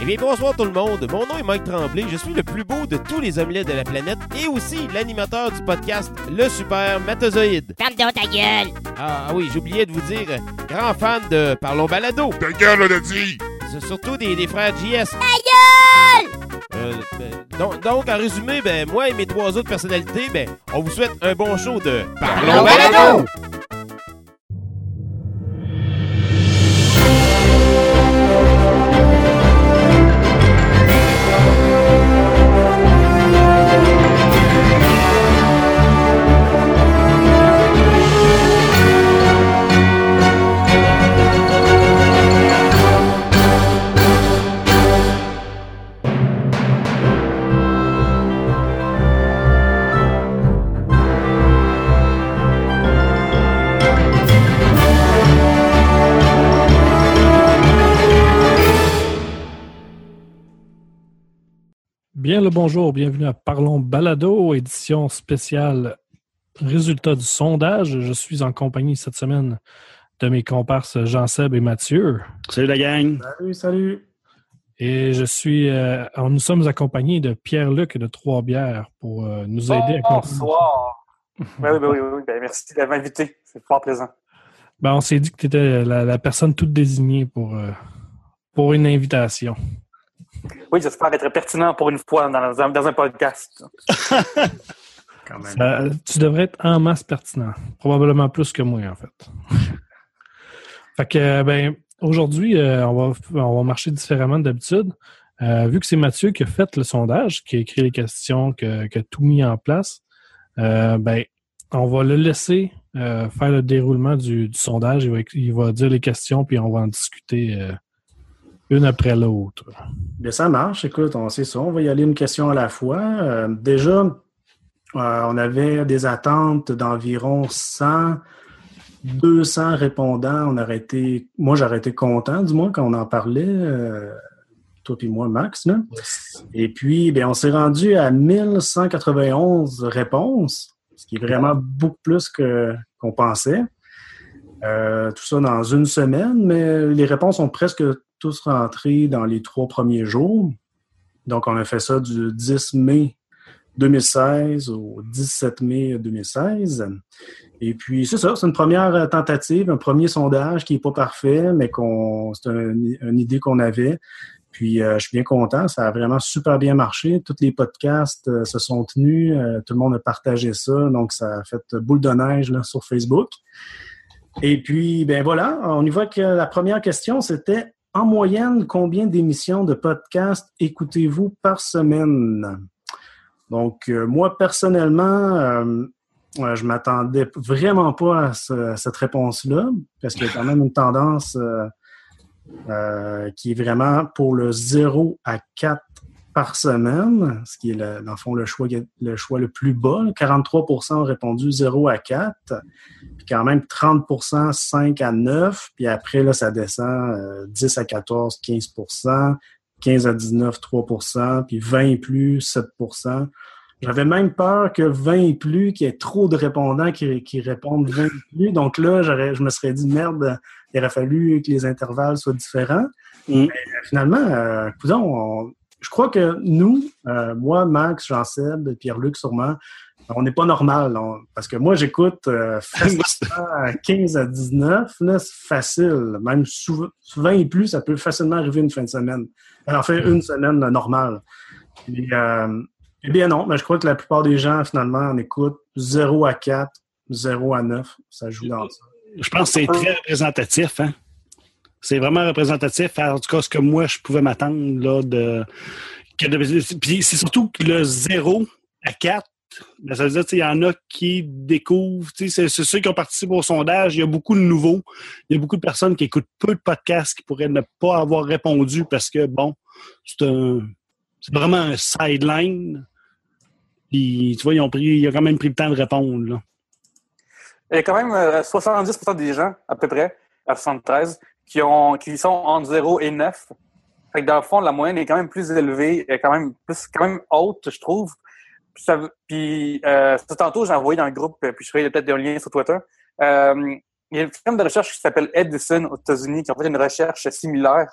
Eh bien, bonsoir tout le monde. Mon nom est Mike Tremblay. Je suis le plus beau de tous les omelettes de la planète et aussi l'animateur du podcast Le Super Matozoïde. Ferme donc ta gueule! Ah, oui, j'oubliais de vous dire, euh, grand fan de Parlons Balado. Ta gueule, on a dit! C'est Surtout des, des frères JS. Ta gueule! Euh, ben, donc, donc, en résumé, ben, moi et mes trois autres personnalités, ben, on vous souhaite un bon show de Parlons Balado. Bien le bonjour, bienvenue à Parlons Balado, édition spéciale résultat du sondage. Je suis en compagnie cette semaine de mes comparses Jean-Seb et Mathieu. Salut la gang. Salut, salut. Et je suis, euh, alors, nous sommes accompagnés de Pierre-Luc de Trois-Bières pour euh, nous aider à continuer. Bonsoir. Oui, oui, oui, oui. Ben, merci de m'inviter. C'est fort présent. Ben, on s'est dit que tu étais la, la personne toute désignée pour, euh, pour une invitation. Oui, j'espère être pertinent pour une fois dans, un- dans un podcast. Quand même. Ça- tu devrais être en masse pertinent. Probablement plus que moi, en fait. fait que, euh, ben, aujourd'hui, euh, on, va, on va marcher différemment d'habitude. Euh, vu que c'est Mathieu qui a fait le sondage, qui a écrit les questions, qui a, qui a tout mis en place, euh, ben, on va le laisser euh, faire le déroulement du, du sondage. Il va, il va dire les questions, puis on va en discuter euh, une après l'autre. Bien, ça marche. Écoute, on sait ça. On va y aller une question à la fois. Euh, déjà, euh, on avait des attentes d'environ 100, 200 répondants. On aurait été, moi, j'aurais été content, du moins, quand on en parlait. euh, toi puis moi, Max. Là. Et puis, bien, on s'est rendu à 1191 réponses, ce qui est vraiment beaucoup plus qu'on pensait. Euh, tout ça dans une semaine, mais les réponses sont presque tous dans les trois premiers jours. Donc, on a fait ça du 10 mai 2016 au 17 mai 2016. Et puis, c'est ça, c'est une première tentative, un premier sondage qui n'est pas parfait, mais c'est un- une idée qu'on avait. Puis, euh, je suis bien content, ça a vraiment super bien marché. Tous les podcasts euh, se sont tenus, euh, tout le monde a partagé ça, donc ça a fait boule de neige là, sur Facebook. Et puis, ben voilà, on y voit que la première question, c'était en moyenne, combien d'émissions de podcasts écoutez-vous par semaine? Donc, euh, moi, personnellement, euh, euh, je m'attendais vraiment pas à ce- cette réponse-là, parce qu'il y a quand même une tendance euh, qui est vraiment pour le 0 à 4 par semaine, ce qui est, le- dans le fond, le choix, le choix le plus bas. 43% ont répondu 0 à 4 puis quand même 30% 5 à 9, puis après, là, ça descend euh, 10 à 14, 15% 15 à 19, 3% puis 20 et plus, 7% J'avais même peur que 20 et plus, qu'il y ait trop de répondants qui, qui répondent 20 et plus. Donc là, je me serais dit, merde, il aurait fallu que les intervalles soient différents. Mm. Mais, euh, finalement, euh, coudonc, on- je crois que nous, euh, moi, Max, Jean-Seb, Pierre-Luc sûrement, on n'est pas normal. on- parce que moi, j'écoute euh, facilement à 15 à 19, là, c'est facile. Même souvent, souvent et plus, ça peut facilement arriver une fin de semaine. En fait, une semaine normale. Puis, euh, eh bien non, mais je crois que la plupart des gens, finalement, en écoutent 0 à 4, 0 à 9. Ça joue dans ça. Je pense que c'est très représentatif. Hein? C'est vraiment représentatif. En tout cas, ce que moi, je pouvais m'attendre. là de, Puis c'est surtout que le 0 à 4, ben, ça veut dire qu'il y en a qui découvrent. C'est ceux qui ont participé au sondage. Il y a beaucoup de nouveaux. Il y a beaucoup de personnes qui écoutent peu de podcasts qui pourraient ne pas avoir répondu parce que, bon, c'est un. Vraiment un sideline. Puis, tu vois, ils ont, pris, ils ont quand même pris le temps de répondre. Là. Il y a quand même euh, 70% des gens, à peu près, à 73, qui, ont, qui sont entre 0 et 9. Fait que dans le fond, la moyenne est quand même plus élevée, est quand même, plus, quand même haute, je trouve. Puis, ça, puis euh, tantôt, j'ai envoyé dans le groupe, puis je ferai peut-être des liens sur Twitter. Euh, il y a une firme de recherche qui s'appelle Edison aux États-Unis qui ont fait une recherche similaire.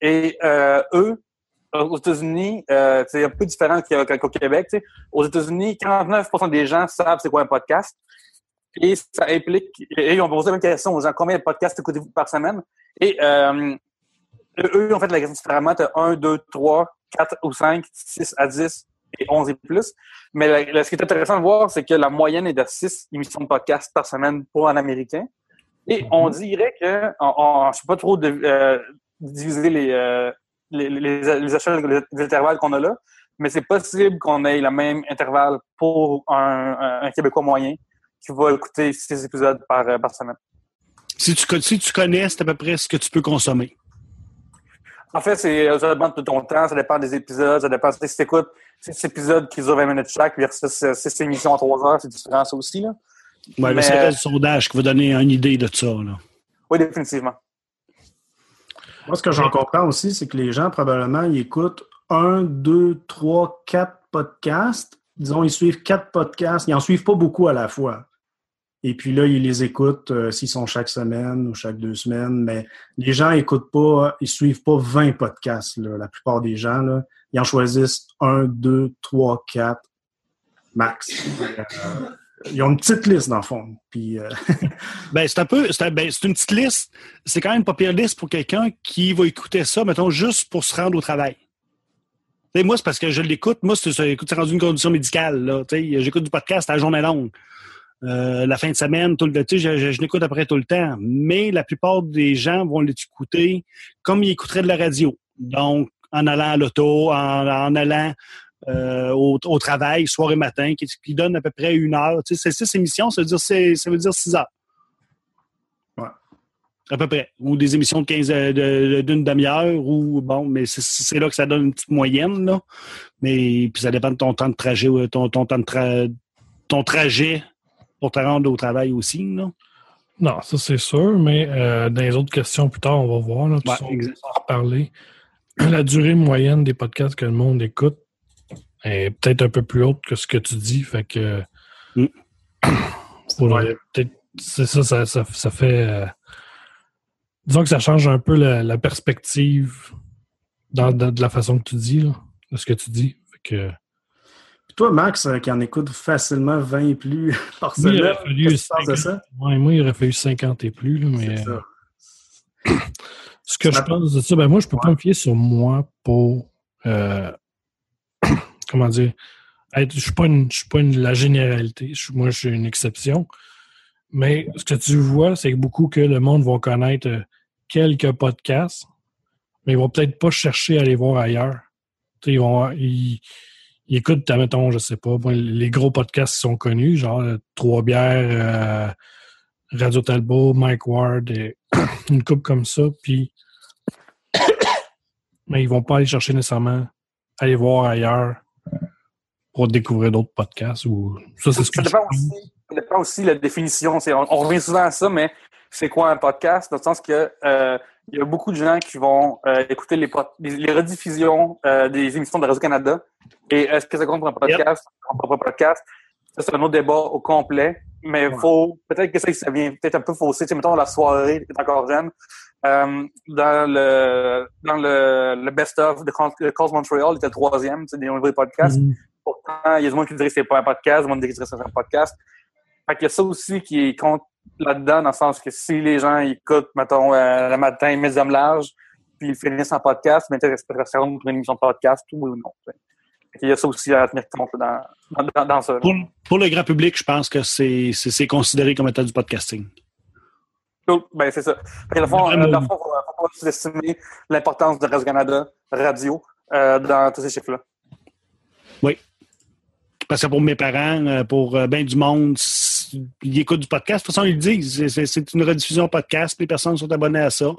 Et euh, eux, aux États-Unis, euh, c'est un peu différent qu'au Québec. sais. Aux États-Unis, 49 des gens savent c'est quoi un podcast. Et ça implique, et ils ont posé la même question aux gens, combien de podcasts écoutez-vous par semaine? Et euh, eux, ont fait la question différemment. Tu 1, 2, 3, 4 ou 5, 6 à 10 et 11 et plus. Mais ce qui est intéressant de voir, c'est que la moyenne est de 6 émissions de podcast par semaine pour un Américain. Et on mhm. dirait que, on, je ne sais pas trop de, euh, diviser les, euh, les, les, les, intervalles qu'on a là, mais c'est possible qu'on ait le même intervalle pour un, un, Québécois moyen qui va écouter six épisodes par, par semaine. Si tu, si tu connais, c'est à peu près ce que tu peux consommer. En fait, c'est, ça dépend de ton temps, ça dépend des épisodes, ça dépend si tu écoutes six épisodes qui durent 20 minutes chaque versus six émissions en trois heures, c'est différent ça aussi. Là. Ouais, mais, c'est le sondage qui va donner une idée de ça. Là. Oui, définitivement. Moi, ce que j'en comprends aussi, c'est que les gens, probablement, ils écoutent un, deux, trois, quatre podcasts. Disons, ils suivent quatre podcasts. Ils n'en suivent pas beaucoup à la fois. Et puis là, ils les écoutent euh, s'ils sont chaque semaine ou chaque deux semaines. Mais les gens écoutent pas, ils suivent pas 20 podcasts. La plupart des gens, ils en choisissent un, deux, trois, quatre max. Euh, ils ont une petite liste, dans le fond. Puis, euh, ben, c'est un peu. Ben, c'est une petite liste. C'est quand même pas pire liste pour quelqu'un qui va écouter ça, mettons, juste pour se rendre au travail. moi, c'est parce que je l'écoute. Moi, c'est rendu une condition médicale. J'écoute du podcast à la journée longue. Euh, la fin de semaine, tout le je, je, je l'écoute après tout le temps. Mais la plupart des gens vont l'écouter comme ils écouteraient de la radio. Donc, en allant à l'auto, en, en, allant euh, au, au, travail, soir et matin, qui, qui, donne à peu près une heure. Tu sais, c'est six émissions, ça veut dire, ça veut dire six heures. Ouais. À peu près. Ou des émissions de 15 euh, d'une demi-heure, ou bon, mais c'est là que ça donne une petite moyenne, là. Mais puis ça dépend de ton temps de trajet, ton, ton temps de ton trajet pour te rendre au travail aussi, là? Non, ça c'est sûr, mais euh, dans les autres questions plus tard, on va voir. Là, ouais, on va en reparler. La durée moyenne des podcasts que le monde écoute, est peut-être un peu plus haute que ce que tu dis. Fait que. Mm. C'est ça, ça, ça, fait. Euh, disons que ça change un peu la, perspective dans, de la façon que tu dis, là, de ce que tu dis. Fait que. Toi, Max, euh, qui en écoute facilement 20 et plus par semaine, il fallu 50, ça? Ouais, moi, il aurait fallu 50 et plus. Là, mais, euh, ce que je pense de ça, ben moi, je peux pas me fier sur moi pour comment dire, je ne suis pas, une, suis pas une, la généralité. moi, je suis une exception. Mais ce que tu vois, c'est beaucoup que le monde va connaître euh, quelques podcasts, mais ils vont peut-être pas chercher à aller voir ailleurs. ils, vont, ils, écoutent, mettons, je sais pas, les gros podcasts sont connus, genre euh, Trois Bières, euh, Radio Talbot, Mike Ward, et une coupe comme ça, puis mais ils vont pas aller chercher nécessairement aller voir ailleurs pour découvrir d'autres podcasts ou ça c'est ce que dépend aussi, ça dépend aussi de la définition. On, on, revient souvent à ça, mais c'est quoi un podcast? Dans le sens que euh, il y a beaucoup de gens qui vont euh, écouter les, les, rediffusions des émissions de Radio-Canada. Et est-ce que ça compte pour un podcast? Un propre podcast? Ça, c'est un autre débat au complet. Mais faut peut-être que ça, ça vient peut-être un peu faussé. Tu sais, mettons, la soirée, est encore jeune. Euh, dans le dans le, le best-of de Cause Montreal, il était le troisième, tu sais, des nouveaux podcasts. Mm-hmm. Pourtant, il y a des gens qui diraient que c'est pas un podcast, des gens qui diraient que c'est un podcast. Fait qu'il y a ça aussi qui compte là-dedans, dans le sens que si les gens écoutent, mettons, euh, le matin, mes hommes larges, puis ils finissent en podcast, mais ils pour une émission de podcast, ou non. Il y a ça aussi à tenir compte dans, dans, dans ça. Pour, pour, le grand public, je pense que c'est considéré comme étant du podcasting. Ben, c'est ça. Que, le fond, il ne faut pas sous-estimer l'importance de Radio euh, dans tous ces chiffres-là. Oui. Parce que pour mes parents, euh, pour euh, bien du monde, ils écoutent du podcast. De toute façon, ils le disent. C'est une rediffusion podcast. Les personnes sont abonnées à ça.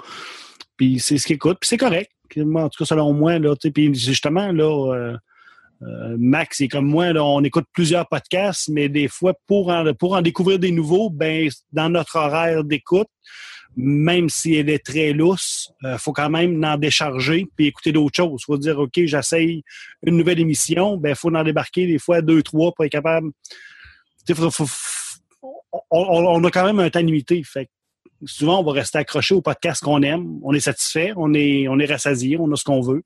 Puis c'est ce qu'ils écoutent. Puis c'est correct. En tout cas, selon moi, là, puis justement, là, euh, Max est comme moi, on écoute plusieurs podcasts, mais des fois, pour en, découvrir des nouveaux, ben, dans notre horaire d'écoute, même si elle est très lousse, euh, faut quand même en décharger puis écouter d'autres choses. Faut dire, OK, j'essaye une nouvelle émission, ben faut en débarquer des fois deux, trois pour être capable. on, a quand même un temps limité. Souvent, on va rester accroché au podcast qu'on aime. On est satisfait, on est, on est rassasié, on a ce qu'on veut.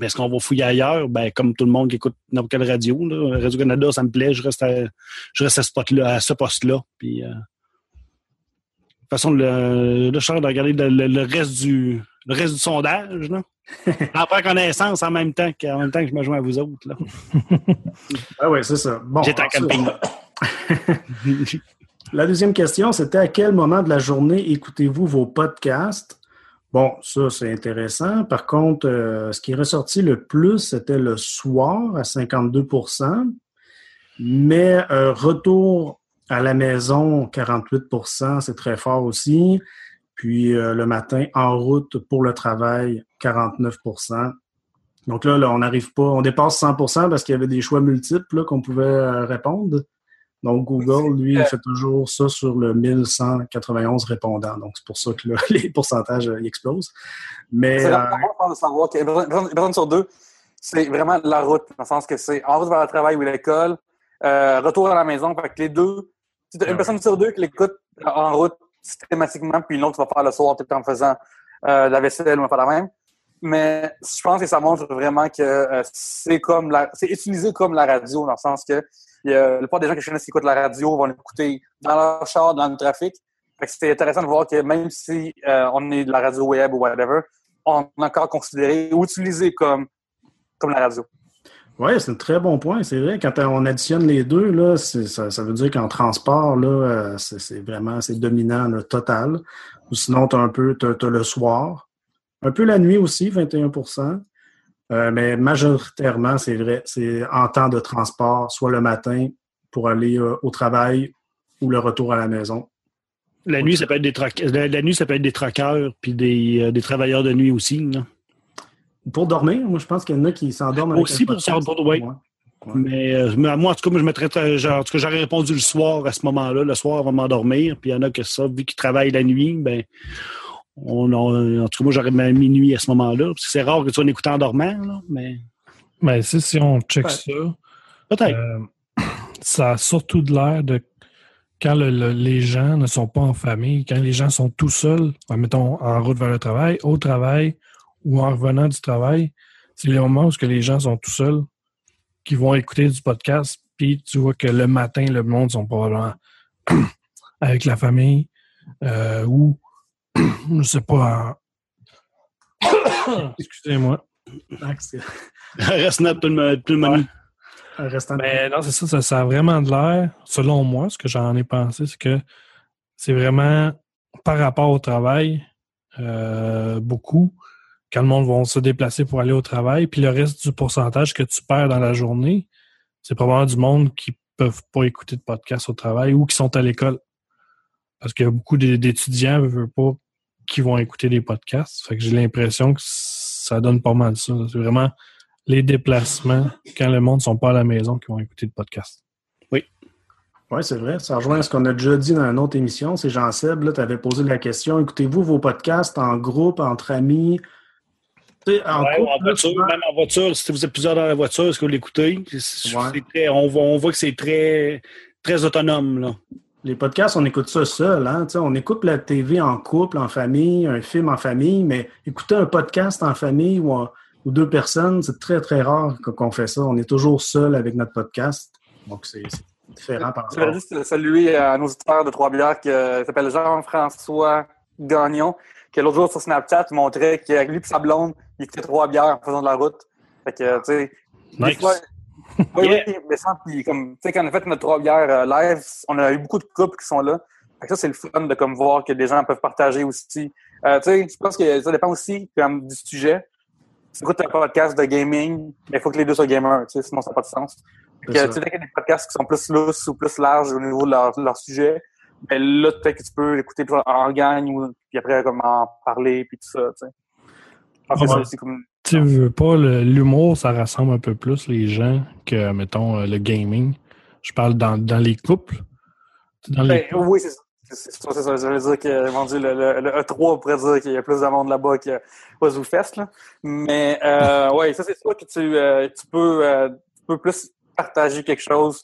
Mais est-ce qu'on va fouiller ailleurs? Ben, comme tout le monde qui écoute n'importe quelle radio, là, Radio-Canada, ça me plaît, je reste à, je reste à ce, spot-là, à ce poste-là. Puis, euh, de toute façon, le, le Charles de regarder le, le- le reste du le reste du sondage, là. en prend connaissance en même temps que, en même temps que je me joins à vous autres. Là. Ah oui, c'est ça. Bon, J'étais en camping. La deuxième question, c'était à quel moment de la journée écoutez-vous vos podcasts? Bon, ça, c'est intéressant. Par contre, euh, ce qui est ressorti le plus, c'était le soir à 52% mais euh, retour à la maison, 48% c'est très fort aussi. Puis euh, le matin, en route pour le travail, 49% Donc là, là on n'arrive pas, on dépasse 100% parce qu'il y avait des choix multiples qu'on pouvait répondre. Donc, Google, lui, il fait toujours ça sur le 1191 répondants. Donc, c'est pour ça que là, les pourcentages euh, ils explosent. Mais C'est euh, de savoir que personne- sur deux, c'est vraiment la route, dans le sens que c'est en route vers le travail ou l'école, euh, retour à la maison. Fait que les deux, si une Ouais. personne sur deux qui l'écoute en route systématiquement, puis une autre va faire le soir peut-être en faisant euh, la vaisselle ou pas la même. Mais je pense que ça montre vraiment que euh, c'est comme la, c'est utilisé comme la radio, dans le sens que y a, la plupart des gens que je connais qui écoutent la radio vont l'écouter dans leur char, dans le trafic. C'était intéressant de voir que même si euh, on est de la radio web ou whatever, on est encore considéré ou utilisé comme, comme la radio. Oui, c'est un très bon point. C'est vrai, quand on additionne les deux, là, c'est- ça, ça veut dire qu'en transport, euh, c'est c'est vraiment c'est dominant le total. Ou sinon, tu as un peu le soir. Un peu la nuit aussi, 21 Euh, mais majoritairement, c'est vrai, c'est en temps de transport, soit le matin pour aller euh, au travail ou le retour à la maison. La nuit, ça peut être des troc- la, la nuit, ça peut être des troqueurs puis des, euh, des travailleurs de nuit aussi. là. Pour dormir, moi, je pense qu'il y en a qui s'endorment Aussi pour s'endormir, oui. Ouais. Ouais. Mais euh, moi, en tout cas, moi, je mettrais genre, en tout cas, j'aurais répondu le soir à ce moment-là, le soir avant de m'endormir. Puis il y en a que ça, vu qu'ils travaillent la nuit, ben on, on- en tout cas, moi, j'aurais mis minuit à ce moment-là. Parce que c'est rare que tu en écouter en dormant, là, mais Mais si, si on check Ouais. ça, peut-être. euh, ça a surtout de l'air de quand le- le- les gens ne sont pas en famille, quand les gens sont tout seuls, ben, mettons en route vers le travail, au travail ou en revenant du travail, c'est les moments où ce que les gens sont tout seuls qui vont écouter du podcast, puis tu vois que le matin, le monde sont probablement avec la famille euh, ou je sais pas. Excusez-moi. C'est- Reste net tout le tout le monde. un restant de- Mais non, c'est ça, ça, ça a vraiment de l'air, selon moi, ce que j'en ai pensé, c'est que c'est vraiment par rapport au travail, euh, beaucoup, quand le monde va se déplacer pour aller au travail, puis le reste du pourcentage que tu perds dans la journée, c'est probablement du monde qui peuvent pas écouter de podcast au travail ou qui sont à l'école. Parce qu'il y a beaucoup d'é- d'étudiants, veulent veulent pas, qui vont écouter des podcasts. Fait que j'ai l'impression que ça donne pas mal ça. C'est vraiment les déplacements, quand le monde ne sont pas à la maison, qui vont écouter le podcast. Oui, c'est vrai. Ça rejoint ce qu'on a déjà dit dans une autre émission. C'est Jean-Seb, tu avais posé la question. Écoutez-vous vos podcasts en groupe, entre amis? Tu sais, en Ouais, couple, en là, voiture, souvent- même en voiture, si vous êtes plusieurs dans la voiture, est-ce que vous l'écoutez? C'est- Ouais. c'est très- on, voit, on voit que c'est très, très autonome. Là. Les podcasts, on écoute ça seul. Hein? On écoute la TV en couple, en famille, un film en famille, mais écouter un podcast en famille ou, en- ou deux personnes, c'est très, très rare qu'on fait ça. On est toujours seul avec notre podcast. Donc, c'est différent par Je voudrais rapport. juste saluer un auditeur de Trois-Bières qui euh, s'appelle Jean-François Gagnon, qui l'autre jour sur Snapchat montrait qu'avec lui et sa blonde, il écoutait Trois-Bières en faisant de la route. Fait que, tu sais, des Nice. fois- oui, Yeah. oui, mais ça, puis comme, tu sais, quand on a fait notre Trois-Bières euh, live, on a eu beaucoup de couples qui sont là. Fait que ça, c'est le fun de comme voir que des gens peuvent partager aussi. Euh, tu sais, je pense que ça dépend aussi comme, du sujet. Si tu écoutes un podcast de gaming, il faut que les deux soient gamers, tu sais, sinon ça n'a pas de sens. Que, tu sais, qu'il y a des podcasts qui sont plus lousses ou plus larges au niveau de leur, sujet, ben là, peut-être que tu peux l'écouter en gagne ou puis après comme en parler puis tout ça, tu sais. Je pense que c'est aussi comme Tu veux pas, l'humour, ça rassemble un peu plus les gens que, mettons, euh, le gaming. Je parle dans, dans les couples. Dans Ben, oui, c'est ça. C'est ça. Je veux dire que, mon Dieu, le, le, le E3 pourrait dire qu'il y a plus de monde là-bas que au ZooFest, là. Mais, euh, ouais, ça, c'est sûr que tu, euh, tu peux, euh, tu peux plus partager quelque chose.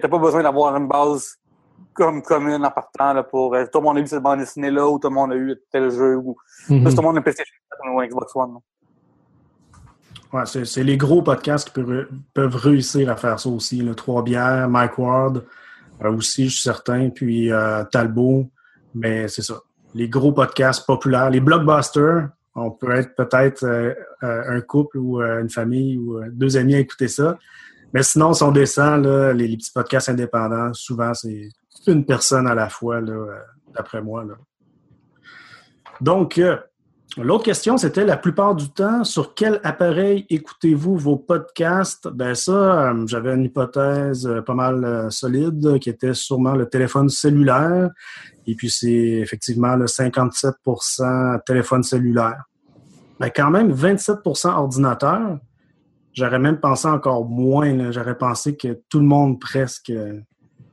T'as pas besoin d'avoir une base comme commune en partant, là, pour, tout le monde a eu cette bande dessinée-là, ou tout le monde a eu tel jeu, ou Mhm. plus tout le monde a une PlayStation 4 ou un Xbox One. là. Ouais, c'est les gros podcasts qui peuvent, réussir à faire ça aussi. Le Trois Bières, Mike Ward euh, aussi, je suis certain, puis euh, Talbot. Mais c'est ça. Les gros podcasts populaires, les blockbusters, on peut être peut-être euh, un couple ou une famille ou deux amis à écouter ça. Mais sinon, si on descend, là, les, les petits podcasts indépendants, souvent, c'est une personne à la fois, d'après moi. Donc, l'autre question, c'était la plupart du temps, sur quel appareil écoutez-vous vos podcasts? Ben ça, euh, j'avais une hypothèse euh, pas mal euh, solide qui était sûrement le téléphone cellulaire. Et puis, c'est effectivement le 57% téléphone cellulaire. Ben, quand même, 27% ordinateur. J'aurais même pensé encore moins. J'aurais pensé que tout le monde presque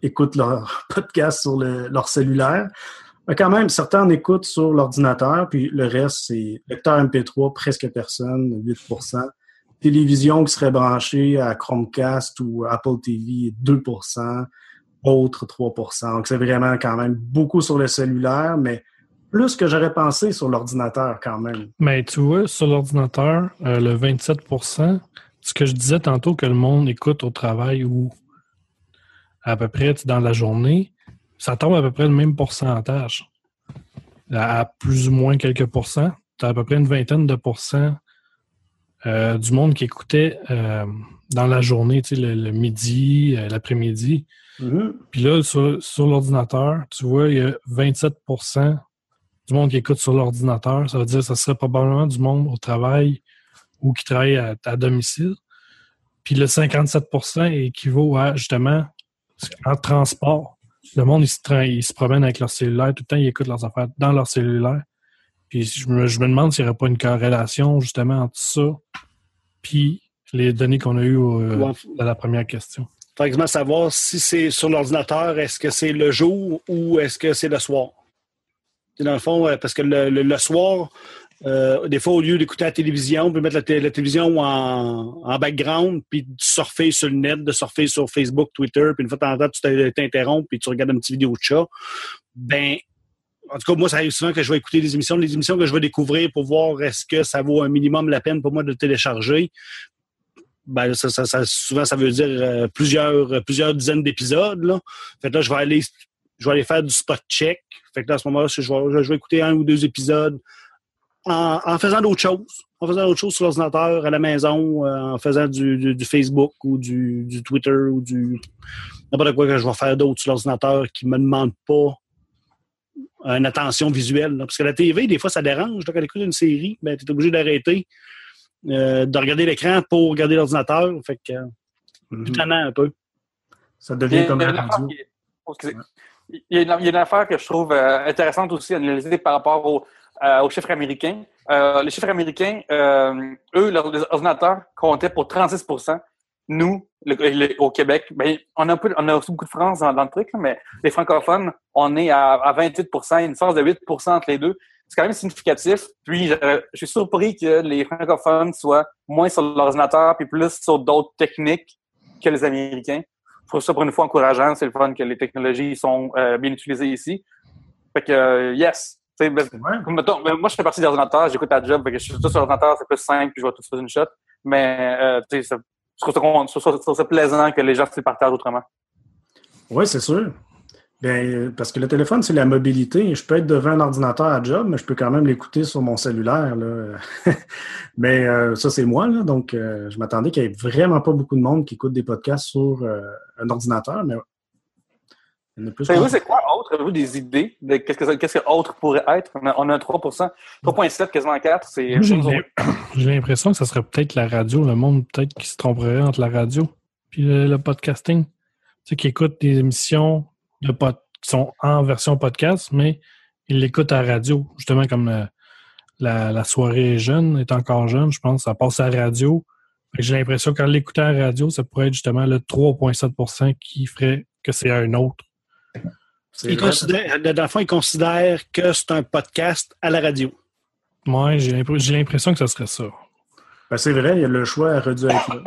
écoute leur podcast sur le- leur cellulaire. Quand même, certains en écoutent sur l'ordinateur, puis le reste, c'est lecteur MP3, presque personne, 8% Télévision qui serait branchée à Chromecast ou Apple TV, 2% Autres, 3% Donc, c'est vraiment quand même beaucoup sur le cellulaire, mais plus que j'aurais pensé sur l'ordinateur quand même. Mais tu vois, sur l'ordinateur, euh, le 27% ce que je disais tantôt que le monde écoute au travail ou à peu près dans la journée, ça tombe à peu près le même pourcentage. À, à plus ou moins quelques pourcents. Tu as à peu près une vingtaine de pourcents euh, du monde qui écoutait euh, dans la journée, tu sais, le, le midi, euh, l'après-midi. Puis là, sur, sur l'ordinateur, tu vois, il y a 27% du monde qui écoute sur l'ordinateur. Ça veut dire que ça serait probablement du monde au travail ou qui travaille à, à domicile. Puis le 57% équivaut à justement en transport. Le monde, il se, tra- il se promène avec leur cellulaire. Tout le temps, ils écoutent leurs affaires dans leur cellulaire. Puis je me, je me demande s'il n'y aurait pas une corrélation justement entre ça puis les données qu'on a eues au- Ouais. dans la première question. Par exemple, savoir si c'est sur l'ordinateur, est-ce que c'est le jour ou est-ce que c'est le soir? Dans le fond, euh, parce que le, le- le soir, euh, des fois, au lieu d'écouter la télévision, on peut mettre la, té- la télévision en, en background, puis de surfer sur le net, de surfer sur Facebook, Twitter, puis une fois de temps en temps, tu t'in- t'interromps, puis tu regardes une petite vidéo de chat. Ben, en tout cas, moi, ça arrive souvent que je vais écouter des émissions, des émissions que je vais découvrir pour voir est-ce que ça vaut un minimum la peine pour moi de télécharger. Ben, ça, souvent, ça veut dire euh, plusieurs, euh, plusieurs dizaines d'épisodes. Là. Fait que là, je vais aller, je vais aller faire du spot check. Fait que là, à ce moment-là, je vais écouter un ou deux épisodes en, en faisant d'autres choses. En faisant d'autres choses sur l'ordinateur, à la maison, euh, en faisant du, du- du Facebook ou du, du Twitter ou du n'importe quoi que je vais faire d'autre sur l'ordinateur qui me demande pas une attention visuelle. là. Parce que la TV, des fois, ça dérange. Là, quand tu écoutes une série, ben, tu es obligé d'arrêter, euh, de regarder l'écran pour regarder l'ordinateur. Fait que euh, tannant un peu. Ça Il y devient a- comme il y a la une affaire radio. Il y, a une, il y a une affaire que je trouve euh, intéressante aussi à analyser par rapport au- aux chiffres américains. Euh, les chiffres américains, euh, eux, leurs ordinateurs comptaient pour 36% Nous, au Québec, ben, on, a aussi beaucoup de France dans, dans le truc, mais les francophones, on est à, à 28 Il y a une force de 8% entre les deux. C'est quand même significatif. Puis, je, je suis surpris que les francophones soient moins sur l'ordinateur puis plus sur d'autres techniques que les Américains. Je trouve ça pour une fois encourageant. C'est le fun que les technologies sont euh, bien utilisées ici. Fait que, euh, yes. Ben, Ouais. comme mettons, ben, moi, je fais partie des ordinateurs, j'écoute à job, que je suis tout sur l'ordinateur, c'est plus simple, puis je vais tout faire une shot. Mais, euh, ça- je trouve ça, ça- ça plaisant que les gens se le partagent autrement. Oui, c'est sûr. Bien, parce que le téléphone, c'est la mobilité. Je peux être devant un ordinateur à job, mais je peux quand même l'écouter sur mon cellulaire. Là. mais euh, ça, c'est moi. Là, donc, euh, je m'attendais qu'il n'y ait vraiment pas beaucoup de monde qui écoute des podcasts sur euh, un ordinateur, mais il y en a plus. Savez-vous, c'est quoi autre? Avez-vous des idées de qu'est-ce que, ça- qu'est-ce que autre pourrait être? On a, on a un 3 3,7, quasiment 4. C'est Moi, J'ai l'im- j'ai l'impression que ça serait peut-être la radio, le monde peut-être qui se tromperait entre la radio puis le, le podcasting. Tu sais, qui écoutent des émissions de pod- qui sont en version podcast, mais ils l'écoutent à la radio, justement comme euh, la, la soirée est jeune, est encore jeune, je pense, ça passe à la radio. J'ai l'impression qu'en l'écoutant à la radio, ça pourrait être justement le 3,7% qui ferait que c'est un autre. Il considère, dans le fond, il considère que c'est un podcast à la radio. Moi, j'ai l'impr- j'ai l'impression que ça serait ça. Ben, c'est vrai, il y a le choix aurait dû être là.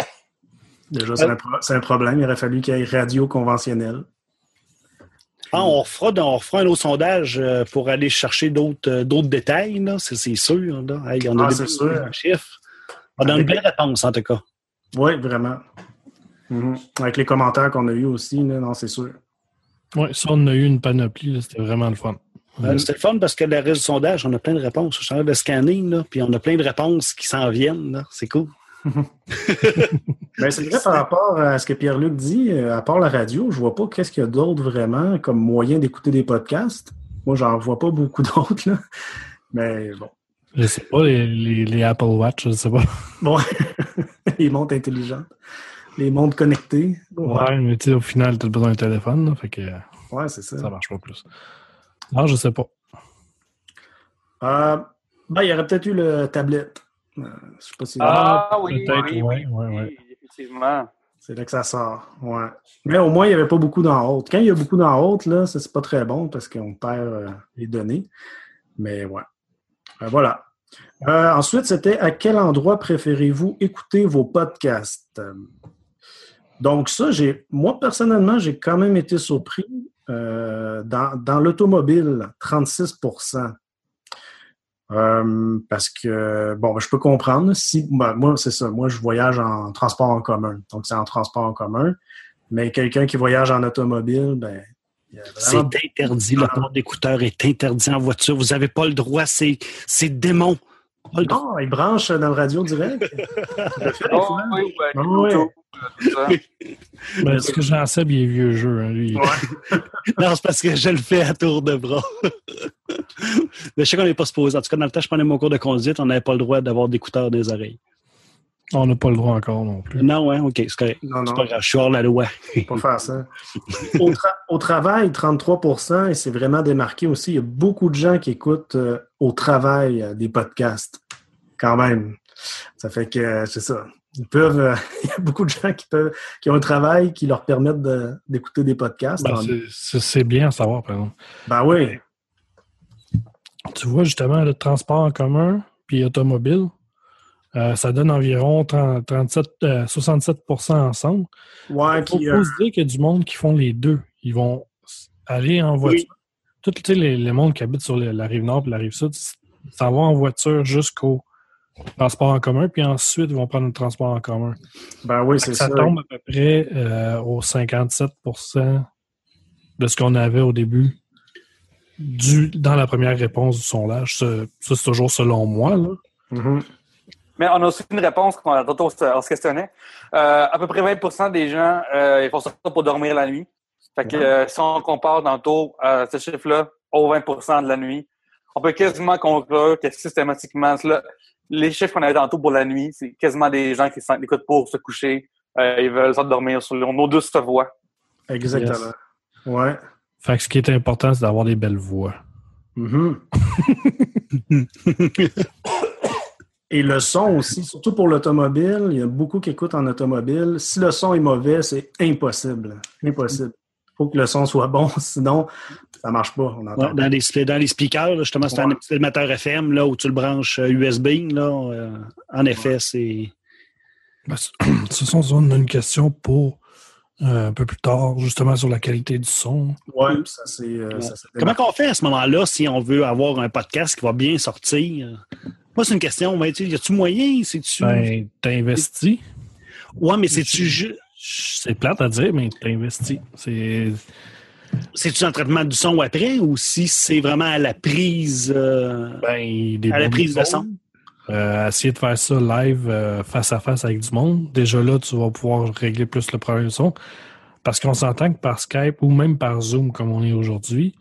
Déjà, c'est un, pro- c'est un problème. Il aurait fallu qu'il y ait radio conventionnelle. Ah, on, fera, on fera un autre sondage euh, pour aller chercher d'autres euh, détails. C'est, sûr. Là. Hey, on a Ah, des sûr. chiffres. On a une belle réponse, en tout cas. Oui, vraiment. Mhm. Avec les commentaires qu'on a eus aussi, là, non, c'est sûr. Oui, ça, on a eu une panoplie. C'était vraiment le fun. Euh, C'était le fun parce que le reste du sondage, on a plein de réponses. Je suis en train de scanner, là, puis on a plein de réponses qui s'en viennent. C'est cool. Ben, c'est vrai par rapport à ce que Pierre-Luc dit, euh, à part la radio, je vois pas qu'est-ce qu'il y a d'autre vraiment comme moyen d'écouter des podcasts. Moi, j'en vois pas beaucoup d'autres. Mais bon. Je sais pas, les, les, les Apple Watch, je sais pas. Bon, les montres intelligentes, les montres connectées. Ouais, mais tu sais, au final, tu as besoin d'un téléphone, là, fait que Ouais, c'est ça. ça marche pas plus. Non, je sais pas. Euh, ben, il y aurait peut-être eu le tablette. Euh, je sais pas si Ah oui, peut-être, oui, ouais, oui, ouais, oui, ouais. effectivement. c'est là que ça sort. Ouais. Mais au moins, il n'y avait pas beaucoup d'en haute. Quand il y a beaucoup d'en haute, là, ça, c'est pas très bon parce qu'on perd euh, les données. Mais ouais. Euh, voilà. Euh, ensuite, c'était à quel endroit préférez-vous écouter vos podcasts? Donc, ça, j'ai moi, personnellement, j'ai quand même été surpris. Euh, dans dans l'automobile, 36% Euh, parce que, bon, ben, je peux comprendre. Si, ben, moi, c'est ça. Moi, je voyage en transport en commun. Donc, c'est en transport en commun. Mais quelqu'un qui voyage en automobile, ben, C'est interdit. Le port d'écouteurs est interdit en voiture. Vous n'avez pas le droit. C'est c'est démon. Non, il branche dans le radio direct. Le des Oh, oui, ouais, Ah ouais. Ben, ce que j'en sais, il est vieux jeu. Hein, lui. Non, c'est parce que je le fais à tour de bras. Mais je sais qu'on n'est pas supposé. En tout cas, dans le temps, je prenais mon cours de conduite, on n'avait pas le droit d'avoir d'écouteurs des oreilles. On n'a pas le droit encore non plus. Non, ouais, OK, c'est correct. Non, non. pas grave, je suis hors la loi. Faut pas faire ça. Au, tra- au travail, 33% et c'est vraiment démarqué aussi. Il y a beaucoup de gens qui écoutent euh, au travail euh, des podcasts, quand même. Ça fait que, euh, c'est ça. Ils peuvent, euh, il y a beaucoup de gens qui, peuvent, qui ont un travail qui leur permettent de- d'écouter des podcasts. Ben, En- c'est- bien à savoir, par exemple. ben oui. Tu vois, justement, le transport en commun puis automobile, euh, ça donne environ 30, 37, euh, 67% ensemble. Ouais, Il faut, qui, faut se dire qu'il y a du monde qui font les deux. Ils vont aller en voiture. Tout tu sais, les, les mondes qui habitent sur le- la rive nord et la rive sud s'en vont en voiture jusqu'au transport en commun, puis ensuite, ils vont prendre le transport en commun. ben oui, c'est ça, ça. tombe à peu près euh, au 57% de ce qu'on avait au début du, dans la première réponse du sondage. Ça, ça, c'est toujours selon moi. Là. Mhm. Mais on a aussi une réponse qu'on a on se questionnait. Euh, à peu près 20% des gens, euh, ils font ça pour dormir la nuit. Fait que Ouais. euh, si on compare tantôt euh, ce chiffre-là au 20% de la nuit, on peut quasiment conclure que systématiquement, cela- les chiffres qu'on avait tantôt pour la nuit, c'est quasiment des gens qui s'en- écoutent pour se coucher. Euh, ils veulent sortir dormir sur nos douces voix. Exactement. Ouais. Fait que ce qui est important, c'est d'avoir des belles voix. Mhm. Et le son aussi, surtout pour l'automobile, il y a beaucoup qui écoutent en automobile. Si le son est mauvais, c'est impossible. Impossible. Il faut que le son soit bon, sinon ça marche pas. On entend Ouais, dans, les, dans les speakers, là, justement, c'est un Ouais. petit émetteur FM là, où tu le branches euh, USB. Là, euh, en effet, c'est. Ben, ce sont on a une question pour euh, un peu plus tard, justement, sur la qualité du son. Ouais, ça c'est. euh, Ouais. Comment qu'on fait à ce moment-là si on veut avoir un podcast qui va bien sortir? Moi, c'est une question. Ben, tu y a-tu moyen? C'est-tu. Ben, t'investis. ouais, mais c'est-tu C'est plate à dire, mais t'investis. C'est. c'est-tu un traitement du son après ou si c'est vraiment à la prise euh, Ben, des à la prise de son? Euh, essayer de faire ça live euh, face à face avec du monde. Déjà là, tu vas pouvoir régler plus le problème du son. Parce qu'on s'entend que par Skype ou même par Zoom, comme on est aujourd'hui,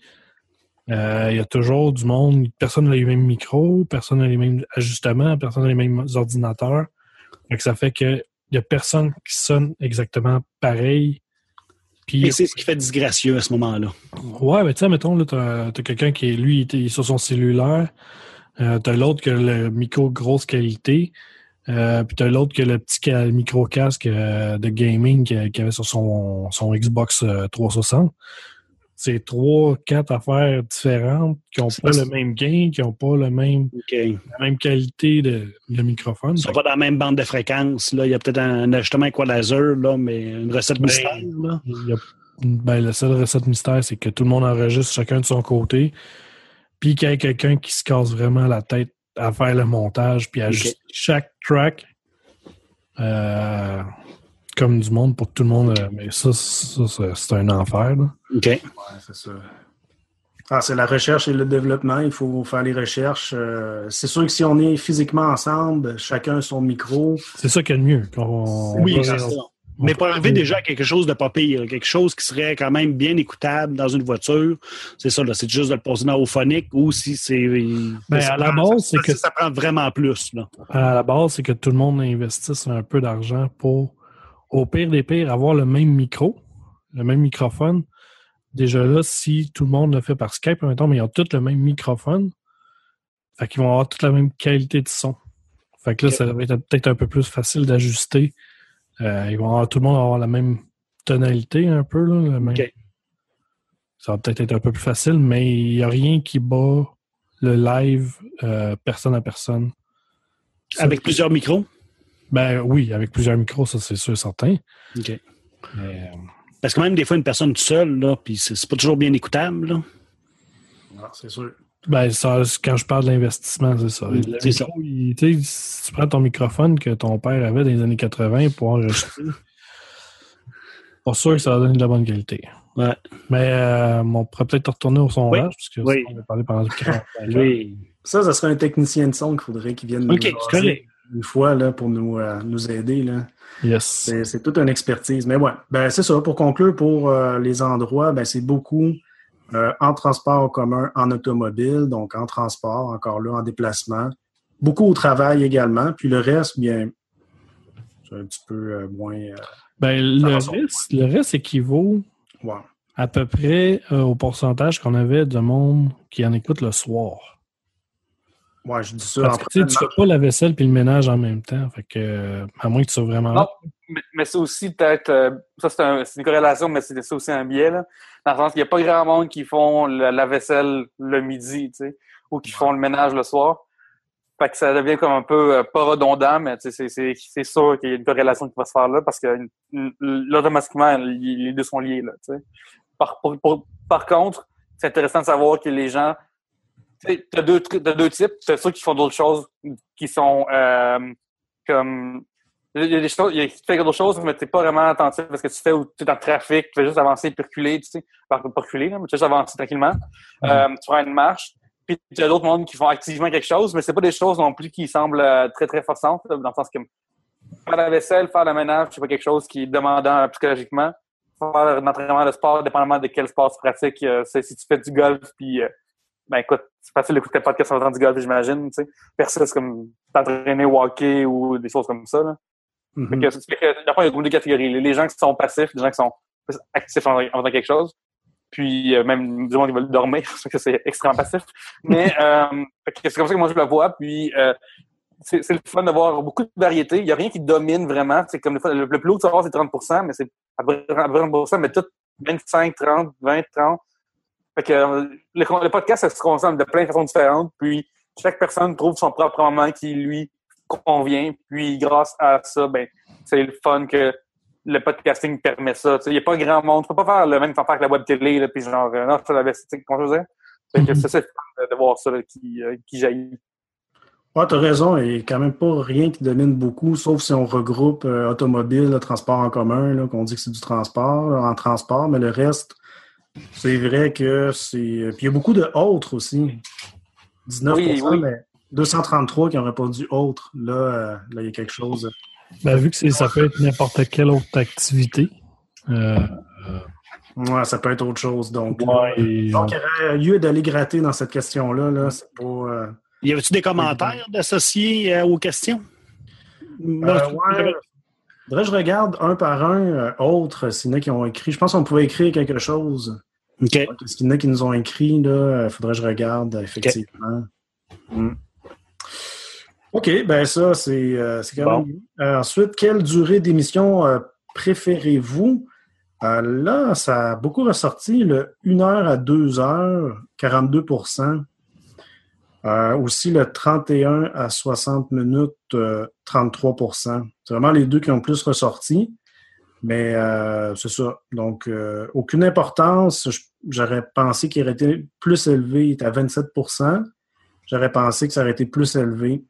il y a toujours du monde. Personne n'a les mêmes micros, personne n'a les mêmes ajustements, personne n'a les mêmes ordinateurs. Que ça fait que il y a personne qui sonne exactement pareil. Puis, Et c'est ce qui fait disgracieux à ce moment-là. Ouais, mais tu sais, mettons, t'as as, quelqu'un qui est, lui, il est- sur son cellulaire. Euh, t'as l'autre qui a le micro grosse qualité. Euh, puis t'as l'autre qui a le petit micro casque euh, de gaming qu'il avait sur son, son Xbox euh, 360. C'est trois, quatre affaires différentes qui n'ont pas le même gain, qui n'ont pas le même, la même qualité de, de microphone. Ils sont pas dans la même bande de fréquence. Là. Il y a peut-être un ajustement équalizer, là, mais une recette Ben, mystère. Là. Y a- ben, la seule recette mystère, c'est que tout le monde enregistre chacun de son côté, puis qu'il y ait quelqu'un qui se casse vraiment la tête à faire le montage, puis à Ok. ajuster chaque track euh, comme du monde pour tout le monde. euh, mais ça, ça, ça, c'est un enfer. là. OK. Ouais, c'est ça. Ah, c'est la recherche et le développement. Il faut faire les recherches. Euh, c'est sûr que si on est physiquement ensemble, chacun son micro, C'est ça qu'il y a de mieux. qu'on- Oui, on c'est ça. on Mais pour arriver déjà à quelque chose de pas pire, quelque chose qui serait quand même bien écoutable dans une voiture, c'est ça, là, c'est juste de le poser dans au phonique ou si c'est. Ben, à la prend- base, c'est que- ça prend vraiment plus. Là. À la base, c'est que tout le monde investisse un peu d'argent pour, au pire des pires, avoir le même micro, le même microphone. Déjà là, si tout le monde le fait par Skype, temps, mais ils ont tous le même microphone, fait qu'ils vont avoir toute la même qualité de son. Fait que là, ça va être peut-être un peu plus facile d'ajuster. Euh, ils vont avoir, tout le monde va avoir la même tonalité un peu. Là, même-. Ça va peut-être être un peu plus facile, mais il n'y a rien qui bat le live euh, personne à personne. Ça, Avec plusieurs micros? Ben oui, avec plusieurs micros, ça c'est sûr certain. OK. Mais, euh, Parce que même des fois, une personne seule, là, puis c'est pas toujours bien écoutable. Là. ah, c'est sûr. ben, ça, quand je parle d'investissement, c'est ça. Mm, Le il- si tu prends ton microphone que ton père avait dans les années 80 pour enregistrer, pas sûr que ça va donner de la bonne qualité. Ouais. Mais euh, on pourrait peut-être retourner au sondage, parce que Oui. ça, on a parlé pendant 45 ans. Oui. Ça, ça serait un technicien de son qu'il faudrait qu'il vienne nous OK, c'est jaser correct. Une fois là, pour nous, euh, nous aider. Là. Yes. C'est, toute une expertise. Mais ouais, ben, c'est ça. Pour conclure, pour euh, les endroits, ben, c'est beaucoup euh, en transport en commun, en automobile, donc en transport, encore là, en déplacement. Beaucoup au travail également. Puis le reste, bien, c'est un petit peu moins. Ben, le, reste, le reste équivaut à peu près au pourcentage qu'on avait de monde qui en écoute le soir. Ouais, je dis ça Parce que tu sais, tu prenant- fais pas la vaisselle puis le ménage en même temps. Fait que, euh, à moins que tu sois vraiment. Non. Mais, mais c'est aussi peut-être, euh, ça c'est un- c'est une corrélation, mais c'est aussi un biais, là, dans le sens qu'il n'y a pas grand monde qui font la vaisselle le midi, tu sais, ou qui font le ménage le soir. Fait que ça devient comme un peu euh, pas redondant, mais tu sais, c'est- c'est sûr qu'il y a une corrélation qui va se faire là, parce que automatiquement, les les deux sont liés, là, tu sais. Par, pour- pour- par contre, c'est intéressant de savoir que les gens, tu sais, t'as deux, t'as deux types, c'est ceux qui font d'autres choses, qui sont euh, comme il y a des choses, il y a, tu fais d'autres choses, mais t'es pas vraiment attentif parce que tu fais, tu es dans le trafic, tu fais juste avancer puis reculer, tu sais. Pas, reculer, mais tu fais juste avancer tranquillement. Euh, tu prends une marche. Puis tu as d'autres mondes qui font activement quelque chose, mais c'est pas des choses non plus qui semblent euh, très, très forçantes, dans le sens que faire la vaisselle, faire le ménage, c'est pas quelque chose qui est demandant euh, psychologiquement. Faire un entraînement de sport, dépendamment de quel sport tu pratiques, euh, si tu fais du golf, puis euh, ben écoute, c'est facile d'écouter le podcast en faisant du golf, j'imagine, tu sais. Personne, c'est comme t'entraîner hockey ou des choses comme ça, là. Fait Mhm. que, c'est- fait que, d'après, il y a deux catégories. Les- gens qui sont passifs, les gens qui sont plus actifs en, en faisant quelque chose. Puis euh, même du monde qui veulent dormir, parce que c'est extrêmement passif. Mais euh, c'est comme ça que moi je le vois. Puis euh, c'est le fun d'avoir beaucoup de variété. Il n'y a rien qui domine vraiment. C'est comme des fois, le, le plus haut que tu vas avoir, c'est 30% mais c'est à peu près 30 mais tout 25, 30, 20, 30. Fait que euh, le, le podcast, ça se consomme de plein de façons différentes. Puis chaque personne trouve son propre moment qui lui convient. Puis grâce à ça, ben c'est le fun que le podcasting permet ça. Il n'y a pas grand monde. Tu peux pas faire le même affaire que la web télé, là, puis genre, euh, non, je l'avais, comment je veux dire? Fait que Mhm. c'est ça, le fun de, voir ça là, qui, euh, qui jaillit. Ouais, tu as raison. Il n'y a quand même pas rien qui domine beaucoup, sauf si on regroupe euh, automobile, le transport en commun, qu'on dit que c'est du transport, en transport, mais le reste, c'est vrai que c'est. Puis il y a beaucoup de autres aussi. 19 Oui, oui. mais 233 qui n'ont répondu autre. Là, euh, là, il y a quelque chose. Ben, vu que c'est- ça peut être n'importe quelle autre activité. Euh, Ouais, ça peut être autre chose. Donc, ouais, et- donc il y aurait lieu d'aller gratter dans cette question-là. Là, c'est pas. euh, Y avait-tu des commentaires d'associés euh, aux questions? Euh, ouais. Faudrait que je regarde un par un euh, autre, s'il y en a qui ont écrit. Je pense qu'on pouvait écrire quelque chose. OK. Qu'il y en a qui nous ont écrit, là? Il faudrait que je regarde, effectivement. Mm. OK, ben ça, c'est euh, quand Bon. même. Euh, ensuite, quelle durée d'émission euh, préférez-vous? Euh, là, ça a beaucoup ressorti, le 1 heure à 2 heures, 42% euh, aussi le 31 à 60 minutes, euh, 33 C'est vraiment les deux qui ont le plus ressorti. Mais euh, c'est ça. Donc, euh, aucune importance. J'aurais pensé qu'il aurait été plus élevé. Il est à 27% J'aurais pensé que ça aurait été plus élevé.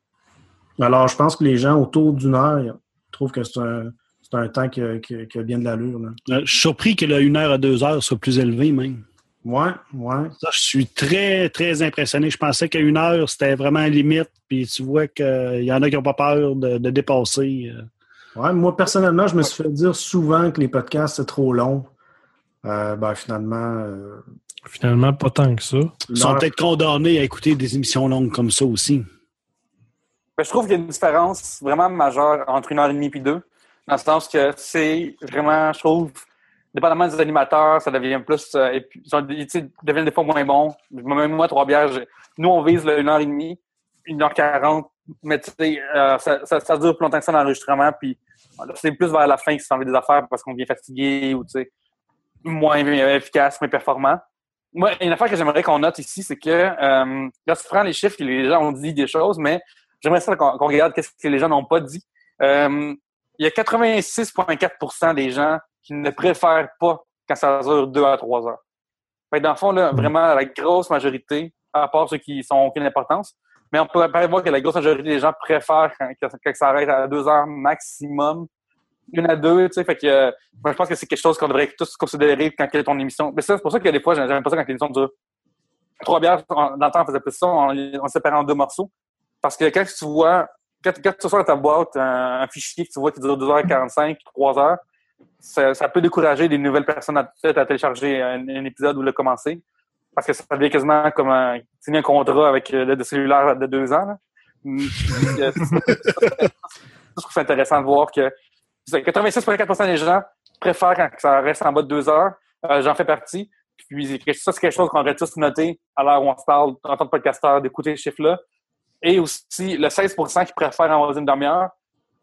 Alors, je pense que les gens autour d'une heure ils trouve que c'est un, temps qui a, bien de l'allure. Euh, Je suis surpris que le 1 heure à 2 heures soit plus élevé, même. Ouais, ouais. Ça, je suis très, très impressionné. Je pensais qu'à une heure, c'était vraiment limite. Puis tu vois qu'il y en a qui n'ont pas peur de, de dépasser. euh. Ouais, moi, personnellement, je me suis fait dire souvent que les podcasts, c'est trop long. Euh, ben, finalement, euh, Finalement, pas tant que ça. Ils sont peut-être condamnés à écouter des émissions longues comme ça aussi. Ben, je trouve qu'il y a une différence vraiment majeure entre une heure et demie et deux. Dans le sens que c'est vraiment, je trouve, dépendamment des animateurs, ça devient plus. euh, et puis, ils deviennent des fois moins bons. Même moi, trois bières, nous, on vise le 1 heure et demie, 1 heure 40 mais tu sais, euh, ça, ça, ça dure plus longtemps que ça. Puis voilà, c'est plus vers la fin ça envie des affaires parce qu'on vient fatigué ou tu sais, moins efficace, mais performant. Moi, une affaire que j'aimerais qu'on note ici, c'est que euh, là, tu prends les chiffres, les gens ont dit des choses, mais j'aimerais ça qu'on qu'on regarde qu'est-ce que les gens n'ont pas dit. Euh, il y a 86,4% des gens qui ne préfèrent pas quand ça dure deux à trois heures. Fait que dans le fond, là, vraiment, la grosse majorité, à part ceux qui sont aucune importance, mais on peut voir que la grosse majorité des gens préfèrent quand, ça arrête à deux heures maximum, une à deux, tu sais, fait que euh, moi, je pense que c'est quelque chose qu'on devrait tous considérer quand quelle est ton émission. Mais ça, c'est pour ça que des fois, j'aime pas ça quand l'émission dure trois bières. on- Dans le temps, on faisait plus ça, on, on séparait en deux morceaux. Parce que quand tu vois, quand, quand tu reçois dans ta boîte un, un fichier que tu vois qui dure 2h45, 3h, ça, peut décourager des nouvelles personnes à, télécharger un, épisode ou le commencer. Parce que ça devient quasiment comme un, signer un contrat avec euh, le, cellulaire de deux ans. puis, euh, Je trouve ça intéressant de voir que 86,4% des gens préfèrent quand ça reste en bas de deux heures. Euh, J'en fais partie. Puis ça, c'est quelque chose qu'on aurait tous noté à l'heure où on se parle en tant que podcasteur d'écouter ce chiffre-là. Et aussi, le 16% qui préfèrent en d'une demi-heure.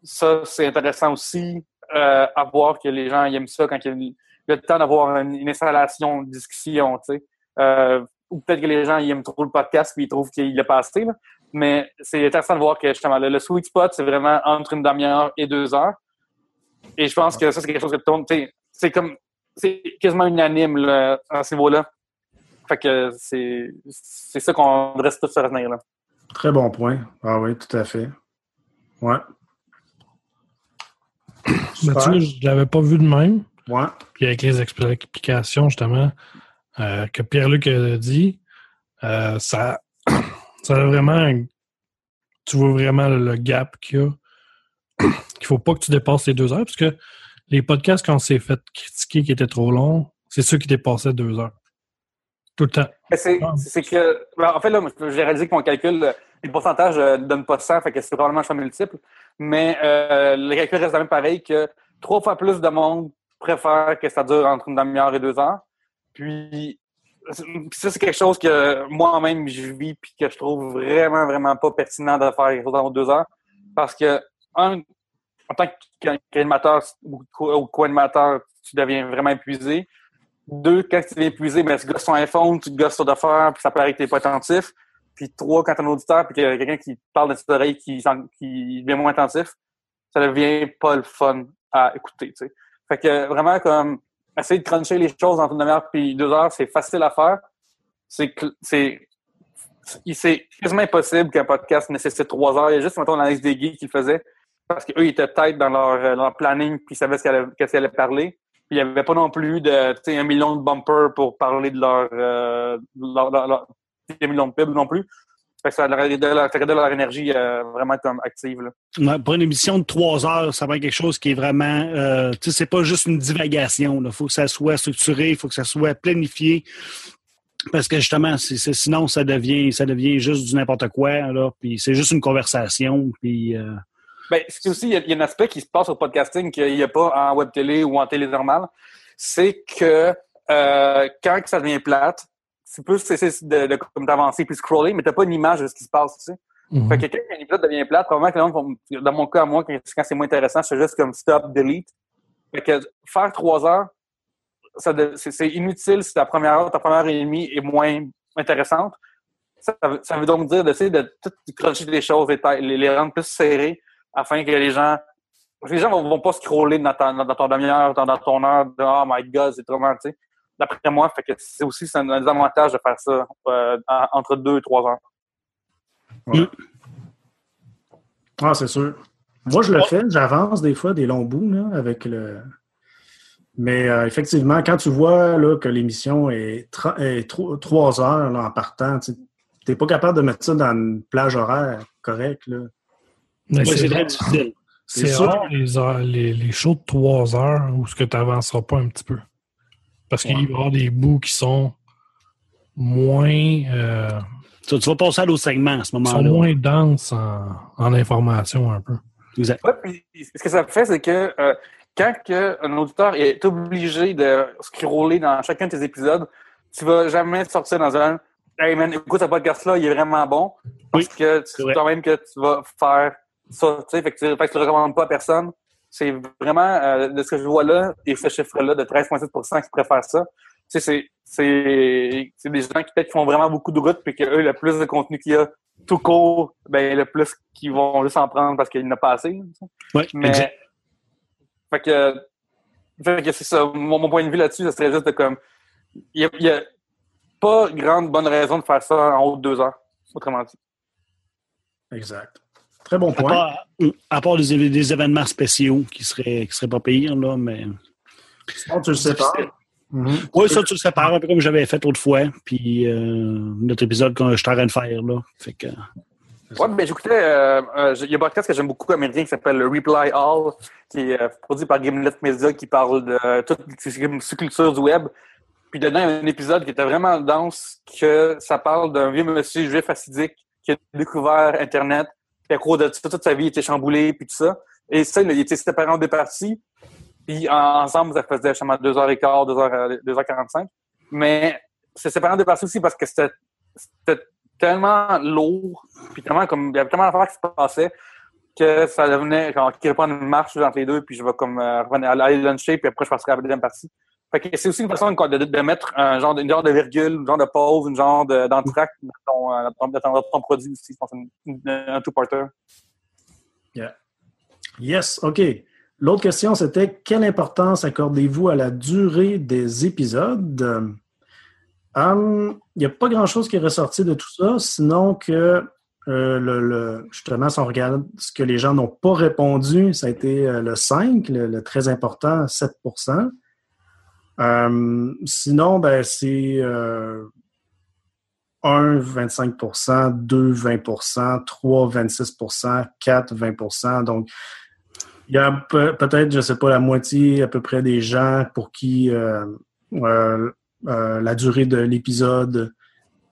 Ça, c'est intéressant aussi euh, à voir que les gens aiment ça quand il y a le- temps d'avoir une, installation, une discussion, tu sais. Euh, ou peut-être que les gens ils aiment trop le podcast puis ils trouvent qu'il est passé. Là. Mais c'est intéressant de voir que justement, le, sweet spot, c'est vraiment entre une demi-heure et deux heures. Et je pense que ça, c'est quelque chose que tourne, c'est comme, c'est quasiment unanime là, à ce niveau-là. Fait que c'est, ça qu'on reste tous se retenir là. Très bon point. Ah oui, tout à fait. Ouais. Mais tu vois, je l'avais pas vu de même. Ouais. Puis avec les explications, justement, euh, que Pierre-Luc a dit, euh, ça, ça a vraiment. Tu vois vraiment le, gap qu'il y a. Qu'il faut pas que tu dépasses les deux heures, parce que les podcasts, quand on s'est fait critiquer qui étaient trop longs, c'est ceux qui dépassaient deux heures. Tout le temps. C'est, que, ben, en fait, là, moi, j'ai réalisé que mon calcul, euh, le pourcentage euh, ne donne pas 100, fait que c'est probablement un choix multiple. Mais euh, le calcul reste même pareil que trois fois plus de monde préfère que ça dure entre une demi-heure et deux heures. Puis, ça, c'est quelque chose que moi-même, je vis puis que je trouve vraiment, vraiment pas pertinent de faire dans deux heures. Parce que, un, en tant qu'animateur ou co- ou co-animateur, tu deviens vraiment épuisé. Deux, quand tu es épuisé, tu gosses ton iPhone, tu gosses sur d'affaires, puis ça paraît que tu pas attentif. Puis trois, quand tu un auditeur, puis qu'il y a quelqu'un qui parle de tes oreilles qui, devient moins attentif, ça devient pas le fun à écouter. Fait que vraiment, comme essayer de cruncher les choses entre une demi-heure puis deux heures, c'est facile à faire. C'est c'est quasiment impossible qu'un podcast nécessite trois heures. Il y a juste, mettons, l'analyse des geeks qui le faisait. Parce qu'eux, ils étaient tête dans leur, euh, planning, puis ils savaient ce qu'elle allait parler. Puis il n'y avait pas non plus de, un million de bumpers pour parler de leur, euh, leur, millions de pubs non plus. Fait que ça leur aidait leur, énergie euh, vraiment comme active. Là. Ouais, pour une émission de trois heures, ça va être quelque chose qui est vraiment. Euh, tu sais, c'est pas juste une divagation. Il faut que ça soit structuré, il faut que ça soit planifié. Parce que justement, sinon, ça devient, ça devient juste du n'importe quoi. Là, puis c'est juste une conversation. Puis, euh, Ben, c'est aussi, il y, y a un aspect qui se passe au podcasting qu'il n'y a pas en web télé ou en télé normale. C'est que euh, quand ça devient plate, tu peux cesser de, de, comme puis scroller, mais t'as pas une image de ce qui se passe, tu sais. Mhm. Fait que quand un épisode devient plate, probablement que dans mon cas, moi, quand c'est moins intéressant, c'est juste comme stop, delete. Fait que faire trois heures, c'est inutile si ta première heure, ta première heure et demie est moins intéressante. Ça, veut- ça veut donc dire d'essayer de tout cruncher les choses, les, les, rendre plus serrées, afin que les gens. Les gens vont, vont pas scroller dans, ta, dans ton demi-heure, dans, dans ton heure, de Oh my god, c'est trop mal, tu sais. D'après moi, fait que c'est aussi c'est un, un désavantage de faire ça euh, en- entre deux et trois heures. Ah, c'est sûr. Moi, je le fais, j'avance des fois des longs bouts là, avec le. Mais euh, effectivement, quand tu vois là, que l'émission est, trois heures là, en partant, tu n'es pas capable de mettre ça dans une plage horaire correcte. Ouais, c'est très rare- difficile. c'est sûr. rare les, heures- les, les shows de 3 heures où ce que tu n'avanceras pas un petit peu. Parce qu'il va y avoir des bouts qui sont moins, euh, Tu, tu vas passer à l'autre segment à ce sont moment-là. moins denses en, en information un peu. Exact. Ouais, puis ce que ça fait, c'est que euh, quand que un auditeur est obligé de scroller dans chacun de tes épisodes, tu vas jamais sortir dans un Hey man, écoute ce podcast-là, il est vraiment bon. Parce que tu c'est sais vrai. quand même que tu vas faire ça. Tu sais, fait que tu fait que tu le recommandes pas à personne. C'est vraiment euh, de ce que je vois là, et ce chiffre-là de 13,7% qui préfèrent ça. Tu sais, c'est, c'est, c'est des gens qui peut-être font vraiment beaucoup de routes, puis que eux, le plus de contenu qu'il y a tout court, ben le plus qu'ils vont juste en prendre parce qu'il n'y en a pas assez. Oui, Mais, exact. fait que, fait que c'est ça. Mon, mon point de vue là-dessus, ce serait juste de comme, il y a, a pas grande bonne raison de faire ça en haut de deux heures, autrement dit. Exact. Très bon À point. part, à part des, événements spéciaux qui seraient, qui seraient pas pires, là, mais. Sinon, tu le sais pas. Mhm. Oui, ça, tu le sépares un peu comme j'avais fait autrefois. Puis euh, notre épisode que je train de faire, là. Fait que. Ouais, ben j'écoutais, euh, euh, il y a un podcast que j'aime beaucoup américain qui s'appelle le Reply All, qui est euh, produit par Gimlet Media, qui parle de toutes les sous-cultures du web. Puis dedans, il y a un épisode qui était vraiment dense, que ça parle d'un vieux monsieur juif assidique qui a découvert Internet, puis à cause de ça, toute sa vie était chamboulée, puis tout ça. Et ça, il était séparé en deux parties. Puis en- ensemble, ça faisait justement 2h15, 2h, 2h45. Mais c'est séparé en deux parties aussi parce que c'était tellement lourd, puis tellement comme il y avait tellement d'affaires qui se passaient que ça devenait genre qu'il reprendre une marche entre les deux, puis je vais comme euh, aller luncher, puis après je passerai à la deuxième partie. C'est aussi une façon de, de, de mettre un genre de, une genre de virgule, un genre de pause, une genre de- dans ton, euh, dans ton, produit aussi. Je pense une- une- un two-parter. Yes, OK. L'autre question, c'était quelle importance accordez-vous à la durée des épisodes? Il n'y a pas grand-chose qui est ressorti de tout ça, sinon que euh, justement, si on regarde ce que les gens n'ont pas répondu, ça a été euh, le 5, le, le très important, 7 Hum, Sinon, ben, c'est euh, 1, 25% 2, 20% 3, 26% 4, 20% Donc, il y a pe- peut-être, je ne sais pas, la moitié à peu près des gens pour qui euh, euh, euh, la durée de l'épisode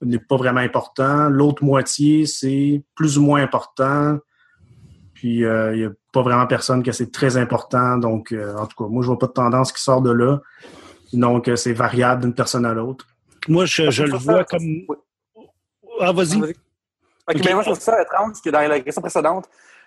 n'est pas vraiment important. L'autre moitié, c'est plus ou moins important. Puis, euh, il n'y a pas vraiment personne que c'est très important. Donc, euh, en tout cas, moi, je vois pas de tendance qui sort de là. Donc, euh, c'est variable d'une personne à l'autre. Moi, je, je le ça- vois comme. Oui. Ah, vas-y. Ok. ben moi, je trouve ça étrange que dans la question précédente,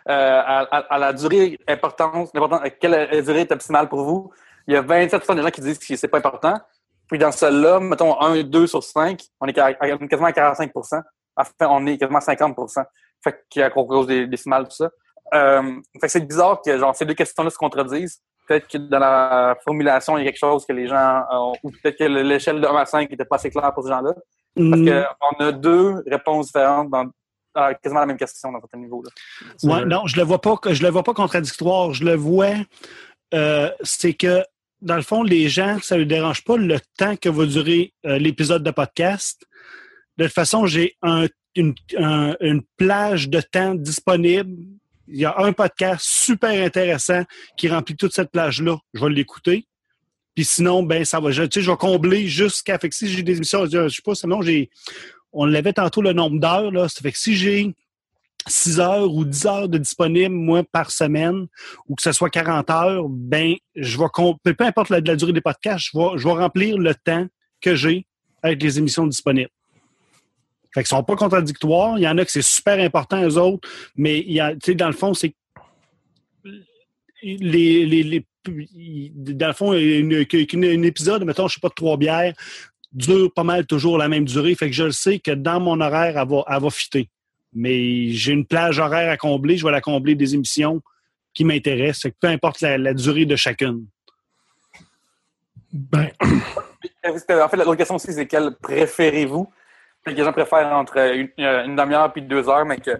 euh, à, à- à la durée importante, quelle durée est optimale pour vous, il y a 27% des gens qui disent que c'est pas important. Puis dans celle-là, mettons 1, 2 sur 5, on est quasiment à 45% Enfin, on est quasiment à 50% Fait qu'à cause des décimales, tout ça. Euh, fait que c'est bizarre que genre, ces deux questions-là se contredisent. Peut-être que dans la formulation, il y a quelque chose que les gens ont, ou peut-être que l'échelle de 1 à 5 n'était pas assez claire pour ces gens-là. Parce Mm, qu'on a deux réponses différentes dans quasiment la même question dans certains niveaux. Là. Ouais, non, je le vois pas, je le vois pas contradictoire. Je le vois, euh, c'est que dans le fond, les gens, ça ne dérange pas le temps que va durer euh, l'épisode de podcast. De toute façon, j'ai un- une, un- une plage de temps disponible. Il y a un podcast super intéressant qui remplit toute cette plage-là. Je vais l'écouter. Puis sinon, ben ça va. Je, tu sais, je vais combler jusqu'à. Fait que si j'ai des émissions, je sais pas, sinon j'ai. On l'avait tantôt le nombre d'heures, là. Ça fait que si j'ai 6 heures ou 10 heures de disponible, moi, par semaine, ou que ce soit 40 heures, ben, je vais, peu importe la, la durée des podcasts, je vais, je vais remplir le temps que j'ai avec les émissions disponibles. Fait qu'ils sont pas contradictoires. Il y en a que c'est super important, eux autres, mais il y a, tu sais, dans le fond, c'est les, les, les- dans le fond, un épisode, mettons, je sais pas, de trois bières, dure pas mal toujours la même durée. Fait que je le sais que dans mon horaire, elle va, elle va fitter. Mais j'ai une plage horaire à combler, je vais la combler des émissions qui m'intéressent. Fait que peu importe la, la durée de chacune. Ben, En fait, l'autre question aussi, c'est quelle préférez-vous? Fait que les gens préfèrent entre une, une demi-heure puis deux heures, mais que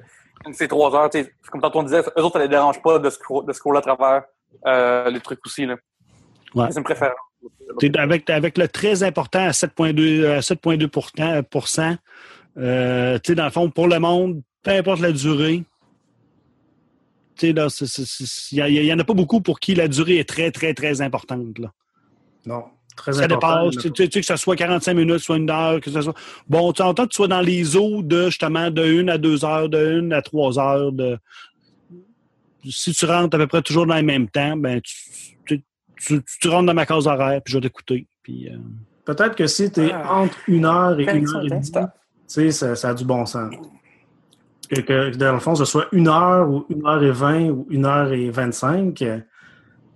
C'est trois heures. tu sais, Comme tantôt on disait, eux autres, ça les dérange pas de scroll, de scroller à travers euh, les trucs aussi. Là. Ouais. C'est une préférence. Avec, avec le très important à 7,2 à 7,2 pourcent- pourcent, euh, tu sais, dans le fond, pour le monde, peu importe la durée, il y a- il y, en a pas beaucoup pour qui la durée est très, très, très importante. Là. Non, très Ça important. dépasse, tu, tu- que ce soit 45 minutes, soit une heure, que ce soit. Bon, tu entends que tu sois dans les eaux de justement de 1 à 2 heures, de 1 à 3 heures. De... Si tu rentres à peu près toujours dans le même temps, ben tu, tu, tu- tu rentres dans ma case horaire, puis je vais t'écouter. Puis, euh, Peut-être que si tu es Ah. entre une heure et Fais une ça, heure et demie, ça. tu sais, ça, a du bon sens. Et que, dans le fond, ce soit une heure ou une heure et vingt ou une heure et vingt-cinq, euh,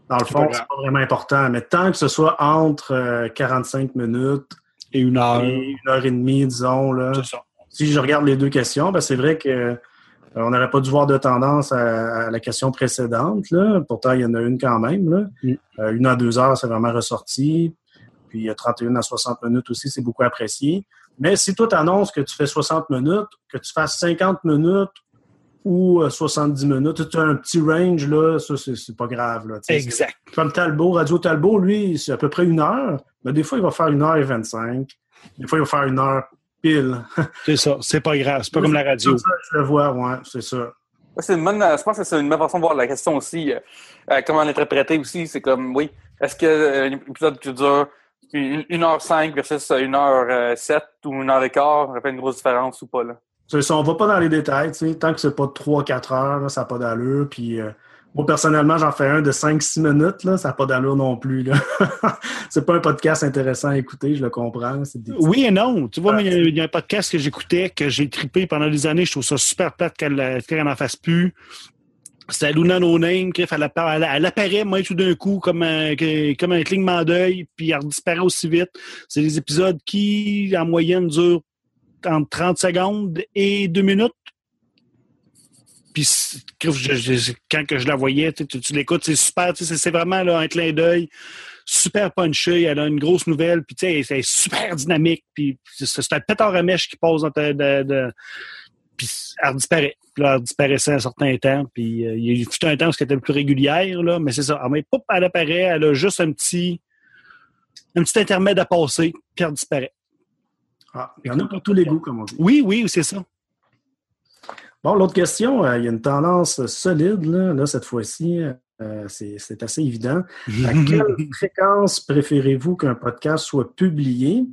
dans le fond, c'est pas vraiment important. Mais tant que ce soit entre euh, 45 minutes et une heure. et une heure et demie, disons, là, ça. si je regarde les deux questions, ben c'est vrai que euh, on n'aurait pas dû voir de tendance à, à la question précédente. Là. Pourtant, il y en a une quand même. Là. Mm. Euh, une à deux heures, c'est vraiment ressorti. Puis il y a 31 à 60 minutes aussi, c'est beaucoup apprécié. Mais si toi, tu annonces que tu fais 60 minutes, que tu fasses 50 minutes ou euh, 70 minutes, tu as un petit range, là, ça, c'est pas grave. Là. Exact. Comme Talbot, Radio Talbot, lui, c'est à peu près une heure. Mais des fois, il va faire une heure et 25. Des fois, il va faire une heure pile. C'est ça. C'est pas grave. C'est pas comme la radio. Ça, je le vois, ouais, c'est ça. Ouais, C'est une bonne, euh, je pense que c'est une bonne façon de voir la question aussi. euh, euh, comment l'interpréter aussi, c'est comme, oui, est-ce que euh, un épisode qui dure une, une heure cinq versus une heure euh, sept ou une heure et quart, ça fait une grosse différence ou pas, là? On va pas dans les détails, tu sais, tant que c'est pas 3-4 heures, là, ça n'a pas d'allure. Puis euh, moi, personnellement, j'en fais un de 5-6 minutes, là, ça n'a pas d'allure non plus. C'est pas un podcast intéressant à écouter, je le comprends. des Oui et non. Tu vois, il y a- il y, a un podcast que j'écoutais, que j'ai trippé pendant des années. Je trouve ça super plate qu'elle qu'elle n'en fasse plus. C'était Luna No Name. Elle, elle, elle apparaît, moi, tout d'un coup, comme un, comme un clignement d'œil, puis elle disparaît aussi vite. C'est des épisodes qui, en moyenne, durent entre 30 secondes et 2 minutes. Puis, quand que je la voyais, tu, l'écoutes, c'est super. C'est vraiment un clin d'œil super punché, elle a une grosse nouvelle, puis tu sais, c'est super dynamique, puis c'est un pétard à mèche qui pose dans ta- puis elle disparaît. Puis elle disparaissait un certain temps, puis euh, il y a eu un temps où c'était plus régulière, là, mais c'est ça. Ah, mais pop, elle apparaît, elle a juste un petit un petit intermède à passer, puis elle disparaît. Ah, il y en a pour tous les goûts, comme on dit. Oui, oui, c'est ça. Bon, l'autre question, euh, il y a une tendance solide, là, là, cette fois-ci, euh, c'est assez évident. À quelle fréquence préférez-vous qu'un podcast soit publié?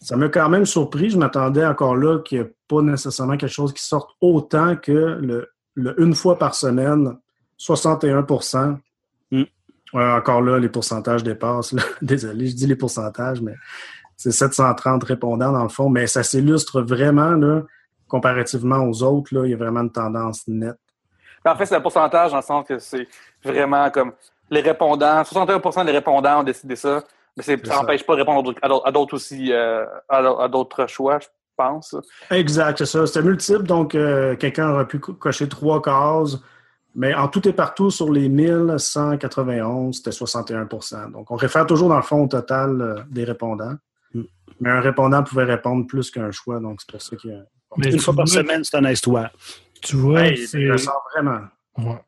Ça m'a quand même surpris. Je m'attendais encore là qu'il n'y ait pas nécessairement quelque chose qui sorte autant que le, le une fois par semaine, 61 Mm. Ouais, Encore là, les pourcentages dépassent. là. Désolé, je dis les pourcentages, mais c'est 730 répondants dans le fond. Mais ça s'illustre vraiment, là, comparativement aux autres, là, il y a vraiment une tendance nette. En fait, c'est un pourcentage dans le sens que c'est vraiment comme les répondants, 61% des répondants ont décidé ça, mais ça n'empêche pas de répondre à d'autres- aussi, euh, à d'au- à d'autres choix, je pense. Exact, c'est ça. C'était multiple, donc euh, quelqu'un aurait pu co- cocher trois cases, mais en tout et partout, sur les 1191, c'était 61% Donc, on réfère toujours, dans le fond, au total euh, des répondants. Mais un répondant pouvait répondre plus qu'un choix, donc c'est pour ça qu'il y a... Mais Une fois par semaine, c'est un histoire. Tu vois, Hey, c'est- je le sens vraiment. Ouais.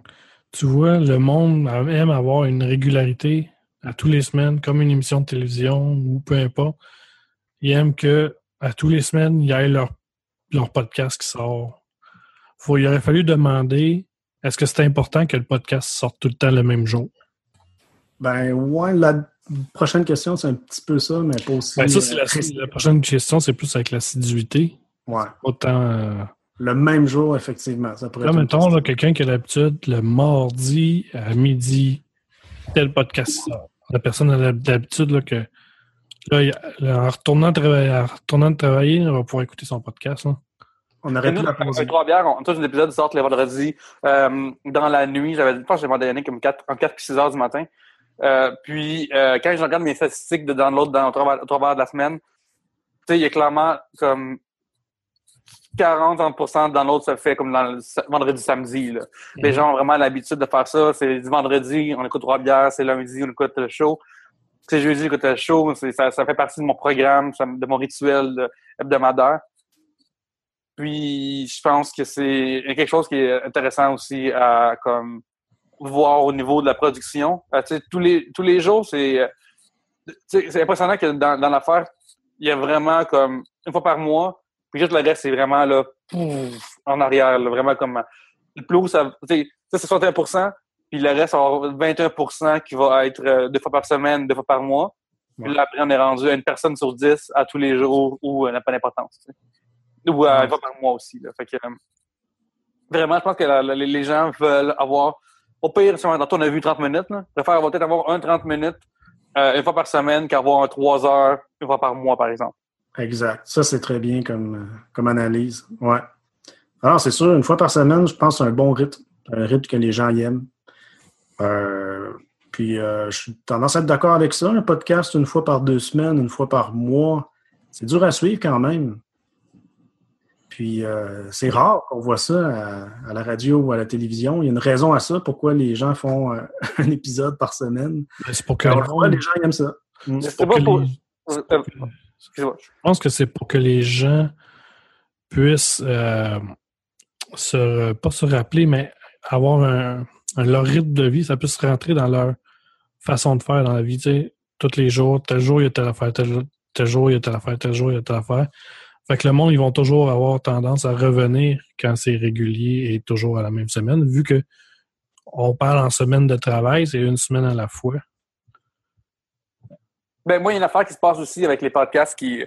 Tu vois, le monde aime avoir une régularité à tous les semaines, comme une émission de télévision ou peu importe. Ils aiment que à tous les semaines, il y ait leur, leur podcast qui sort. Faut, il aurait fallu demander est-ce que c'est important que le podcast sorte tout le temps le même jour? Ben, ouais, la prochaine question, c'est un petit peu ça, mais pas aussi... Ben, ça, c'est euh, la, prochaine question, c'est plus avec l'assiduité. Ouais. Autant. euh, Le même jour, effectivement. Ça pourrait Là, mettons, là, quelqu'un qui a l'habitude, le mardi à midi, tel podcast sort. La personne a l'habitude que là, en, retournant travailler, en retournant de travailler, elle va pouvoir écouter son podcast. là. On aurait pu la poser. avec Trois-Bières, on, tous les épisodes sortent les vendredis euh, dans la nuit. J'avais, je pense que j'ai demandé à Yannick comme 4, entre 4 et 6 heures du matin. Euh, puis, euh, quand je regarde mes statistiques de download dans, au, travers, au travers de la semaine, tu sais, il y a clairement comme 40-30% de download se fait comme dans le vendredi, samedi. Là. Les Mhm. gens ont vraiment l'habitude de faire ça. C'est du vendredi, on écoute trois bières. C'est lundi, on écoute le show. C'est jeudi, on écoute le show. Ça, ça fait partie de mon programme, ça- de mon rituel hebdomadaire. Puis je pense que c'est quelque chose qui est intéressant aussi à comme voir au niveau de la production. Euh, tous les tous les jours, c'est euh, c'est impressionnant que dans, dans l'affaire, il y a vraiment comme une fois par mois, puis juste le reste, c'est vraiment là pouf, en arrière, là, vraiment comme le plus haut, ça, c'est 61% puis le reste, on va avoir 21% qui va être euh, deux fois par semaine, deux fois par mois. Puis là, après, on est rendu à une personne sur dix à tous les jours où elle n'a pas d'importance. Ou euh, une fois par mois aussi. Là. Fait que, euh, vraiment, je pense que la- la- les gens veulent avoir, au pire, si on, a vu 30 minutes, là, je préfère peut-être avoir un 30 minutes euh, une fois par semaine qu'avoir un 3 heures une fois par mois, par exemple. Exact. Ça, c'est très bien comme, euh, comme analyse. Ouais. Alors, c'est sûr, une fois par semaine, je pense c'est un bon rythme. Un rythme que les gens aiment. Euh, puis, je suis tendance à être d'accord avec ça. Un podcast une fois par deux semaines, une fois par mois, c'est dur à suivre quand même. Puis, euh, c'est rare qu'on voit ça à, à la radio ou à la télévision. Il y a une raison à ça, pourquoi les gens font euh, un épisode par semaine. Ben, C'est pour que Alors, le je vois, monde- les gens aiment ça. C'est pour pas pour... les- Euh. Je pense que c'est pour que les gens puissent euh, se, pas se rappeler, mais avoir un, un- leur rythme de vie, ça puisse rentrer dans leur façon de faire dans la vie. Tu sais, tous les jours, tel jour, il y a telle affaire, tel, jour- tel jour, il y a telle affaire, tel jour, il y a telle affaire. Fait que le monde, ils vont toujours avoir tendance à revenir quand c'est régulier et toujours à la même semaine, vu que on parle en semaine de travail, c'est une semaine à la fois. Ben, moi, il y a une affaire qui se passe aussi avec les podcasts qui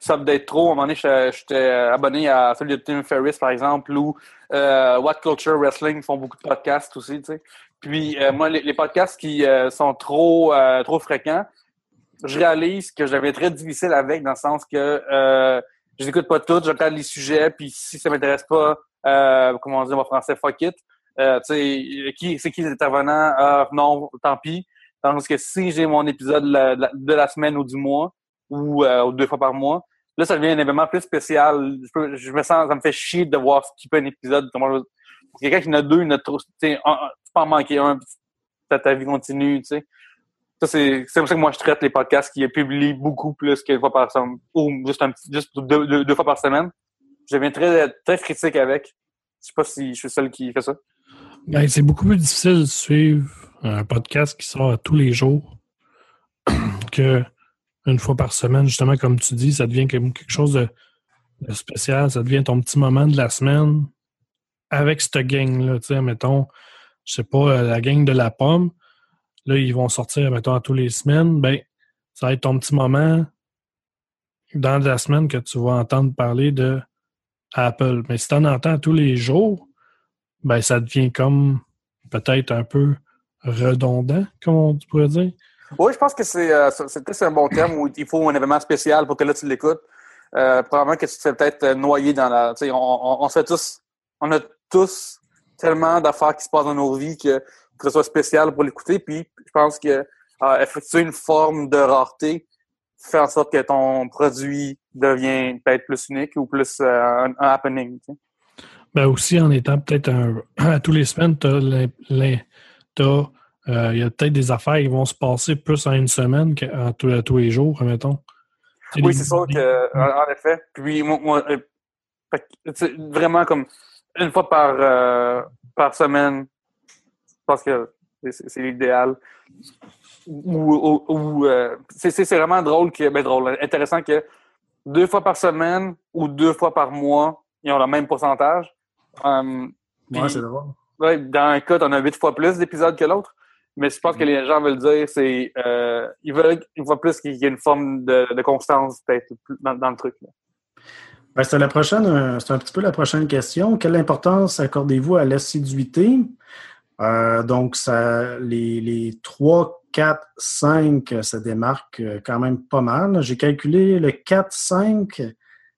s'update trop. À un moment donné, j'étais abonné à celui de Tim Ferriss, par exemple, ou euh, What Culture Wrestling font beaucoup de podcasts aussi, tu sais. Puis, euh, moi, les, podcasts qui euh, sont trop, trop fréquents, je réalise que j'avais très difficile avec, dans le sens que je n'écoute pas tout, je regarde les sujets, puis si ça m'intéresse pas, euh, comment on dit en français, fuck it. Euh, qui, c'est qui les intervenants? Ah, non, tant pis. Tandis que si j'ai mon épisode de la, semaine ou du mois, ou, euh, ou deux fois par mois, là, ça devient un événement plus spécial. Je, peux- je me sens, ça me fait chier de voir skipper un épisode. Quelqu'un qui en a deux, il en a trop. Tu peux en manquer un, ta, ta vie continue, tu sais. Ça, c'est c'est comme ça que moi, je traite les podcasts qui publient beaucoup plus qu'une fois par semaine, ou juste, un juste deux, deux- fois par semaine. Je deviens très, très critique avec. Je sais pas si je suis seul qui fait ça. Ben, c'est beaucoup plus difficile de suivre un podcast qui sort tous les jours que une fois par semaine. Justement, comme tu dis, ça devient quelque chose de, de spécial. Ça devient ton petit moment de la semaine avec cette gang-là. Tu sais, mettons, je sais pas, euh, la gang de la pomme. Là, ils vont sortir, mettons, tous les semaines. Ben, ça va être ton petit moment dans la semaine que tu vas entendre parler de Apple. Mais si tu en entends tous les jours, ben ça devient comme peut-être un peu redondant, comme on pourrait dire. Oui, je pense que c'est euh, un bon terme où il faut un événement spécial pour que là tu l'écoutes. Euh, probablement que tu te fais peut-être euh, noyer dans la. On, on, on fait tous. On a tous tellement d'affaires qui se passent dans nos vies que, que ce soit spécial pour l'écouter. Puis je pense que euh, effectuer une forme de rareté fait en sorte que ton produit devient peut-être plus unique ou plus euh, un, un happening. tu sais. Ben aussi, en étant peut-être un, à tous les semaines, l'im- t'as, euh, il y a peut-être des affaires qui vont se passer plus en une semaine qu'à tous, les jours, mettons. Tu Oui, c'est sûr que, en en effet. Puis, moi, euh, tu vraiment comme une fois par, euh, par semaine, pense que c'est l'idéal. Ou, ou- ou, euh, c'est vraiment drôle, que, ben drôle, intéressant que deux fois par semaine ou deux fois par mois, ils ont le même pourcentage. Um, puis- Ouais, c'est drôle. Ouais, dans un cas, t'en as huit fois plus d'épisodes que l'autre. Mais je pense que les gens veulent dire, c'est euh, ils veulent une fois plus qu'il y ait une forme de, de constance peut-être dans, dans le truc. là. Ben, c'est la prochaine, euh, c'est un petit peu la prochaine question. Quelle importance accordez-vous à l'assiduité? Euh, donc, ça, les, les 3, 4, 5, euh, ça démarque euh, quand même pas mal. J'ai calculé le 4, 5,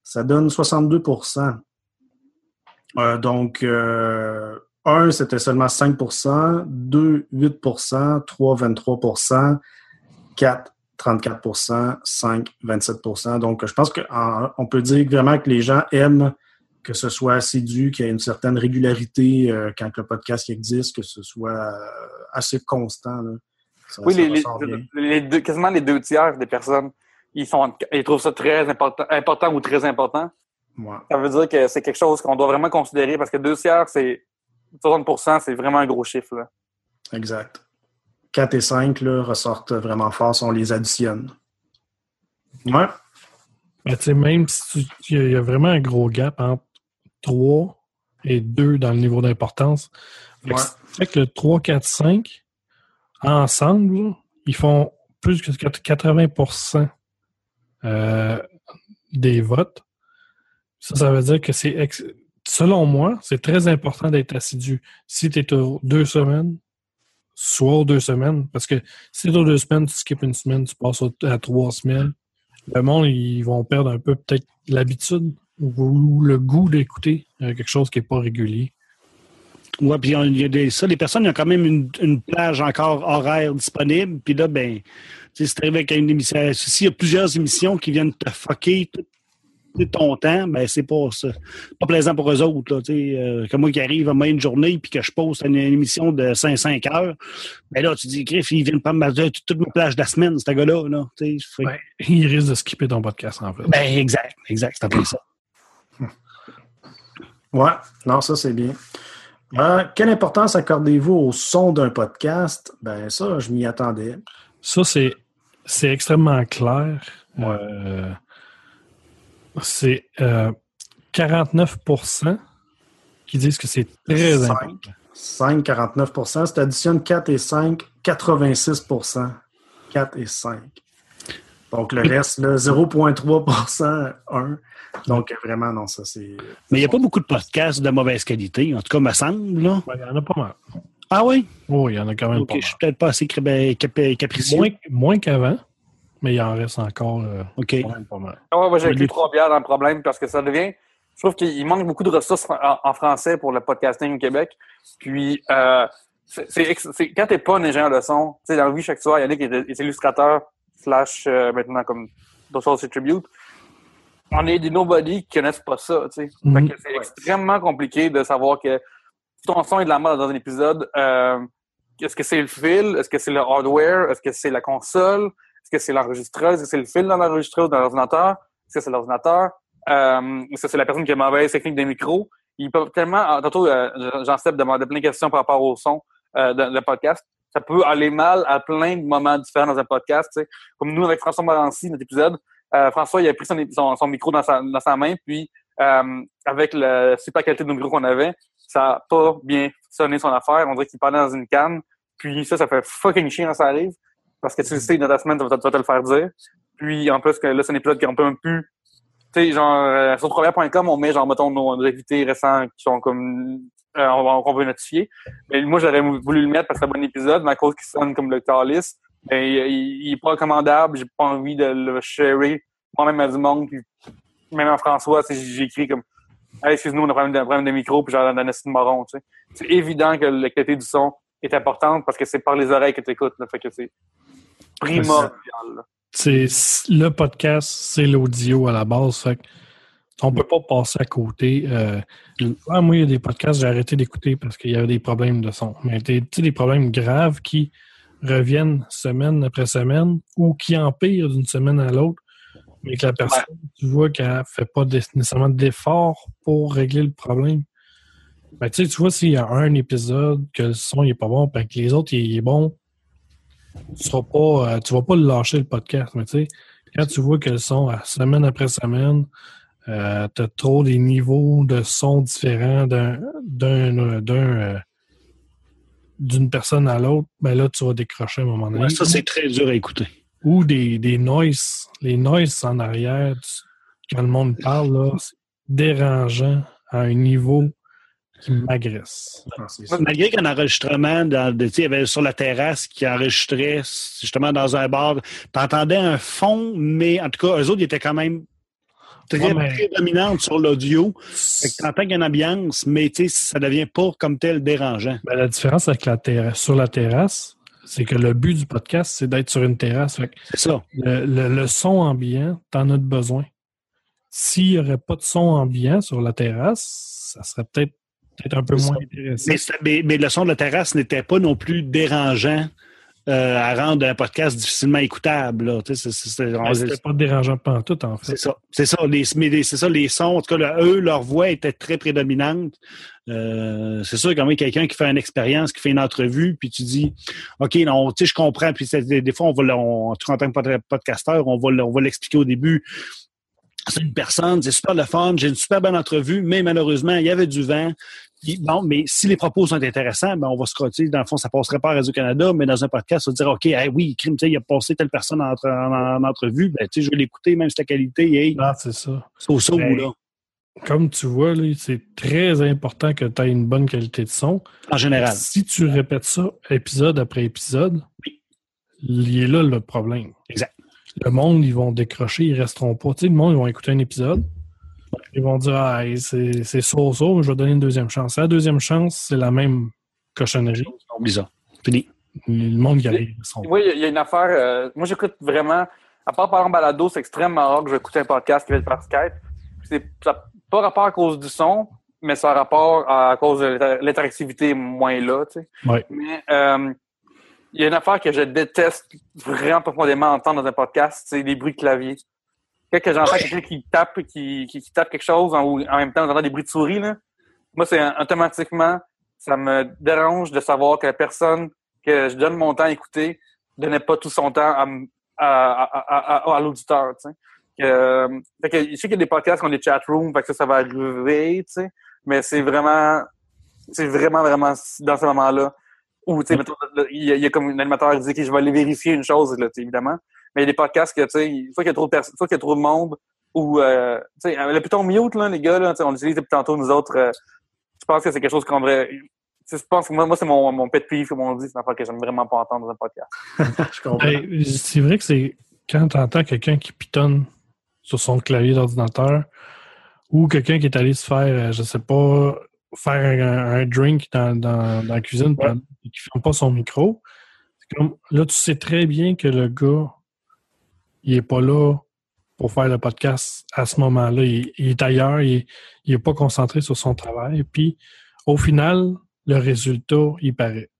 ça donne 62% Euh, Donc, euh, 1, c'était seulement 5 2, 8 3%, 23% 4, 34% 5, 27% Donc, je pense qu'on peut dire vraiment que les gens aiment que ce soit assidu, qu'il y ait une certaine régularité euh, quand le podcast existe, que ce soit euh, assez constant. là. Ça- Oui, ça les, les, ressort bien. les deux, quasiment les deux tiers des personnes, ils, sont, ils trouvent ça très important, important ou très important. Ouais. Ça veut dire que c'est quelque chose qu'on doit vraiment considérer parce que deux tiers, c'est 60% c'est vraiment un gros chiffre. Là. Exact. 4 et 5 là, ressortent vraiment fort si on les additionne. Ouais. Mais tu sais, même si tu- il y a- il y a vraiment un gros gap entre 3 et 2 dans le niveau d'importance. Fait Ouais. fait que le 3, 4, 5, ensemble, ils font plus que 80% euh, des votes. Ça, ça veut dire que c'est, ex- selon moi, c'est très important d'être assidu. Si tu es aux deux semaines, soit aux deux semaines, parce que si tu es aux deux semaines, tu skippes une semaine, tu passes à trois semaines, le monde, ils vont perdre un peu peut-être l'habitude ou, le goût d'écouter euh, quelque chose qui n'est pas régulier. Ouais, puis il y a des, ça, les personnes, ils ont quand même une, une plage encore horaire disponible. Puis là, ben, tu sais, avec une émission. S'il y a plusieurs émissions qui viennent te fucker tout, tout ton temps, ben, c'est pas ça. pas plaisant pour eux autres, là, tu sais. euh, comme moi qui arrive à moyenne une journée puis que je poste une, une émission de 5-5 heures, ben là, tu dis, Griff, ils viennent pas me mettre toute, toute ma plage de la semaine, ce gars-là, là, tu sais. Fait que- Ouais. Ils risquent de skipper ton podcast, en fait. Ben, exact, exact, c'est un peu ça. Ouais, non, ça c'est bien. Euh, quelle importance accordez-vous au son d'un podcast? Ben ça, je m'y attendais. Ça, c'est, c'est extrêmement clair. Euh, c'est euh, 49% qui disent que c'est très important. 5, 49 Si tu additionnes 4 et 5, 86% 4 et 5. Donc le reste, là, 0,3% 1. Donc vraiment, non, ça c'est. Mais il n'y a pas beaucoup de podcasts de mauvaise qualité, en tout cas, me semble, là. Ouais, Il y en a pas mal. Ah oui? Oh, il y en a quand même pas je mal. suis peut-être pas assez capricieux. Moins, moins qu'avant, mais il en reste encore euh, OK. quand même pas mal. Ah ouais, moi, j'ai Oui, écrit les- trois bières dans le problème parce que ça devient. Je trouve qu'il manque beaucoup de ressources en, en français pour le podcasting au Québec. Puis, euh, c'est, c'est, ex- c'est- quand t'es pas un ingénieur de son, tu sais, dans le vie chaque soir, Yannick est, est illustrateur, slash, euh, maintenant comme d'autres choses, c'est tribute. On est des nobody qui connaissent pas ça, tu sais. Mhm. c'est extrêmement compliqué de savoir que si ton son est de la merde dans un épisode, euh, est-ce que c'est le fil? Est-ce que c'est le hardware? Est-ce que c'est la console? Est-ce que c'est l'enregistreuse? Est-ce que c'est le fil dans l'enregistreuse, dans l'ordinateur? Est-ce que c'est l'ordinateur? Euh, est-ce que c'est la personne qui a mauvaise technique des micros? Ils peuvent tellement, tantôt, euh, Jean-Seb demandait plein de questions par rapport au son euh, de, de podcast. Ça peut aller mal à plein de moments différents dans un podcast. tu sais. Comme nous, avec François Morancy, notre épisode, euh, François, il a pris son, son, son micro dans sa, dans sa main, puis euh, avec la super qualité de micro qu'on avait, ça a pas bien sonné son affaire. On dirait qu'il parlait dans une canne. Puis ça, ça fait fucking chier quand ça arrive. Parce que tu le sais, dans ta semaine, tu vas, te le faire dire. Puis en plus, que là, c'est un épisode qu'on peut un peu... Tu sais, genre, euh, sur première.com, on met, genre, mettons, nos, nos invités récents qui sont comme... Euh, on, va- veut notifier. Mais moi, j'aurais voulu le mettre parce que c'est un bon épisode, mais à cause qu'il sonne comme le calice, ben, il, il, il est pas recommandable. J'ai pas envie de le sharer moi-même à du monde. Puis même à François, écrit comme Hey, excuse-nous, on a un problème de, un problème de micro, puis genre, dans un de moron, tu sais. C'est évident que la qualité du son est importante parce que c'est par les oreilles que tu écoutes, là. Fait que c'est primordial. C'est le podcast, c'est l'audio à la base. Fait que on peut pas passer à côté. Euh, ah, moi, il y a des podcasts, j'ai arrêté d'écouter parce qu'il y avait des problèmes de son. Mais des, tu sais, des problèmes graves qui reviennent semaine après semaine ou qui empirent d'une semaine à l'autre. Mais que la personne, tu vois qu'elle fait pas de- nécessairement d'effort pour régler le problème. Ben, tu vois, s'il y a un épisode que le son il est pas bon, puis que les autres, il est bon, tu seras pas, euh, tu vas pas lâcher le podcast, mais tu sais, quand tu vois que le son, semaine après semaine, euh, tu as trop des niveaux de son différents d'un d'un d'un, euh, d'une personne à l'autre, ben là, tu vas décrocher à un moment donné. Ouais, ça, c'est très dur à écouter. Ou des, des noises. Les noises en arrière, tu- quand le monde parle, là, c'est dérangeant à un niveau qui m'agresse. Malgré qu'un enregistrement, dans, de- tu il y avait sur la terrasse qui enregistrait justement dans un bar, t'entendais un fond, mais en tout cas, eux autres, ils étaient quand même très Ouais, mais- prédominantes sur l'audio. Y a une ambiance, mais tu sais, ça devient pas comme tel dérangeant. Ben, la différence avec la terrasse, sur la terrasse, c'est que le but du podcast, c'est d'être sur une terrasse. C'est ça. le, le- le son ambiant, t'en as de besoin. S'il n'y aurait pas de son ambiant sur la terrasse, ça serait peut-être un peu moins ça. intéressant. Mais, c'était- mais- mais le son de la terrasse n'était pas non plus dérangeant euh, à rendre un podcast difficilement écoutable. C'était pas dérangeant pas tout, en fait. c'est ça. C'est ça. Les, c'est ça, les sons, en tout cas, là, eux, leur voix était très prédominante. Euh, c'est sûr, quand même, quelqu'un qui fait une expérience, qui fait une entrevue, puis tu dis, OK, non, tu sais, je comprends. Puis des, des fois, on va, on, en tout cas, en tant que pod- podcasteur, on va, on va l'expliquer au début. C'est une personne, c'est super le fun, j'ai une super bonne entrevue, mais malheureusement, il y avait du vent. Bon, mais si les propos sont intéressants, ben on va se crotter. Dans le fond, ça passerait pas à Radio-Canada, mais dans un podcast, on va dire, OK, hey, oui, crime, il a passé telle personne en, en, en entrevue, ben, je vais l'écouter, même si la qualité, hey, Ah, c'est ça. so so, Ben, là, Comme tu vois, c'est très important que tu aies une bonne qualité de son. en général. Si tu répètes ça épisode après épisode, il est là le problème. Exact. Le monde, ils vont décrocher, ils resteront pas. Tu sais, le monde, ils vont écouter un épisode. Ils vont dire, ah, c'est so, so, mais je vais donner une deuxième chance. La deuxième chance, c'est la même cochonnerie. Ça. Fini. Le monde y arrive. ils sont- Oui, il y a une affaire. euh, moi, j'écoute vraiment. À part par exemple balado, c'est extrêmement rare que j'écoute un podcast qui va être par Skype. C'est ça n'a pas rapport à cause du son, mais ça a rapport à, cause de l'inter- l'interactivité moins là. Tu sais. Ouais. Mais euh, il y a une affaire que je déteste vraiment profondément entendre dans un podcast, c'est les bruits de clavier. Quand j'entends quelqu'un qui tape, qui, qui, qui tape quelque chose en, en même temps j'entends des bruits de souris, là, moi, c'est automatiquement, ça me dérange de savoir que la personne que je donne mon temps à écouter donnait pas tout son temps à, l'auditeur, tu sais. Euh, fait que, je sais qu'il y a des podcasts qui ont des chat rooms, fait que ça, ça va arriver, tu sais. Mais c'est vraiment, c'est vraiment, vraiment dans ce moment-là où, tu sais, là, il y, a- il y a comme un animateur qui dit que je vais aller vérifier une chose, là, évidemment. Mais il y a des podcasts que, tu sais, soit qu'il y a trop de personnes, soit qu'il y a trop de monde, ou, euh, tu sais, le piton mute, là, les gars, là, on l'utilise depuis tantôt, nous autres, euh, je pense que c'est quelque chose qu'on devrait, tu sais, je pense que moi, moi c'est mon, mon pet peeve, comme on dit, c'est une affaire que j'aime vraiment pas entendre dans un podcast. Je comprends. Hey, c'est vrai que c'est quand tu entends quelqu'un qui pitonne sur son clavier d'ordinateur ou quelqu'un qui est allé se faire, euh, je sais pas, faire un, un drink dans, dans, dans la cuisine Ouais. et qui ne ferme pas son micro. C'est comme, là, tu sais très bien que le gars, il est pas là pour faire le podcast à ce moment-là. Il, est ailleurs, il, il est pas concentré sur son travail. Puis, au final, le résultat, il paraît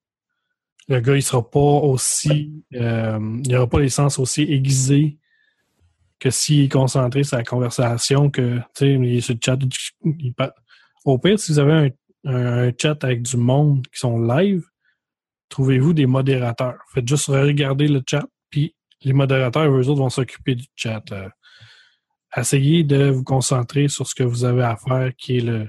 le gars, il sera pas aussi. euh, il aura pas les sens aussi aiguisés que s'il est concentré sur la conversation, que, tu sais, le chat. Au pire, si vous avez un- un chat avec du monde qui sont live, trouvez-vous des modérateurs. Faites juste regarder le chat, puis les modérateurs, eux autres, vont s'occuper du chat. Euh, essayez de vous concentrer sur ce que vous avez à faire, qui est le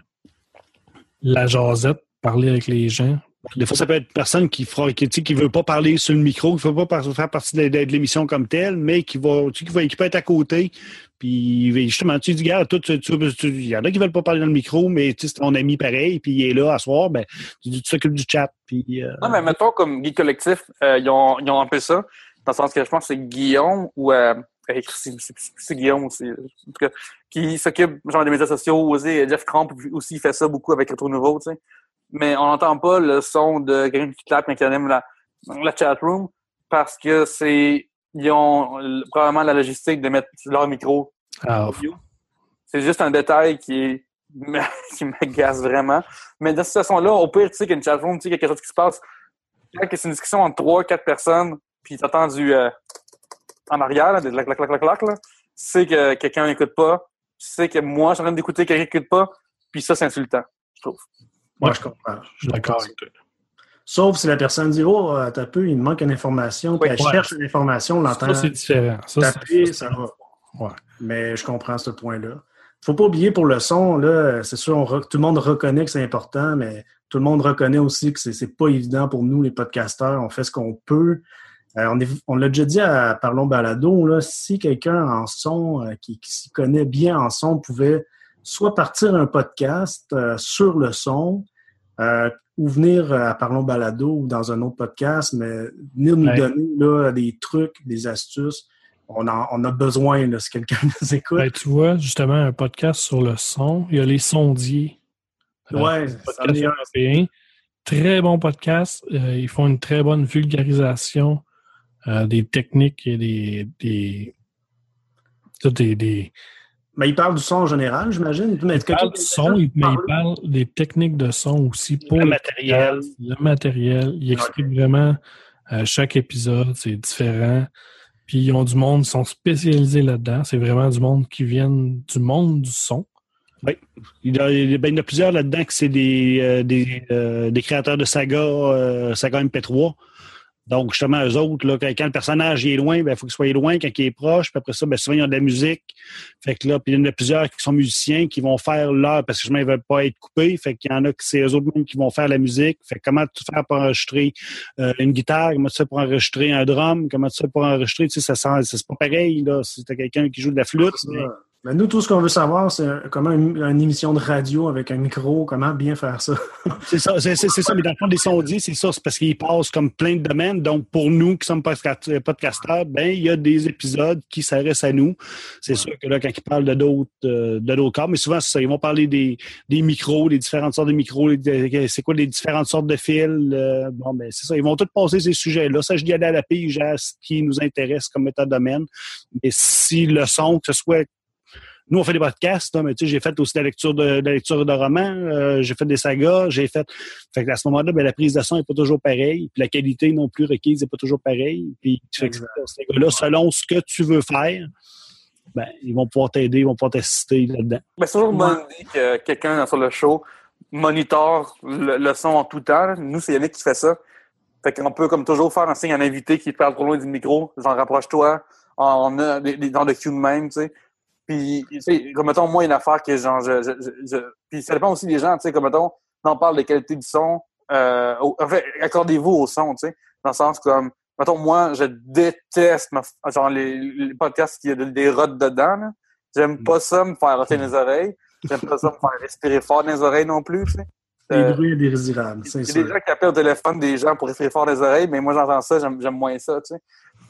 la jasette, parler avec les gens, Des fois, ça peut être une personne qui fera, qui, qui veut pas parler sur le micro, qui veut pas faire partie de, de- de l'émission comme telle, mais qui va, tu qui va, qui peut être à côté. Puis, justement, tu dis, regarde, toi, tu, tu- tu- il y en a qui veulent pas parler dans le micro, mais tu sais, c'est ton ami pareil, puis il est là à soir, ben, tu dis, tu t'occupes du chat, puis, euh, Non, mais mettons comme Guy Collectif, euh, ils, ont, ils ont un peu ça, dans le sens que je pense que c'est Guillaume ou euh, euh, c'est Guillaume aussi, en tout cas, qui s'occupe genre des médias sociaux aussi. Jeff Crump aussi il fait ça beaucoup avec Retro Nouveau, tu sais. Mais on n'entend pas le son de quelqu'un qui clappe quand il anime la, la chat room parce que c'est ils ont euh, probablement la logistique de mettre leur micro Ah. C'est juste un détail qui est qui m'agace vraiment. Mais dans cette situation-là, au pire, tu sais qu'une chatroom, tu sais, quelque chose qui se passe. Quand c'est une discussion entre trois, quatre personnes, puis t'entends du euh, en arrière, là, des clac, clac, clac, clac, là, tu sais que quelqu'un n'écoute pas. Tu sais que moi, je suis en train d'écouter quelqu'un qui n'écoute pas. Puis ça, c'est insultant, je trouve. Moi, Ouais. je comprends. je suis d'accord avec toi. Sauf si la personne dit Oh, euh, t'as peu, il me manque une information, puis Oui. elle Ouais. cherche une information, on l'entend Ça, c'est différent. Ça, c'est- taper, ça va. Ouais. Mais je comprends ce point-là. Faut pas oublier pour le son, là, c'est sûr, on re- tout le monde reconnaît que c'est important, mais tout le monde reconnaît aussi que c'est c'est pas évident pour nous, les podcasteurs. On fait ce qu'on peut. Euh, on l'a déjà dit à Parlons Balado, là, si quelqu'un en son, euh, qui, qui s'y connaît bien en son, pouvait soit partir un podcast euh, sur le son, euh, ou venir à Parlons Balado ou dans un autre podcast, mais venir nous Ouais. donner là, des trucs, des astuces. On, en- on a besoin, là, si quelqu'un nous écoute. Ben, tu vois, justement, un podcast sur le son. Il y a les sondiers. Euh, ouais, podcast c'en est un. Très bon podcast. Ils font une très bonne vulgarisation euh, des techniques et des. des, tout des, des Mais il parle du son en général, j'imagine. Mais ils parlent du son, il- mais ils parlent des techniques de son aussi pour le matériel. le matériel. Il explique vraiment Euh, chaque épisode, c'est différent. Puis ils ont du monde, ils sont spécialisés là-dedans. C'est vraiment du monde qui vient du monde du son. Oui. Il y, a, ben, il y en a plusieurs là-dedans que c'est des, euh, des, euh, des créateurs de saga, euh, saga MP3. Donc, justement, eux autres, là, quand, le personnage est loin, ben, il faut qu'il soit loin quand il est proche. Puis après ça, ben, souvent, ils ont de la musique. Fait que là, puis il y en a plusieurs qui sont musiciens qui vont faire leur, parce que justement, ils ne veulent pas être coupés. Fait qu'il y en a que c'est eux autres mêmes qui vont faire la musique. Fait que comment tu fais pour enregistrer euh, une guitare? Comment tu fais pour enregistrer un drum? Comment tu fais pour enregistrer? Tu sais, ça sent, c'est pas pareil, là. Si t'as quelqu'un qui joue de la flûte. mais- Ben, nous, tout ce qu'on veut savoir, c'est comment une, une émission de radio avec un micro, comment bien faire ça. C'est ça, c'est, ça. Mais dans le fond, des sondiers, c'est ça. C'est parce qu'ils passent comme plein de domaines. Donc, pour nous qui sommes podca- podcasteurs, ben, il y a des épisodes qui s'adressent à nous. C'est sûr que là, quand ils parlent de d'autres, euh, de d'autres cas, mais souvent, c'est ça. Ils vont parler des, des micros, des différentes sortes de micros, de- c'est quoi les différentes sortes de fils. euh, bon, ben, c'est ça. Ils vont tous passer ces sujets-là. Ça, je dis aller à la pige à ce qui nous intéresse comme métadomaine. Mais si le son, que ce soit nous, on fait des podcasts, là, mais tu sais, j'ai fait aussi de la lecture de, de la lecture de romans, euh, j'ai fait des sagas, j'ai fait. Fait que à ce moment-là, ben, la prise de son n'est pas toujours pareille, puis la qualité non plus requise n'est pas toujours pareille. Puis fait que Exact. ces gars-là, selon ce que tu veux faire, ben, ils vont pouvoir t'aider, ils vont pouvoir t'assister là-dedans. Mais c'est toujours une bonne idée que quelqu'un sur le show monitore le, le son en tout temps. là. Nous, c'est Yannick qui fait ça. Fait qu'on peut, comme toujours, faire un signe à un invité qui parle trop loin du micro. Genre, rapproche-toi. On a des, des, dans le cue de même, tu sais. Puis, tu sais, comme mettons, moi, une affaire que genre, je, je, je- je- Puis ça dépend aussi des gens, tu sais, comme mettons, on parle de qualité du son. Euh, au- en fait, accordez-vous au son, tu sais. Dans le sens comme, mettons, moi, je déteste ma- genre les, les podcasts qui a des rottes dedans. là. J'aime pas ça me faire roter les oreilles. J'aime pas ça me faire respirer fort dans les oreilles non plus, tu sais. Euh, bruits indésirables, c'est il y a des gens qui appellent au téléphone des gens pour respirer fort les oreilles, mais moi, j'entends ça, j'aime moins ça, tu sais.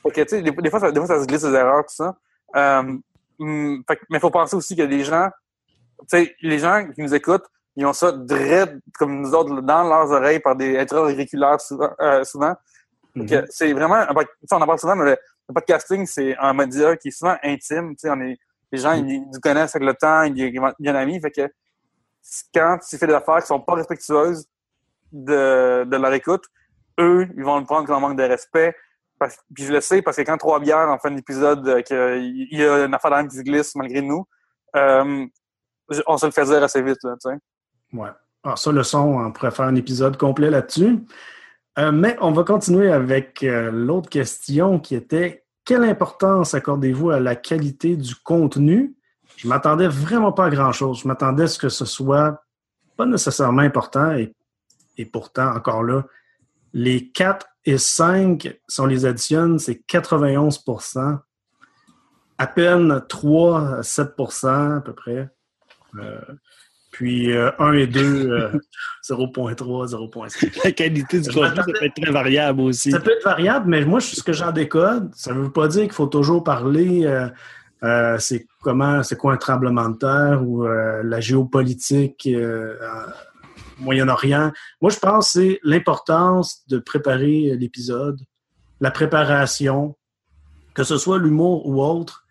Fait que, tu sais, des, des fois, ça, des fois, ça se glisse des erreurs, tout ça. Euh, mais il faut penser aussi qu'il y a des gens, tu sais, les gens qui nous écoutent, ils ont ça dread, comme nous autres, dans leurs oreilles par des intra-auriculaires souvent. euh, souvent. Fait que C'est vraiment, on en parle souvent, mais le, le podcasting, c'est un média qui est souvent intime, tu sais, on est, les gens, ils, ils nous connaissent avec le temps, ils, ils deviennent amis, fait que quand tu fais des affaires qui sont pas respectueuses de, de leur écoute, eux, ils vont le prendre comme un manque de respect. Puis je le sais parce que quand Trois Bières en fait un épisode euh, qu'il y a une affaire qui se glisse malgré nous, euh, on se le fait dire assez vite, là. Ouais. Alors ça, le son, on pourrait faire un épisode complet là-dessus. Euh, mais on va continuer avec l'autre question qui était quelle importance accordez-vous à la qualité du contenu? Je m'attendais vraiment pas à grand-chose. Je m'attendais à ce que ce soit pas nécessairement important et, et pourtant, encore là, les 4 et 5, si on les additionne, c'est 91% À peine 3 à 7% à peu près. Euh, puis euh, 1 et 2, euh, 0.3, 0.5. La qualité du contenu, ça peut être très variable aussi. Ça peut être variable, mais moi, ce que j'en décode, ça ne veut pas dire qu'il faut toujours parler euh, euh, c'est comment, c'est quoi un tremblement de terre ou euh, la géopolitique euh, Moyen-Orient. Moi, je pense que c'est l'importance de préparer l'épisode, la préparation, que ce soit l'humour ou autre,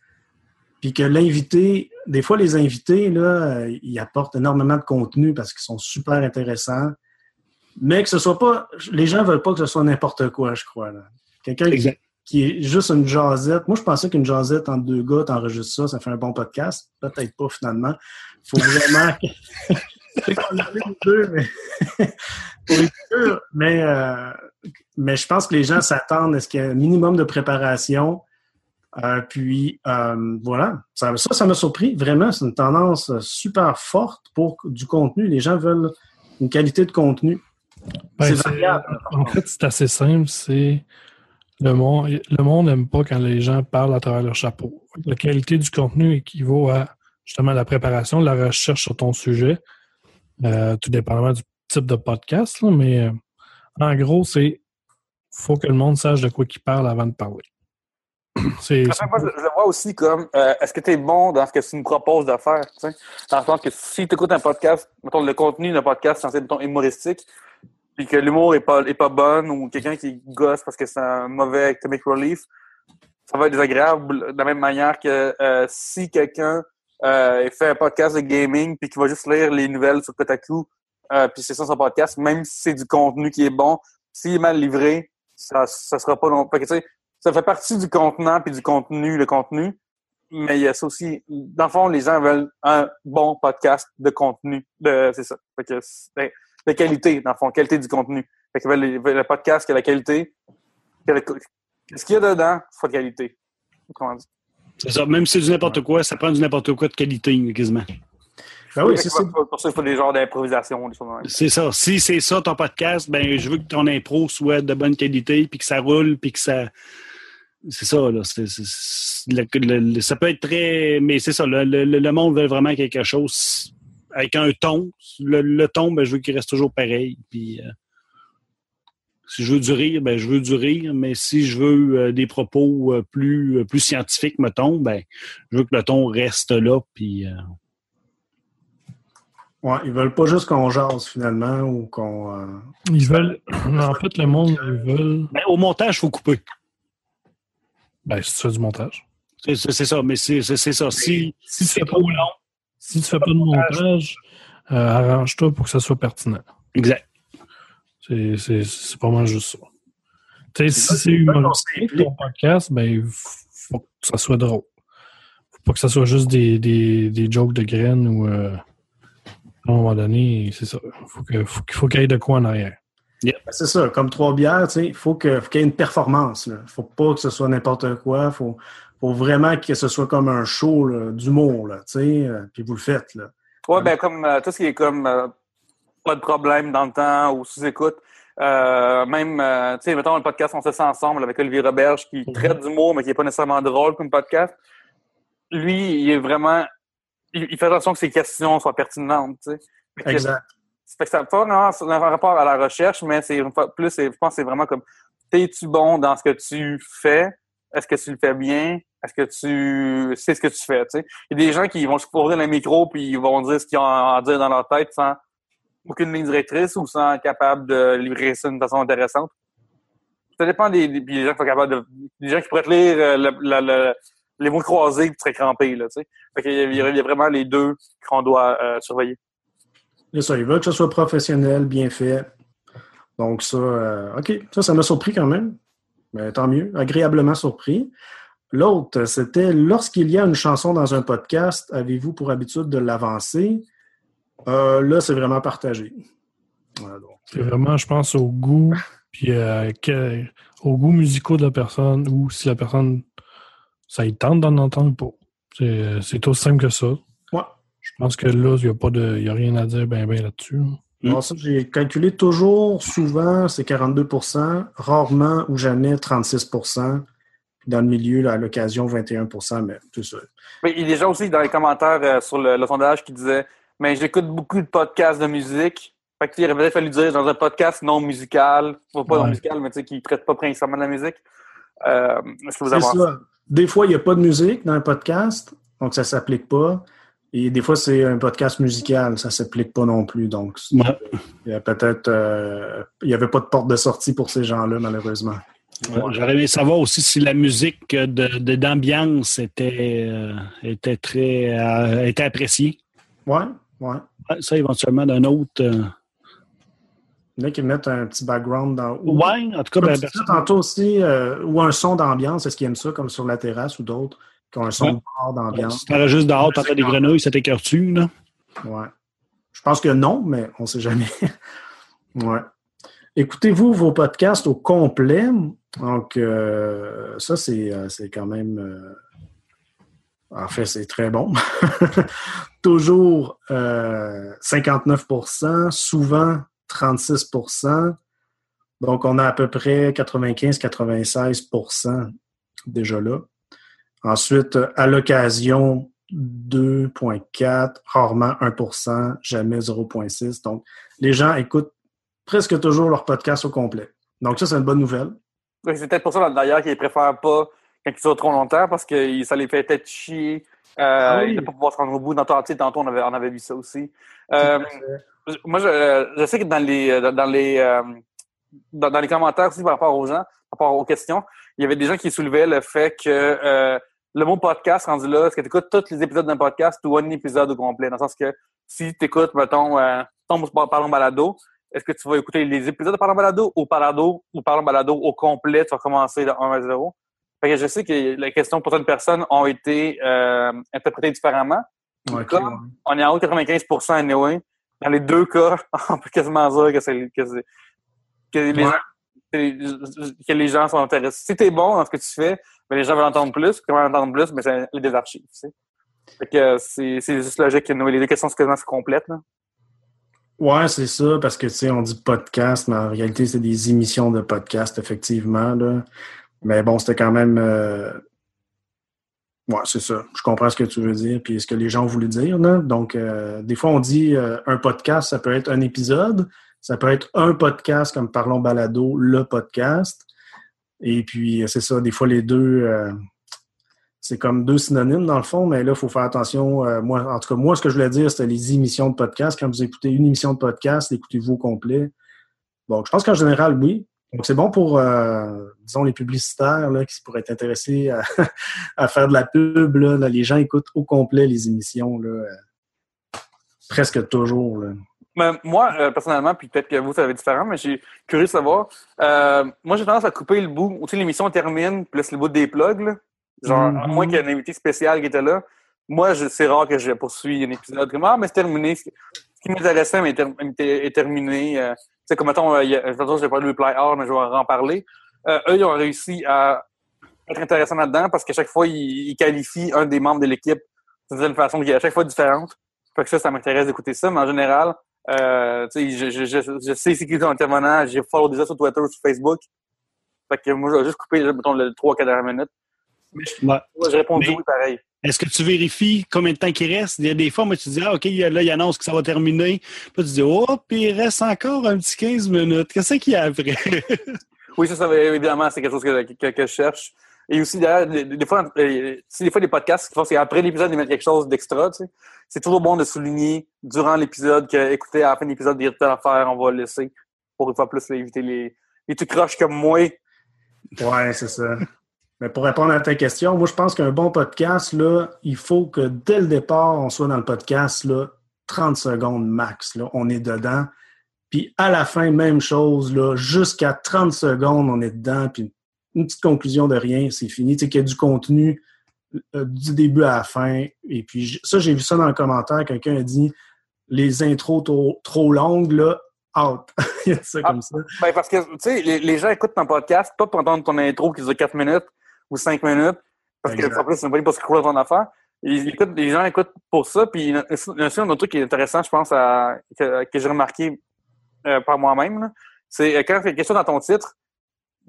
puis que l'invité, des fois, les invités, là, euh, ils apportent énormément de contenu parce qu'ils sont super intéressants. Mais que ce soit pas. Les gens veulent pas que ce soit n'importe quoi, je crois. Quelqu'un qui, est juste une jasette. Moi, je pensais qu'une jasette entre deux gars, t'enregistres ça, ça fait un bon podcast. Peut-être pas finalement. faut vraiment. les deux, mais. pour. Mais, euh, mais je pense que les gens s'attendent à ce qu'il y ait un minimum de préparation. Euh, puis euh, voilà, ça, ça, m'a surpris. Vraiment, c'est une tendance super forte pour du contenu. Les gens veulent une qualité de contenu. Ben, c'est c'est- variable. En fait, c'est assez simple. C'est le monde. Le monde n'aime pas quand les gens parlent à travers leur chapeau. La qualité du contenu équivaut à justement la préparation, la recherche sur ton sujet, euh, tout dépendamment du type de podcast. là, mais euh, en gros, c'est faut que le monde sache de quoi il parle avant de parler. C'est moi, je, le vois aussi comme euh, est-ce que tu es bon dans ce que tu nous proposes de faire? tu sais? Dans le sens que si tu écoutes un podcast, mettons le contenu d'un podcast c'est censé être humoristique, puis que l'humour est pas, est pas bon ou quelqu'un qui gosse parce que c'est un mauvais comic relief, ça va être désagréable de la même manière que euh, si quelqu'un euh, fait un podcast de gaming puis qui va juste lire les nouvelles sur Kotaku, euh, puis c'est ça son podcast, même si c'est du contenu qui est bon, s'il est mal livré, ça, ça sera pas long. Fait que, ça fait partie du contenant puis du contenu, le contenu. Mais il y a ça aussi. Dans le fond, les gens veulent un bon podcast de contenu. De, c'est ça. Fait que, c'est- de qualité, dans le fond, qualité du contenu. Fait qu'ils veulent, veulent le podcast qui a la qualité. qui a le- Ce qu'il y a dedans, c'est de qualité. Comment dire? C'est ça. Même si c'est du n'importe quoi, ça prend du n'importe quoi de qualité, quasiment. Ben oui, c'est ça. Pour ça, il faut des genres d'improvisation. C'est ça. Si c'est ça ton podcast, ben je veux que ton impro soit de bonne qualité, puis que ça roule, puis que ça. C'est ça, là. Le- le- ça peut être très. Mais c'est ça. Le, le- le monde veut vraiment quelque chose avec un ton. Le, le ton, ben, je veux qu'il reste toujours pareil. Puis, euh, si je veux du rire, ben, je veux du rire. Mais si je veux euh, des propos euh, plus, euh, plus scientifiques, mettons, ben, je veux que le ton reste là. Puis, euh, Ouais, ils veulent pas juste qu'on jase finalement ou qu'on. euh, Ils veulent. En fait, le monde, ils veulent. ben, au montage, il faut couper. Ben, si tu fais du montage. C'est c'est- c'est ça, mais c'est c'est- c'est ça. Si, Si tu fais pas de si tu fais pas de montage, euh, arrange-toi pour que ça soit pertinent. exact. C'est c'est- c'est pas mal juste ça. Tu sais, si c'est humoristique, ton podcast, ben, il faut que ça soit drôle. Faut pas que ça soit juste des, des, des jokes de graines ou, euh, à un moment donné, c'est ça. Faut que, faut, qu'il faut qu'il y ait de quoi en arrière. Ben, C'est ça, comme trois bières, tu sais, il faut que- faut qu'il y ait une performance. Il faut pas que ce soit n'importe quoi. Il faut, faut vraiment que ce soit comme un show d'humour, là, tu sais, euh, puis vous le faites. Là. Ouais, ben comme euh, tout ce qui est comme euh, pas de problème dans le temps ou sous-écoute. Euh, même, euh, tu sais, mettons le podcast On se sent ensemble avec Olivier Roberge qui traite d'humour, mais qui est pas nécessairement drôle comme podcast. Lui, il est vraiment. Il, il fait attention que ses questions soient pertinentes, tu sais. Exact. fait que ça n'a pas vraiment un rapport à la recherche, mais c'est plus, je pense c'est vraiment comme es-tu bon dans ce que tu fais? Est-ce que tu le fais bien? Est-ce que tu sais ce que tu fais? tu sais? Il y a des gens qui vont se ouvrir le micro puis ils vont dire ce qu'ils ont à dire dans leur tête sans aucune ligne directrice ou sans être capable de livrer ça d'une façon intéressante? Ça dépend des, des, gens qui sont capables de. Des gens qui pourraient te lire euh, le- le- le- les mots croisés et tu serais crampé, là, tu y a- il il vraiment les deux qu'on doit euh, surveiller. Ils veulent que ce soit professionnel, bien fait. Donc ça, euh, OK, ça, ça m'a surpris quand même. Mais tant mieux, agréablement surpris. L'autre, c'était lorsqu'il y a une chanson dans un podcast, avez-vous pour habitude de l'avancer? Euh, là, c'est vraiment partagé. Voilà, C'est vraiment, je pense, au goût, puis euh, que- au goût musicaux de la personne, ou si la personne, ça y tente d'en entendre pas. C'est aussi simple que ça. Ouais. Je pense que là, il n'y a, pas de- il y a rien à dire ben, ben là-dessus. Mm. Alors ça, j'ai calculé toujours, souvent, c'est 42% rarement ou jamais 36 Puis dans le milieu, là, à l'occasion, 21% mais tout ça. Mais il y a des gens aussi dans les commentaires euh, sur le, le sondage qui disaient Mais j'écoute beaucoup de podcasts de musique. Fait que, tu sais, il aurait peut-être fallu dire dans un podcast non musical, pas non musical, mais tu sais, qui ne traite pas principalement de la musique. Euh, je peux vous C'est avoir ça. Des fois, il n'y a pas de musique dans un podcast, donc ça ne s'applique pas. Et des fois, c'est un podcast musical, ça ne s'applique pas non plus. Donc, Ouais. il y a peut-être. euh, il n'y avait pas de porte de sortie pour ces gens-là, malheureusement. Ouais, J'aurais aimé savoir aussi si la musique de de- d'ambiance était, euh, était très euh, était appréciée. Ouais, ouais. Ça, éventuellement, d'un autre. euh, Il y en a qui mettent un petit background dans. Ouais, en tout cas, ben, tantôt aussi, euh, ou un son d'ambiance, est-ce qu'ils aiment ça, comme sur la terrasse ou d'autres, qui ont un son Ouais. d'ambiance? si t'aurais juste dehors, t'entends des grenouilles, ça t'écœure-tu, là? Ouais. Je pense que non, mais on ne sait jamais. ouais. Écoutez-vous vos podcasts au complet? Donc, euh, ça, c'est c'est quand même. Euh, en fait, c'est très bon. Toujours euh, 59% souvent 36% Donc, on a à peu près 95-96% déjà là. Ensuite, à l'occasion, 2,4%, rarement 1% jamais 0,6. Donc, les gens écoutent presque toujours leur podcast au complet. Donc, ça, c'est une bonne nouvelle. C'est peut-être pour ça, d'ailleurs, qu'ils préfèrent pas quand ils sont trop longtemps parce que ça les fait peut-être chier. Euh, Ah oui. De ne pas pouvoir se rendre au bout. Sais, tantôt, on avait, on avait vu ça aussi. Euh, moi, je, je sais que dans les, dans les, euh, dans, dans les commentaires aussi par rapport aux gens, par rapport aux questions, il y avait des gens qui soulevaient le fait que euh, le mot podcast rendu là, est-ce que tu écoutes tous les épisodes d'un podcast ou un épisode au complet? Dans le sens que si tu écoutes, mettons, euh, tombe par Parlons Balado, est-ce que tu vas écouter les épisodes de Parlant Balado ou Parado ou Parlant Balado au complet, tu vas commencer de 1 à 0? Fait que je sais que les questions pour certaines personnes ont été euh, interprétées différemment. Ouais. on est en haut de 95% anyway. Dans les deux cas, on peut quasiment dire que, c'est, que, c'est- que les Ouais. gens, que, les gens sont intéressés. Si t'es bon dans ce que tu fais, ben les gens veulent entendre plus. Comment entendre plus? Mais c'est les des archives. Tu sais. Fait que c'est, c'est juste logique que les deux questions sont quasiment complètes. Là. Ouais, c'est ça, parce que tu sais, on dit podcast, mais en réalité, c'est des émissions de podcast, effectivement. Là. Mais bon, c'était quand même. euh, Ouais, c'est ça. Je comprends ce que tu veux dire, puis ce que les gens voulaient dire. Donc, euh, des fois, on dit euh, un podcast, ça peut être un épisode, ça peut être un podcast comme Parlons Balado, le podcast. Et puis, c'est ça, des fois, les deux, euh, c'est comme deux synonymes dans le fond, mais là, il faut faire attention. Euh, moi, en tout cas, moi, ce que je voulais dire, c'était les émissions de podcast. Quand vous écoutez une émission de podcast, écoutez-vous au complet. Donc, je pense qu'en général, oui. Donc, c'est bon pour, euh, disons, les publicitaires là, qui pourraient être intéressés à, à faire de la pub. Là, Là, les gens écoutent au complet les émissions, là, euh, presque toujours. Là. Mais moi, euh, personnellement, puis peut-être que vous, ça va être différent, mais j'ai curieux de savoir. Moi, j'ai tendance à couper le bout. Tu sais, l'émission termine, puis laisse le bout des plugs. Là. Genre, à Mhm. moins qu'il y ait un invité spécial qui était là. Moi, je- c'est rare que je poursuis un épisode comme Ah, mais c'est terminé. Ce qui m'intéressait mais est, ter- est- est terminé. Sais, comme mettons, euh, vais parler de Reply All, mais je vais en parler. Euh, eux, ils ont réussi à être intéressants là-dedans parce qu'à chaque fois, ils, ils qualifient un des membres de l'équipe d'une façon qui est à chaque fois différente. Fait que ça, ça m'intéresse d'écouter ça, mais en général, euh, tu sais, je, je, je, je sais c'est qui les intervenants, j'ai follow déjà sur Twitter, sur Facebook. Fait que moi, je vais juste couper, mettons, le 3-4 dernières minutes. Mais je- Ouais. moi, j'ai répondu Mais- oui, pareil. Est-ce que tu vérifies combien de temps il reste? Il y a des fois, moi, tu dis, ah, OK, là, il annonce que ça va terminer. Puis là, tu dis, oh, puis il reste encore un petit 15 minutes. Qu'est-ce qu'il y a après? Oui, ça, ça va- évidemment, c'est quelque chose que, que, que je cherche. Et aussi, d'ailleurs, des, des fois, euh, si des fois, les podcasts, ce qu'ils font, c'est après l'épisode, ils mettent quelque chose d'extra, tu sais. C'est toujours bon de souligner durant l'épisode que, écoutez, à la fin de l'épisode, il y a telle affaire, on va le laisser pour une fois plus éviter les, les tout croches comme moi. Ouais, c'est ça. Mais pour répondre à ta question, moi, je pense qu'un bon podcast, là, il faut que dès le départ, on soit dans le podcast, là, 30 secondes max. Là, on est dedans. Puis à la fin, même chose, là, jusqu'à 30 secondes, on est dedans. Puis une petite conclusion de rien, c'est fini. Tu sais, qu'il y a du contenu euh, du début à la fin. Et puis ça, j'ai vu ça dans le commentaire. Quelqu'un a dit les intros trop, trop longues, là, out. il y a ça Ah. comme ça. Ben, parce que, tu sais, les, les gens écoutent ton podcast, pas pour entendre ton intro qui dure 4 minutes ou 5 minutes, parce que, en plus, c'est pas pour dans ton affaire. Ils écoutent, les gens écoutent pour ça, puis il y a il y a aussi un autre truc qui est intéressant, je pense, à, que, que j'ai remarqué euh, par moi-même, c'est euh, quand il y a quelque chose dans ton titre,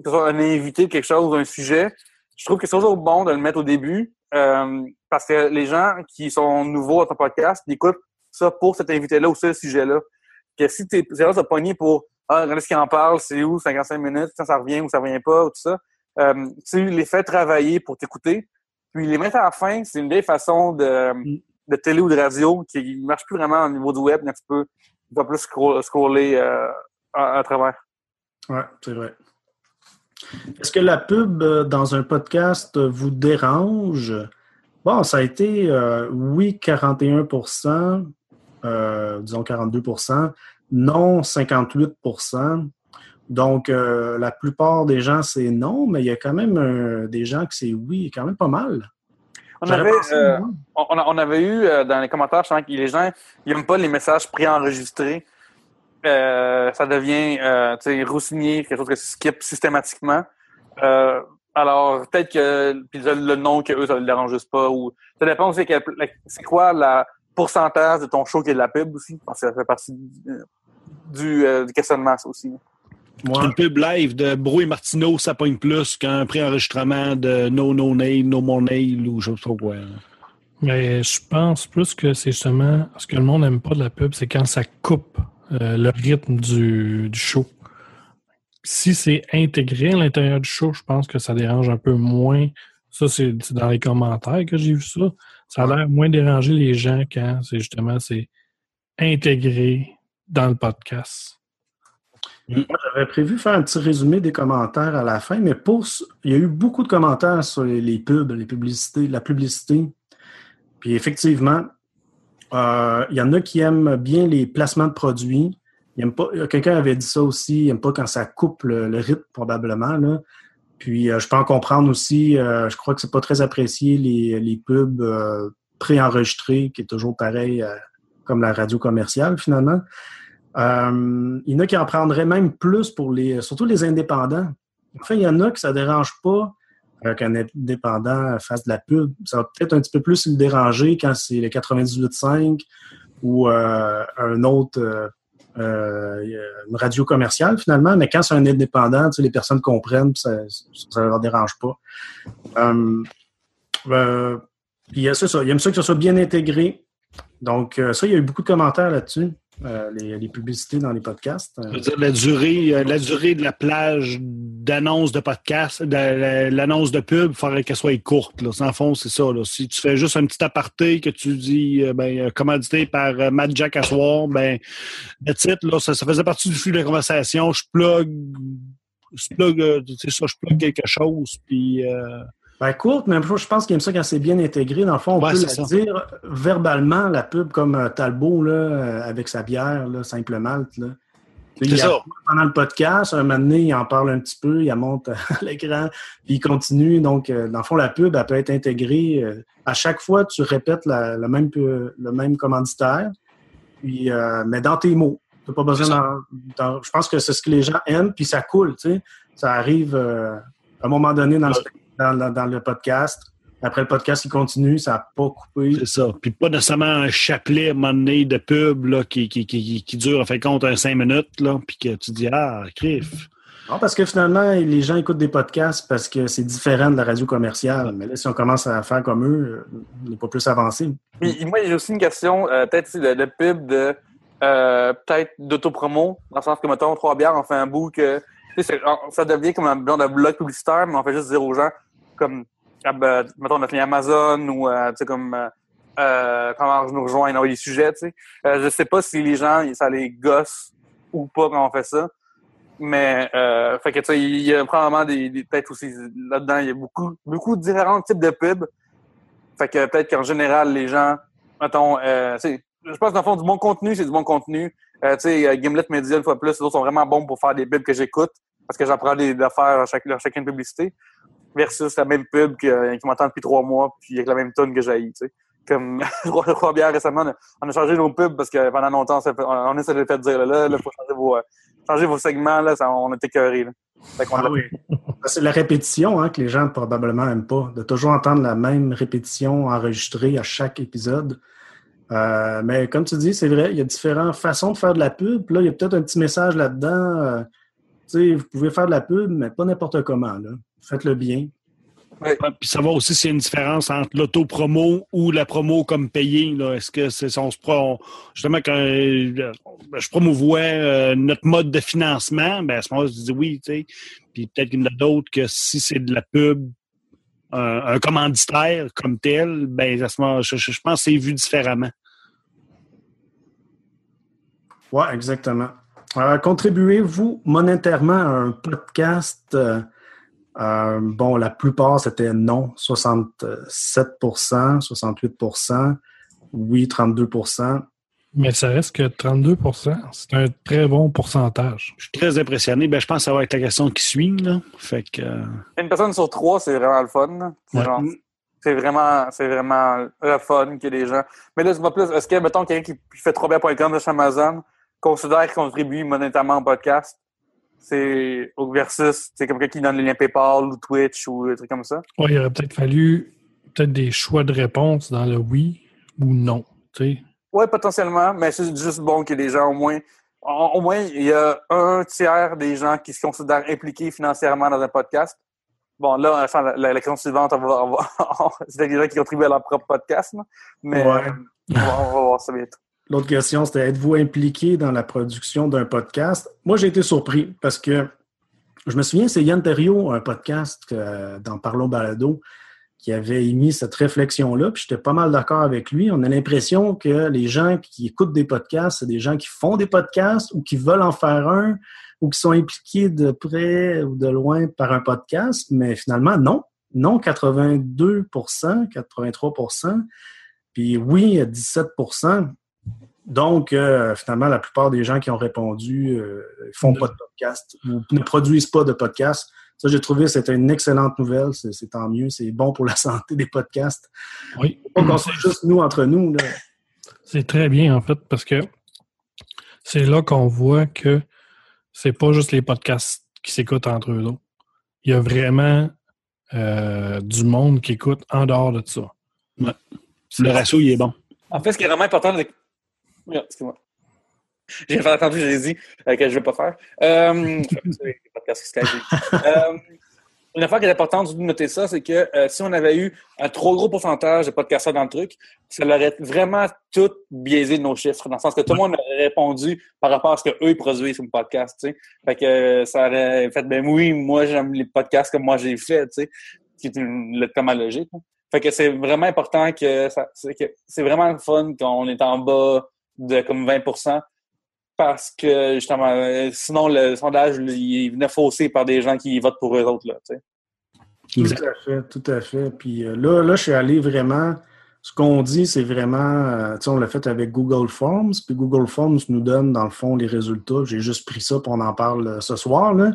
que ce soit un invité, quelque chose, un sujet, je trouve que c'est toujours bon de le mettre au début, euh, parce que les gens qui sont nouveaux à ton podcast, ils écoutent ça pour cet invité-là ou ce sujet-là. Que si t'es c'est là, ça pogné pour ah, regardez ce qu'il en parle, c'est où, 55 minutes, ça, ça revient ou ça revient pas, ou tout ça. Euh, tu les fais travailler pour t'écouter, puis les mettre à la fin, c'est une vieille façon de, de télé ou de radio qui marche plus vraiment au niveau du web, mais tu peux pas plus scroll- scroller euh, à, à travers. Ouais, c'est vrai. Est-ce que la pub euh, dans un podcast vous dérange? Bon, ça a été, euh, oui, 41% euh, disons 42% non, 58 Donc, euh, la plupart des gens, c'est non, mais il y a quand même euh, des gens que c'est oui, quand même pas mal. On avait, euh, on, avait eu dans les commentaires, justement, que les gens ils n'aiment pas les messages préenregistrés. Ça devient tu sais, roussigné, quelque chose que skip systématiquement. Alors, peut-être que puis le, nom que eux, ça ne les dérange juste pas. Ou, ça dépend aussi c'est quoi la pourcentage de ton show qui est de la pub aussi. Je pense que ça fait partie du, questionnement, ça aussi. Moi, Une pub live de Bro et Martineau, ça pogne plus qu'un préenregistrement de No No Nail, No More Nail ou je sais pas quoi. Mais je pense plus que c'est justement ce que le monde n'aime pas de la pub, c'est quand ça coupe euh, le rythme du, du show. Si c'est intégré à l'intérieur du show, je pense que ça dérange un peu moins. Ça, c'est c'est dans les commentaires que j'ai vu ça. Ça a l'air moins déranger les gens quand c'est justement c'est intégré dans le podcast. Moi, j'avais prévu faire un petit résumé des commentaires à la fin, mais pour il y a eu beaucoup de commentaires sur les, pubs, les publicités, la publicité. Puis effectivement, euh, il y en a qui aiment bien les placements de produits. Pas. Quelqu'un avait dit ça aussi, il n'aime pas quand ça coupe le, rythme, probablement. Puis euh, je peux en comprendre aussi, euh, je crois que c'est pas très apprécié les, les pubs euh, préenregistrés, qui est toujours pareil euh, comme la radio commerciale, finalement. Euh, il y en a qui en prendraient même plus pour les, surtout les indépendants. Enfin, il y en a que ça dérange pas euh, qu'un indépendant fasse de la pub. Ça va peut-être un petit peu plus le déranger quand c'est le 98.5 ou euh, un autre, euh, radio commerciale finalement, mais quand c'est un indépendant, les personnes comprennent, ça ne leur dérange pas. Euh, euh, puis c'est ça, il aime ça que ça soit bien intégré. Donc, ça, il y a eu beaucoup de commentaires là-dessus. Euh, les, les, publicités dans les podcasts. Veux dire, la durée, euh, la durée de la plage d'annonce de podcast, de, l'annonce de pub, il faudrait qu'elle soit courte. Là. Sans fond, c'est ça. Là. Si tu fais juste un petit aparté que tu dis euh, ben, commandité par euh, Matt Jack à soir, ben le titre, là, ça, ça, faisait partie du flux de la conversation. Je plug, je plug, ça, je plug quelque chose, puis ben, courte, mais je pense qu'il aime ça quand c'est bien intégré. Dans le fond, on ouais, peut la dire verbalement, la pub comme euh, Talbot, là, euh, avec sa bière, là, simple malte. Là. Il ça. pendant le podcast, un moment donné, il en parle un petit peu, il monte à l'écran, puis il continue. Donc, euh, dans le fond, la pub, elle peut être intégrée. Euh, à chaque fois, tu répètes la, la même, le même commanditaire, puis, euh, mais dans tes mots. Tu pas besoin dans, Je pense que c'est ce que les gens aiment, puis ça coule, tu sais. Ça arrive à un moment donné dans le spectacle dans, dans, dans, le podcast. Après le podcast, il continue, ça n'a pas coupé. C'est ça. Puis pas nécessairement un chapelet à un moment donné de pub là, qui, qui, qui, qui, dure, en fait, compte, un cinq minutes, là, puis que tu dis Ah, crif. Non, parce que finalement, les gens écoutent des podcasts parce que c'est différent de la radio commerciale. Mais là, si on commence à faire comme eux, on n'est pas plus avancé. Puis, moi, j'ai aussi une question, euh, peut-être de, de, pub de euh, peut-être d'autopromo, dans le sens que, mettons, trois bières, on fait un bout que ça devient comme un genre de blog publicitaire, mais on fait juste dire aux gens comme, ah ben, mettons, notre lien Amazon ou, euh, tu sais, comme, euh, comment nous rejoindre, les sujets, tu sais. Euh, je sais pas si les gens, ça les gosse ou pas quand on fait ça. Mais, euh, fait que, tu sais, il y a probablement des, peut-être aussi, là-dedans, il y a beaucoup, beaucoup de différents types de pubs. Fait que peut-être qu'en général, les gens, mettons, euh, je pense, dans le fond, du bon contenu, c'est du bon contenu. Euh, tu sais, Gimlet Media, une fois plus, les autres sont vraiment bons pour faire des pubs que j'écoute parce que j'apprends des affaires à chaque, à chacune publicité versus la même pub qui, qui m'entend depuis trois mois puis avec la même tonne que j'ai, tu sais. Comme trois bières récemment, on a changé nos pubs parce que pendant longtemps, on a fait dire là, là, faut changer vos, changer vos segments, là, ça, on était écœurés. Ah oui. C'est la répétition hein, que les gens probablement n'aiment pas, de toujours entendre la même répétition enregistrée à chaque épisode. Euh, mais comme tu dis, c'est vrai, il y a différentes façons de faire de la pub. Là, il y a peut-être un petit message là-dedans. Vous pouvez faire de la pub, mais pas n'importe comment. Là. Faites-le bien. Ouais. puis savoir aussi s'il y a une différence entre l'auto-promo ou la promo comme payée. Est-ce que c'est on se justement quand euh, je promouvois euh, notre mode de financement, ben à ce moment-là, je dis oui, tu sais. Puis peut-être qu'il y en a d'autres que si c'est de la pub, euh, un commanditaire comme tel, ben à ce moment je, je pense que c'est vu différemment. Oui, exactement. Euh, Contribuez-vous monétairement à un podcast? Euh, euh, bon, la plupart, c'était non. 67% 68% oui, 32% mais ça reste que 32% c'est un très bon pourcentage. Je suis très impressionné. Ben, je pense que ça va être la question qui suit. Là. Fait que... Une personne sur trois, c'est vraiment le fun. Ouais. C'est vraiment, c'est vraiment le fun que les gens. Mais là, c'est pas plus. Est-ce que, mettons, quelqu'un qui fait trop bien.com de chez Amazon considère qu'il contribue monétairement au podcast? C'est versus, c'est comme quelqu'un qui donne le lien PayPal ou Twitch ou des trucs comme ça? Oui, il aurait peut-être fallu peut-être des choix de réponse dans le oui ou non. Tu sais. Oui, potentiellement, mais c'est juste bon que les gens, au moins, au moins, il y a un tiers des gens qui se considèrent impliqués financièrement dans un podcast. Bon, là, enfin, la, la, question suivante, on va, va c'est des gens qui contribuent à leur propre podcast, là. mais ouais. on, va, on, va, voir ça bientôt. L'autre question, c'était êtes-vous impliqué dans la production d'un podcast? Moi, j'ai été surpris parce que je me souviens, c'est Yann Terriot, un podcast euh, dans Parlons Balado, qui avait émis cette réflexion-là, puis j'étais pas mal d'accord avec lui. On a l'impression que les gens qui écoutent des podcasts, c'est des gens qui font des podcasts ou qui veulent en faire un ou qui sont impliqués de près ou de loin par un podcast, mais finalement, non. Non, 82% 83% Puis oui, 17 Donc, euh, finalement, la plupart des gens qui ont répondu euh, font pas de podcast ou ne produisent pas de podcast. Ça, j'ai trouvé que c'était une excellente nouvelle. C'est c'est tant mieux. C'est bon pour la santé des podcasts. Oui. Pas qu'on soit juste nous entre nous. Là. C'est très bien, en fait, parce que c'est là qu'on voit que c'est pas juste les podcasts qui s'écoutent entre eux autres. Il y a vraiment euh, du monde qui écoute en dehors de ça. Ouais. Le ratio, il est bon. En fait, ce qui est vraiment important, c'est excuse-moi. J'ai pas entendu, j'ai dit euh, que je ne veux pas faire. Euh. Euh, une affaire qui est importante de noter ça, c'est que euh, si on avait eu un trop gros pourcentage de podcasteurs dans le truc, ça aurait vraiment tout biaisé nos chiffres, dans le sens que tout le monde aurait répondu par rapport à ce qu'eux produisent sur le podcast. Fait que ça aurait fait, ben oui, moi j'aime les podcasts comme moi j'ai fait, tu sais, qui est une, tellement logique. hein. Fait que c'est vraiment important que ça, c'est vraiment le fun qu'on est en bas de comme 20% parce que justement, euh, sinon le sondage il venait faussé par des gens qui votent pour eux autres. Là, tu sais. Tout à fait, tout à fait. Puis euh, là, là, je suis allé vraiment. Ce qu'on dit, c'est vraiment. euh, tu sais, on l'a fait avec Google Forms. Puis Google Forms nous donne, dans le fond, les résultats. J'ai juste pris ça pour on en parle ce soir. Là.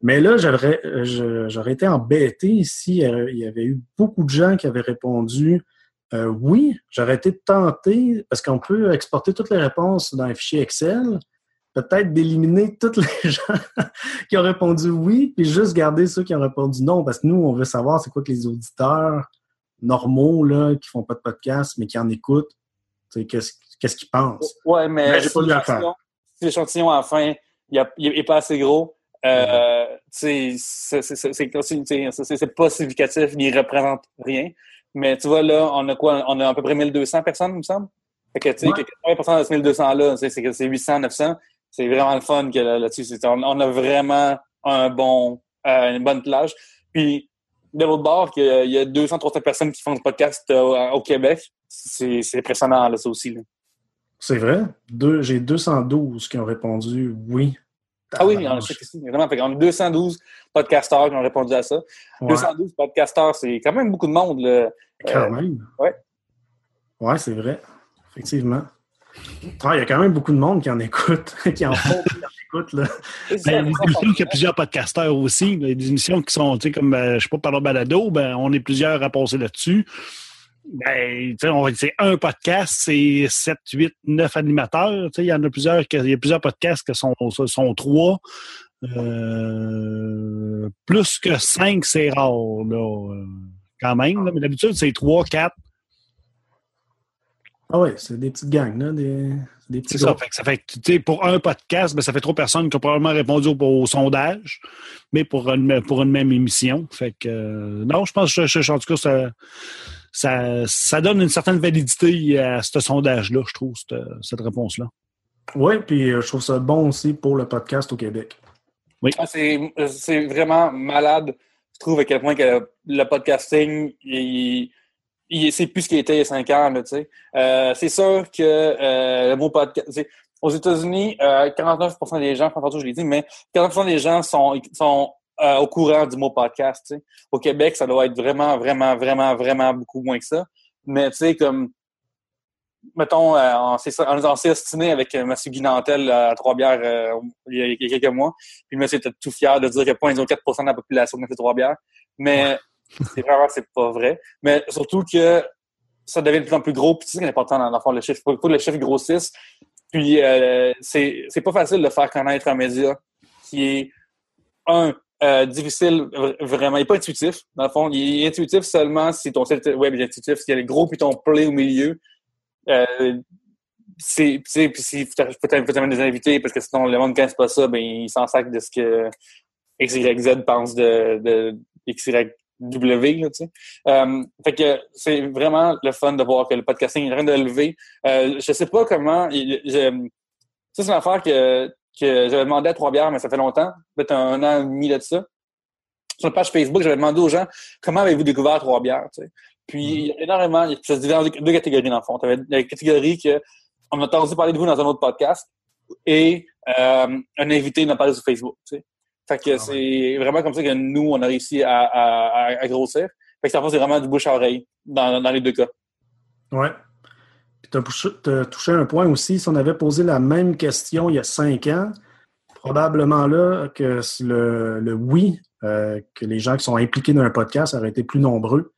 Mais là, j'aurais, été embêté si euh, il y avait eu beaucoup de gens qui avaient répondu euh, oui. J'aurais été tenté, parce qu'on peut exporter toutes les réponses dans un fichier Excel. Peut-être d'éliminer tous les gens qui ont répondu oui, puis juste garder ceux qui ont répondu non, parce que nous, on veut savoir c'est quoi que les auditeurs normaux là, qui font pas de podcast, mais qui en écoutent, qu'est-ce qu'est-ce qu'ils pensent. Ouais, mais Mais j'ai pas l'échantillon- si l'échantillon à la fin il n'est pas assez gros, euh, c'est- pas significatif, il représente rien. Mais tu vois, là, on a quoi? On a à peu près 1200 personnes, il me semble. Fait que, tu sais, Ouais. que 80% de ces 1200-là, c'est c'est que c'est 800, 900. C'est vraiment le fun que là- là-dessus. on, on a vraiment un bon, euh, une bonne plage. Puis, de l'autre bord, qu'il y a- il y a 200, 300 personnes qui font du podcast euh, au Québec. C'est c'est impressionnant, là, ça aussi. là. C'est vrai? Deux, J'ai 212 qui ont répondu oui. Ah oui, on a checké ici. Vraiment, fait qu'on a 212 podcasteurs qui ont répondu à ça. Ouais, 212 podcasteurs, c'est quand même beaucoup de monde. Là. quand même. ouais. Ouais, c'est vrai. Effectivement. Ah, il y a quand même beaucoup de monde qui en écoute, qui en font, qui en écoute, là. Ben, il y a y a plusieurs podcasteurs aussi. Il y a des émissions qui sont, tu sais, comme, euh, je sais pas, par le balado, ben, on est plusieurs à passer là-dessus. Ben, c'est un podcast, c'est 7, 8, 9 animateurs. Il y en a plusieurs, il y a plusieurs podcasts qui sont, sont trois. Euh, plus que cinq, c'est rare, là, euh, quand même. là. mais d'habitude, c'est trois, quatre. Ah ouais, c'est des petites gangs, là, des, c'est des petits C'est ça. Fait que ça fait que, pour un podcast, ben, ça fait trois personnes qui ont probablement répondu au, au sondage, mais pour une, pour une même émission. Fait que, euh, non, je pense que, je- je- en tout cas, ça, ça, ça donne une certaine validité à ce sondage-là, je trouve, cette, cette réponse-là. Oui, puis euh, je trouve ça bon aussi pour le podcast au Québec. Ah, C'est c'est vraiment malade, je trouve, à quel point que le podcasting, il, il- c'est plus ce qu'il était il y a cinq ans. tu sais. Euh, c'est sûr que euh, le mot podcast... c'est- Aux États-Unis, euh, 49% des gens, enfin, tantôt je l'ai dit, mais 49% des gens sont, sont euh, au courant du mot podcast. Au Québec, ça doit être vraiment, vraiment, vraiment, vraiment beaucoup moins que ça. Mais tu sais, comme mettons, euh, on s'est estimé avec euh, M. Guy Nantel euh, à Trois-Bières il, y a, il y a quelques mois. Puis le monsieur était tout fier de dire que 0,04% de la population connaissait Trois-Bières. Mais c'est vraiment, c'est pas vrai. Mais surtout que ça devient de plus en plus gros. Puis tu sais, c'est important dans, dans le chiffre. Il faut que le chiffre grossisse. Puis euh, c'est pas facile de faire connaître un média qui est, un, euh, difficile, vr- vraiment. Il n'est pas intuitif. Dans le fond, il est intuitif seulement si ton site web est intuitif, s'il y a le gros puis ton play au milieu. Euh, c'est, puis si t'amener des invités, parce que sinon le monde ne connaît pas ça, ben il s'en sac de ce que XYZ pense de, de XYW, là. Euh, fait que c'est vraiment le fun de voir que le podcasting est en train de lever. Euh, je sais pas comment. ça, c'est une affaire que, que j'avais demandé à Trois-Bières, mais ça fait longtemps, peut-être un an et demi de ça. Sur la page Facebook, j'avais demandé aux gens comment avez-vous découvert Trois-Bières, tu sais? Puis il y a énormément, ça se divise en deux, catégories dans le fond. Tu avais la catégorie que on a entendu parler de vous dans un autre podcast et euh, un invité nous a parlé sur Facebook. Tu sais. Fait que Ah ouais. c'est vraiment comme ça que nous, on a réussi à, à, à- à grossir. Fait que ça c'est vraiment du bouche à oreille dans, dans les deux cas. Ouais. Tu as, touché un point aussi. Si on avait posé la même question il y a cinq ans, probablement là que le, le oui, euh, que les gens qui sont impliqués dans un podcast auraient été plus nombreux.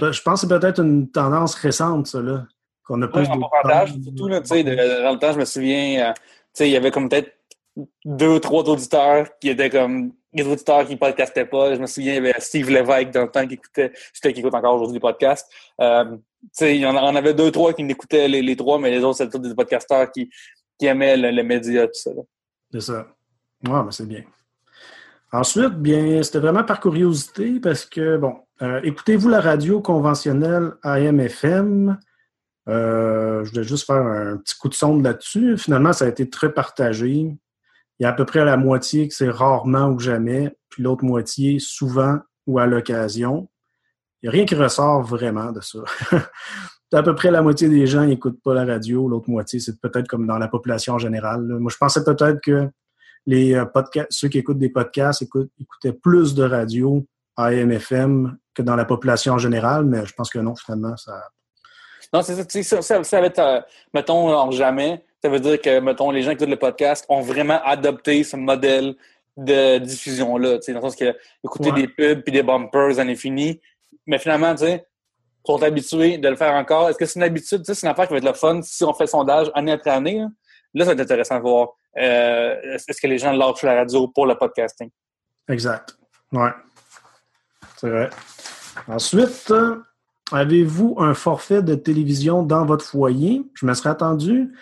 Je pense que c'est peut-être une tendance récente, ça, là. Qu'on a plus ouais, de. Surtout, là, de, dans le temps, je me souviens, euh, il y avait comme peut-être deux ou trois auditeurs qui étaient comme des auditeurs qui ne podcastaient pas. Je me souviens, il y avait Steve Lévesque dans le temps qui écoutait, c'était qui écoute encore aujourd'hui des podcasts. Euh, il y en avait deux, trois qui n'écoutaient les, trois, mais les autres, c'était des podcasteurs qui, qui aimaient le, le média, tout ça. C'est ça. Ouais, mais c'est bien. Ensuite, bien, c'était vraiment par curiosité parce que, bon, euh, écoutez-vous la radio conventionnelle AM-FM? Euh, je voulais juste faire un petit coup de sonde là-dessus. Finalement, ça a été très partagé. Il y a à peu près la moitié que c'est rarement ou jamais, puis l'autre moitié souvent ou à l'occasion. Il n'y a rien qui ressort vraiment de ça. à peu près la moitié des gens n'écoutent pas la radio, l'autre moitié, c'est peut-être comme dans la population en général. Moi, je pensais peut-être que les euh, podcasts, ceux qui écoutent des podcasts écoutaient plus de radio AM/FM que dans la population en général, mais je pense que non, finalement, ça. Non, c'est ça, ça, ça, va être, euh, mettons, en jamais. Ça veut dire que, mettons, les gens qui écoutent le podcast ont vraiment adopté ce modèle de diffusion-là. Dans le sens que écouter des pubs puis des bumpers à l'infini. Mais finalement, tu sais, pour t'habituer de le faire encore, est-ce que c'est une habitude? C'est une affaire qui va être le fun si on fait le sondage année après année. Là, ça va être intéressant de voir. Euh, est-ce que les gens lâchent la radio pour le podcasting? Exact. Ouais. C'est vrai. Ensuite, avez-vous un forfait de télévision dans votre foyer? Je me serais attendu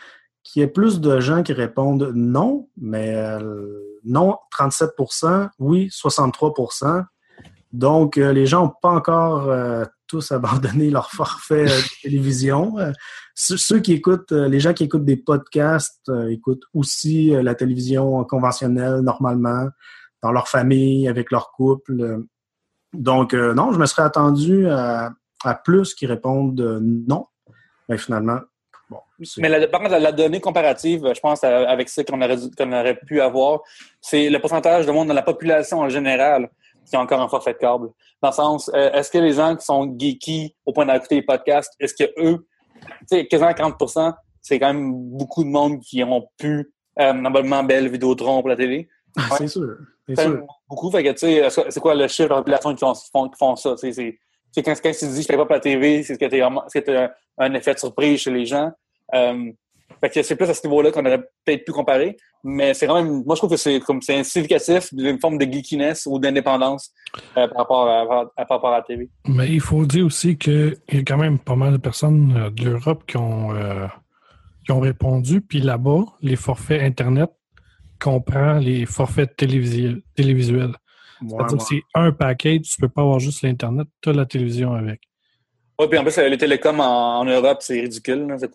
qu'il y ait plus de gens qui répondent non, mais euh, non, 37% oui, 63 Donc, les gens n'ont pas encore tous abandonné leur forfait de télévision ceux qui écoutent, euh, les gens qui écoutent des podcasts euh, écoutent aussi euh, la télévision conventionnelle normalement, dans leur famille, avec leur couple. Donc, non, je me serais attendu à, plus qui répondent non. Mais finalement. Mais la, par contre, la donnée comparative, je pense, avec ce qu'on aurait, aurait pu avoir, c'est le pourcentage de monde dans la population en général qui a encore un forfait de câble. Dans le sens, est-ce que les gens qui sont geeky au point d'écouter les podcasts, est-ce que eux sais, quasiment 40% c'est quand même beaucoup de monde qui ont pu euh, un abonnement Belle Vidéotron pour la télé? Ah, c'est sûr. C'est sûr. Beaucoup. Fait que, tu sais, c'est quoi le chiffre de la population qui font, qui font ça? C'est, quand, quand tu dis je ne paye pas pour la TV, c'est que tu as un effet de surprise chez les gens. Euh, fait que c'est plus à ce niveau-là qu'on aurait peut-être pu comparer. Mais c'est quand même, moi, je trouve que c'est comme c'est significatif d'une forme de geekiness ou d'indépendance euh, par, rapport à, par rapport à la TV. Mais il faut dire aussi qu'il y a quand même pas mal de personnes euh, de l'Europe qui ont, euh, qui ont répondu. Puis là-bas, les forfaits Internet comprennent les forfaits télévisuels. C'est-à-dire que c'est un paquet, tu peux pas avoir juste l'Internet, tu as la télévision avec. Oui, puis en plus, les télécoms en, Europe, c'est ridicule. Ça,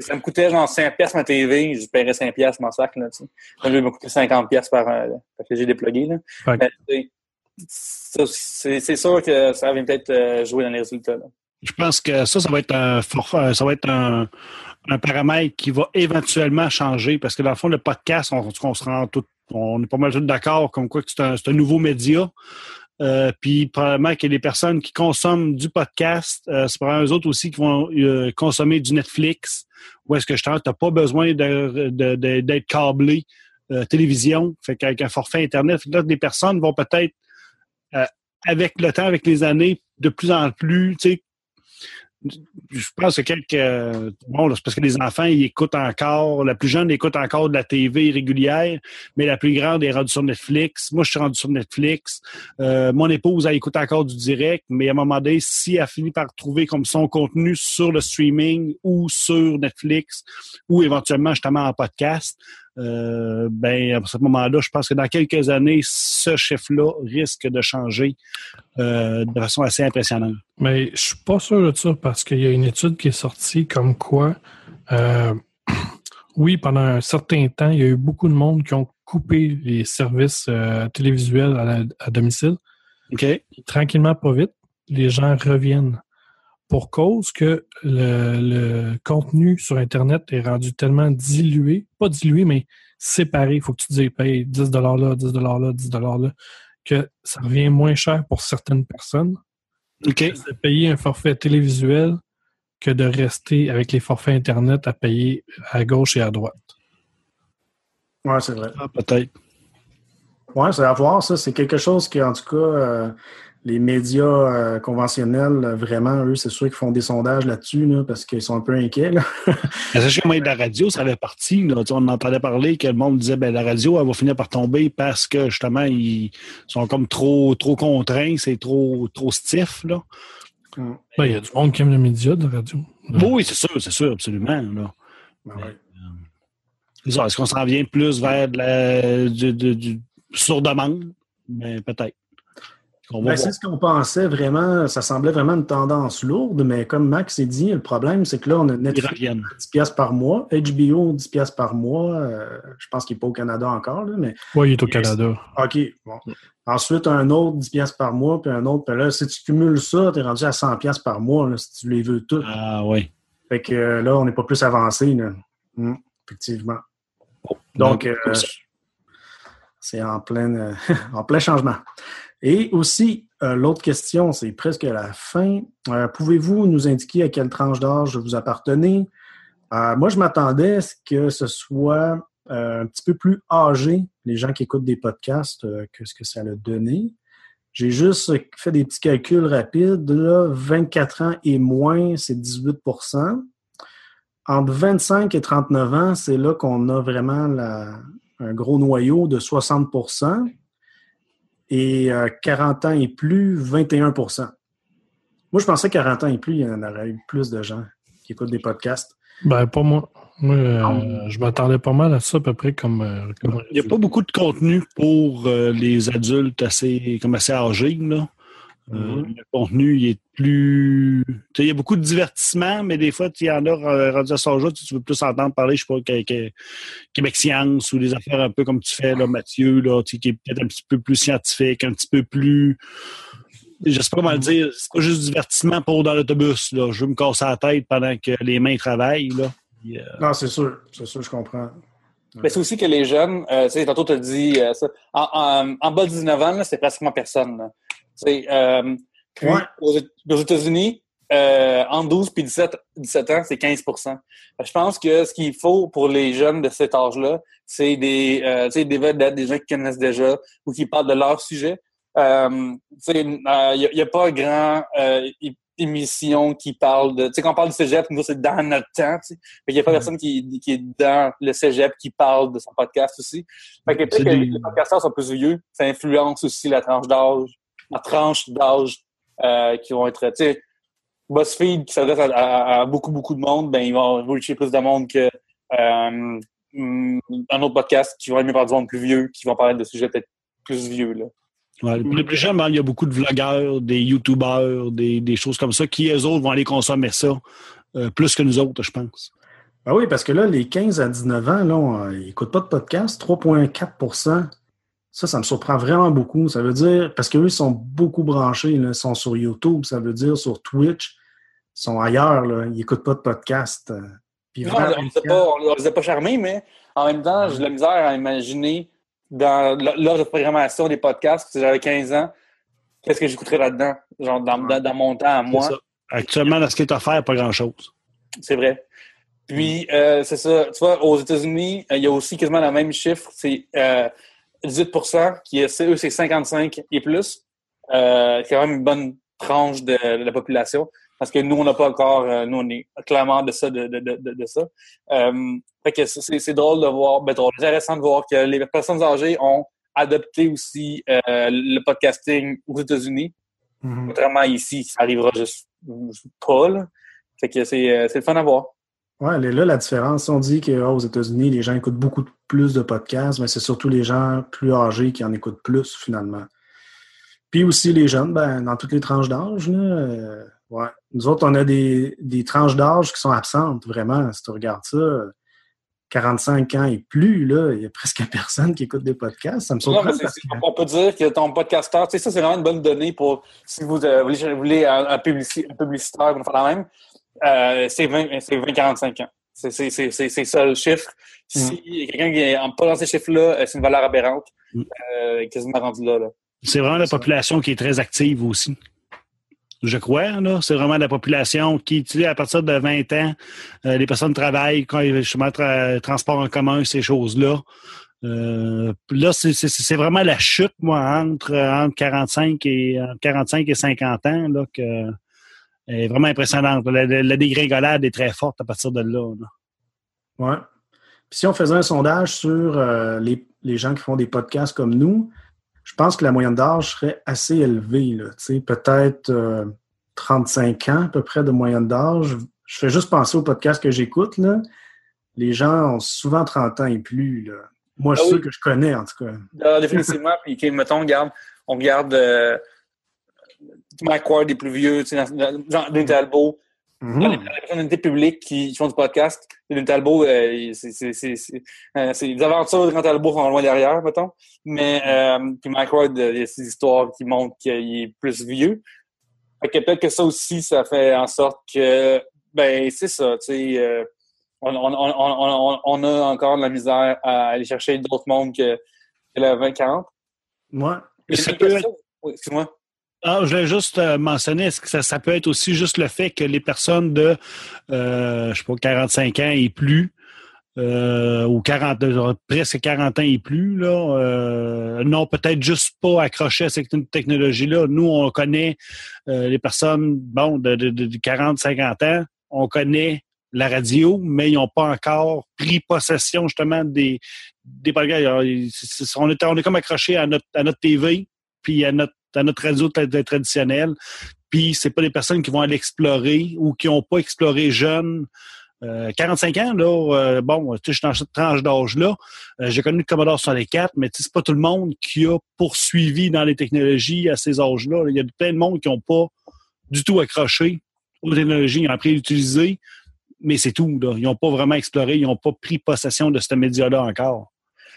ça, me coûtait genre 5 pièces ma TV, je paierais 5 pièces mon sac. Là, ça me coûtait 50 pièces par euh, parce que j'ai déplugué. C'est sûr que ça va peut-être euh, jouer dans les résultats. Je pense que ça, ça va être un forfait, ça va être un, un, paramètre qui va éventuellement changer parce que dans le fond, le podcast, on, on se rend tout, on est pas mal d'accord comme quoi que c'est un, un, nouveau média. Euh, puis probablement que les personnes qui consomment du podcast, euh, c'est probablement eux autres aussi qui vont euh, consommer du Netflix. Ou est-ce que je tu n'as pas besoin d'être de, de, câblé euh, télévision, fait qu'avec un forfait Internet, là, des personnes vont peut-être, avec le temps, avec les années, de plus en plus, tu sais, je pense que quelques. Bon, c'est parce que les enfants, ils écoutent encore. La plus jeune écoute encore de la TV régulière, mais la plus grande est rendue sur Netflix. Moi, je suis rendu sur Netflix. Euh, mon épouse, elle écoute encore du direct, mais à un moment donné, si elle finit par trouver comme son contenu sur le streaming ou sur Netflix ou éventuellement justement en podcast, euh, ben, à ce moment-là, je pense que dans quelques années, ce chiffre-là risque de changer euh, de façon assez impressionnante. Mais je suis pas sûr de ça parce qu'il y a une étude qui est sortie comme quoi, euh, oui, pendant un certain temps, il y a eu beaucoup de monde qui ont coupé les services télévisuels à, domicile. OK. tranquillement, pas vite, les gens reviennent pour cause que le, contenu sur Internet est rendu tellement dilué, pas dilué, mais séparé. Il faut que tu te paye 10 là, 10 là, 10 là, que ça revient moins cher pour certaines personnes. De payer un forfait télévisuel que de rester avec les forfaits Internet à payer à gauche et à droite. Ouais, c'est vrai. Ah, peut-être. Ouais, c'est à voir, ça. C'est quelque chose que, en tout cas, euh, les médias euh, conventionnels, euh, vraiment, eux, c'est sûr qu'ils font des sondages là-dessus, là, parce qu'ils sont un peu inquiets. Là. Sachez que moi, de la radio, ça avait parti. là. Tu sais, on entendait parler que le monde disait ben la radio, elle va finir par tomber parce que justement, ils sont comme trop trop contraints, c'est trop trop stiff. Là. Ben, Il y a du monde qui aime les médias de radio. Oui, c'est sûr, c'est sûr, absolument. Là. Ben ouais. Ça, Est-ce qu'on s'en vient plus vers de la, du, du- du sur demande? Ben, peut-être. Ben, c'est ce qu'on pensait vraiment. Ça semblait vraiment une tendance lourde, mais comme Max s'est dit, le problème, c'est que là, on a Netflix reviennent. 10 piastres par mois, HBO 10 piastres par mois. euh, je pense qu'il n'est pas au Canada encore, là, mais Oui, il est au Canada. OK. Bon. Ensuite, un autre 10 piastres par mois, puis un autre. Puis là, si tu cumules ça, tu es rendu à 100 piastres par mois, là, si tu les veux tous. Ah oui. Fait que euh, là, on n'est pas plus avancé. Là. Hum, effectivement. Donc, euh, c'est en plein, en plein changement. Et aussi, euh, l'autre question, c'est presque à la fin. Euh, Pouvez-vous nous indiquer à quelle tranche d'âge vous appartenez? Euh, moi, je m'attendais à ce que ce soit un petit peu plus âgé, les gens qui écoutent des podcasts, que ce que ça a donné. J'ai juste fait des petits calculs rapides. Là, 24 ans et moins, c'est 18% Entre 25 et 39 ans, c'est là qu'on a vraiment un gros noyau de 60 et euh, 40 ans et plus, 21% Moi, je pensais que 40 ans et plus, il y en aurait eu plus de gens qui écoutent des podcasts. Ben, pas moi. Moi, euh, je m'attendais pas mal à ça, à peu près comme. euh, comme- Il n'y a pas beaucoup de contenu pour euh, les adultes assez, comme assez âgés. Là. Euh, Mhm. Le contenu il est plus. tu sais, Il y a beaucoup de divertissement, mais des fois, il y en a euh, rendu à ce âge-là, tu veux plus entendre parler, je sais pas, que, que- Québec Science ou des affaires un peu comme tu fais, là, Mathieu, là, tu sais, qui est peut-être un petit peu plus scientifique, un petit peu plus. Je sais pas comment le dire. C'est pas juste du divertissement pour dans l'autobus. Là. Je veux me casser la tête pendant que les mains travaillent. Là. Puis, euh, Non, c'est sûr. C'est sûr, je comprends. Mais c'est aussi que les jeunes, euh, tu sais, tantôt tu as dit, euh, ça, en, en, en bas de 19 ans, c'est pratiquement personne. là. Euh, puis Ouais. aux, aux États-Unis, euh, entre 12 et 17, 17 ans, c'est 15 Fait que Je pense que ce qu'il faut pour les jeunes de cet âge-là, c'est des, euh, des vedettes, des gens qui connaissent déjà ou qui parlent de leur sujet. Euh, tu sais, Il n'y a, y a pas grand euh, émission qui parle de... Tu sais, quand on parle du cégep, nous, c'est dans notre temps. Il n'y a pas personne qui, qui est dans le cégep qui parle de son podcast aussi. Fait que peut-être que des- les podcasteurs sont plus vieux. Ça influence aussi la tranche d'âge, la tranche d'âge euh, qui vont être... Tu sais, BuzzFeed, qui s'adresse à, à- à beaucoup, beaucoup de monde, ben, ils vont reacher plus de monde que euh, un autre podcast qui va aimer par du monde plus vieux, qui vont parler de sujets peut-être plus vieux. Là. Ouais, pour les plus jeunes, ben, il y a beaucoup de vlogueurs, des youtubeurs, des, des choses comme ça, qui, eux autres, vont aller consommer ça euh, plus que nous autres, je pense. Ben oui, parce que là, les 15 à 19 ans, là, on- ils n'écoutent pas de podcast. 3,4 Ça, ça me surprend vraiment beaucoup. Ça veut dire, parce qu'eux, ils sont beaucoup branchés. Là, ils sont sur YouTube, ça veut dire sur Twitch. Ils sont ailleurs. Là, ils n'écoutent pas de podcast. Euh, Puis Non, vraiment, on ne les a pas, charmés, mais en même temps, j'ai de la misère à imaginer dans l- l'ordre de programmation des podcasts, si j'avais 15 ans, qu'est-ce que j'écouterais là-dedans? Genre dans, dans, dans mon temps à moi. C'est ça. Actuellement, dans ce qui est offert, pas grand-chose. C'est vrai. Puis, euh, c'est ça. Tu vois, aux États-Unis, euh, il y a aussi quasiment le même chiffre. C'est euh, 18% qui est, eux, c'est 55 et plus. Euh, c'est quand même une bonne tranche de, de la population. Parce que nous, on n'a pas encore, euh, nous, on est clairement de ça, de, de, de, de- ça. Euh, fait que c'est- drôle de voir, ben, drôle, intéressant de voir que les personnes âgées ont adopté aussi euh, le podcasting aux États-Unis. Contrairement à ici, ça arrivera juste pas, là. Fait que c'est euh, c'est le fun à voir. Elle est là la différence. Si on dit qu'aux États-Unis, les gens écoutent beaucoup plus de podcasts, mais c'est surtout les gens plus âgés qui en écoutent plus, finalement. Puis aussi les jeunes, ben, dans toutes les tranches d'âge, là, euh, ouais. Nous autres, on a des, des tranches d'âge qui sont absentes, vraiment. Si tu regardes ça, euh, 45 ans et plus, là, il y a presque personne qui écoute des podcasts. Ça me Non, surprend mais c'est- parce que- on peut dire que ton podcasteur, tu sais, ça, c'est vraiment une bonne donnée pour si vous euh, voulez, vous voulez un, un publici- un publicitaire, vous faire la même. Euh, c'est 20 c'est 20-45 ans. C'est ça le chiffre. Si y a quelqu'un qui est en- pas dans ces chiffres-là, euh, c'est une valeur aberrante. Mm. Euh, quasiment rendu là. là. C'est vraiment la population qui est très active aussi. je crois. Là. C'est vraiment la population qui, tu sais, à partir de 20 ans, euh, les personnes travaillent, quand ils justement tra transport en commun, ces choses-là. Euh, là, c'est vraiment la chute, moi, entre, entre 45 et 45 et 50 ans, là, que est vraiment impressionnante. La, la, dégringolade est très forte à partir de là. Puis si on faisait un sondage sur euh, les, les, gens qui font des podcasts comme nous, je pense que la moyenne d'âge serait assez élevée. Peut-être euh, 35 ans à peu près de moyenne d'âge. Je fais juste penser aux podcasts que j'écoute. Les gens ont souvent 30 ans et plus. Là. Moi, je ah oui. que je connais, en tout cas. Ah, définitivement. Puis, mettons, on regarde, on regarde euh, Mike Ward, des plus vieux, Jean Denis Talbot. Mm -hmm. Les personnalités publiques qui font du podcast, Denis Talbot, euh, c'est les aventures de Denis Talbot sont loin derrière, mettons. Mais euh, puis Mike Ward, il y a ces histoires qui montrent qu'il est plus vieux. Fait que peut-être que ça aussi, ça fait en sorte que, ben, c'est ça, tu sais, euh, on, on, on, on, a encore de la misère à aller chercher d'autres mondes que, que le 20-40. Moi. Oui, excuse-moi. Ah, je voulais juste euh, mentionner, est-ce que ça, ça, peut être aussi juste le fait que les personnes de, euh, je sais pas, 45 ans et plus, euh, ou 40, presque 40 ans et plus, là, euh, n'ont peut-être juste pas accroché à cette technologie-là. Nous, on connaît euh, les personnes, bon, de, de, de 40, 50 ans, on connaît la radio, mais ils n'ont pas encore pris possession justement des, des on est, on est comme accroché à notre, à notre TV, puis à notre à notre radio traditionnelle. Puis c'est pas des personnes qui vont aller explorer ou qui n'ont pas exploré jeunes. Euh, 45 ans, là, euh, bon, je suis dans cette tranche d'âge-là. Euh, J'ai connu le Commodore 64, mais c'est pas tout le monde qui a poursuivi dans les technologies à ces âges-là. Il y a plein de monde qui n'ont pas du tout accroché aux technologies. Ils ont appris à l'utiliser, mais c'est tout. Là. Ils n'ont pas vraiment exploré, ils n'ont pas pris possession de ce média-là encore.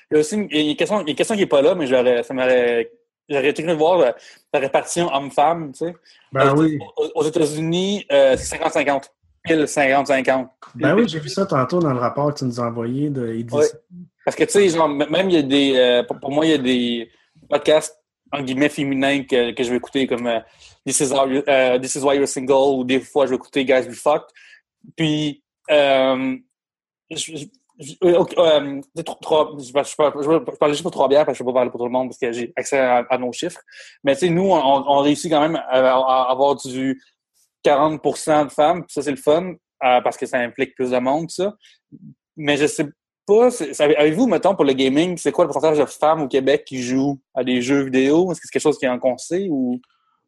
Il y a aussi une, une, question, une question qui n'est pas là, mais ça m'aurait J'aurais été curieux de voir la, la répartition homme-femme, tu sais. Ben aux, oui. Aux, États-Unis, euh, c'est 50-50. Pile 50-50. Ben oui, j'ai vu ça tantôt dans le rapport que tu nous as envoyé de. Oui. Parce que, tu sais, genre, même il y a des... Euh, pour, pour, moi, il y a des podcasts, en guillemets, féminins que, que je vais écouter, comme euh, This, is Our, uh, This is Why You're Single, ou des fois, je vais écouter Guys We Fucked. Puis, euh, je, euh, euh, je, je, parlais juste pour trois bières parce que je ne peux pas parler pour tout le monde parce que j'ai accès à, nos chiffres. Mais tu sais, nous, on, réussit quand même à, avoir du 40% de femmes. Ça, c'est le fun euh, parce que ça implique plus de monde, ça. Mais je sais pas, avez-vous, mettons, pour le gaming, c'est quoi le pourcentage de femmes au Québec qui jouent à des jeux vidéo? Est-ce que c'est quelque chose qui est en conseil ou?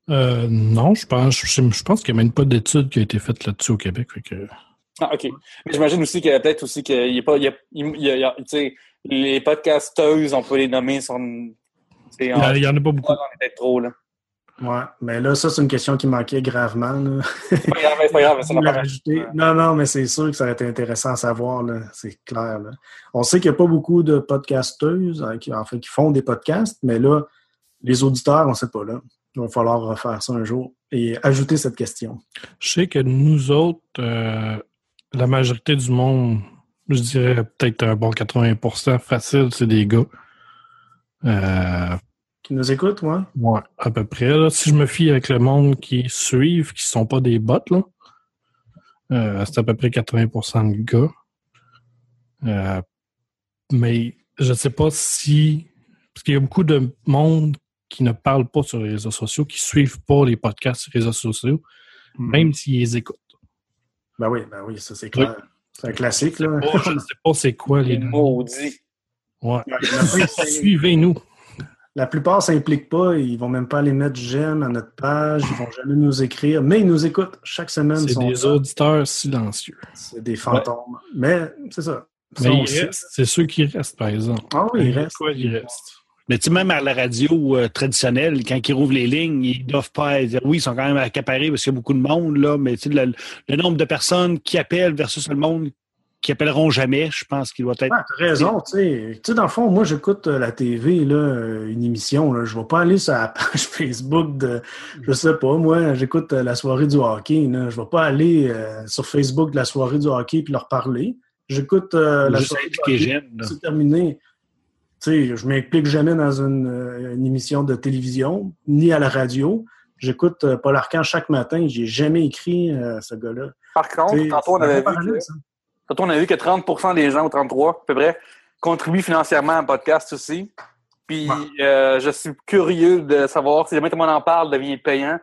Non, je pense, je, pense qu'il n'y a même pas d'études qui a été faite là-dessus au Québec. Ah, OK. Mais j'imagine aussi qu'il y a peut-être aussi qu'il n'y a pas. Il y a, il y a, tu sais, les podcasteuses, on peut les nommer, sont. Il y, en, il y en a pas beaucoup. On est trop, là. Ouais, mais là, ça, c'est une question qui manquait gravement. C'est pas grave, c'est pas grave. Ça pas rajouter. Non, non, mais c'est sûr que ça aurait été intéressant à savoir, là. C'est clair, là. On sait qu'il n'y a pas beaucoup de podcasteuses, hein, qui, en fait, qui font des podcasts, mais là, les auditeurs, on ne sait pas, là. Il va falloir refaire ça un jour et ajouter cette question. Je sais que nous autres, euh, la majorité du monde, je dirais peut-être un bon 80% facile, c'est des gars. Euh, qui nous écoutent, ouais? Ouais, à peu près. Là. Si je me fie avec le monde qui suivent, qui ne sont pas des bots, là, euh, c'est à peu près 80% de gars. Euh, mais je ne sais pas si. Parce qu'il y a beaucoup de monde qui ne parle pas sur les réseaux sociaux, qui ne suivent pas les podcasts sur les réseaux sociaux, mm. même s'ils les écoutent. Ben oui, ben oui, ça c'est clair. Oui. C'est un classique, là. Oh, je ne sais pas c'est quoi les. maudits. Ouais. Suivez-nous. La plupart ne s'impliquent pas, ils ne vont même pas aller mettre j'aime à notre page, ils ne vont jamais nous écrire, mais ils nous écoutent chaque semaine. C'est des là. auditeurs silencieux. C'est des fantômes. Ouais. Mais c'est ça. Mais c'est ceux qui restent, par exemple. Ah oui, ils restent. Quoi, ils restent. Mais tu sais, même à la radio euh, traditionnelle, quand ils rouvrent les lignes, ils doivent pas être. Oui, ils sont quand même accaparés parce qu'il y a beaucoup de monde, là, mais tu sais, le, le, nombre de personnes qui appellent versus le monde qui appelleront jamais, je pense qu'il doit être. Ah, tu as raison, tu sais. Tu sais, dans le fond, moi, j'écoute euh, la TV, là, euh, une émission, là. Je ne vais pas aller sur la page Facebook de. Je sais pas, moi, j'écoute la soirée du hockey, là. Je ne vais pas aller sur Facebook de la soirée du hockey puis leur parler. J'écoute la soirée du hockey. C'est terminé. Tu sais, je m'implique jamais dans une, une, émission de télévision, ni à la radio. J'écoute euh, Paul Arcan chaque matin. J'ai jamais écrit euh, ce gars-là. Par contre, T'sais, tantôt, on avait vu que, on avait vu que 30% des gens, ou 33 à peu près, contribuent financièrement à un podcast aussi. Puis, Ouais. euh, je suis curieux de savoir si jamais tout le monde en parle, devient payant,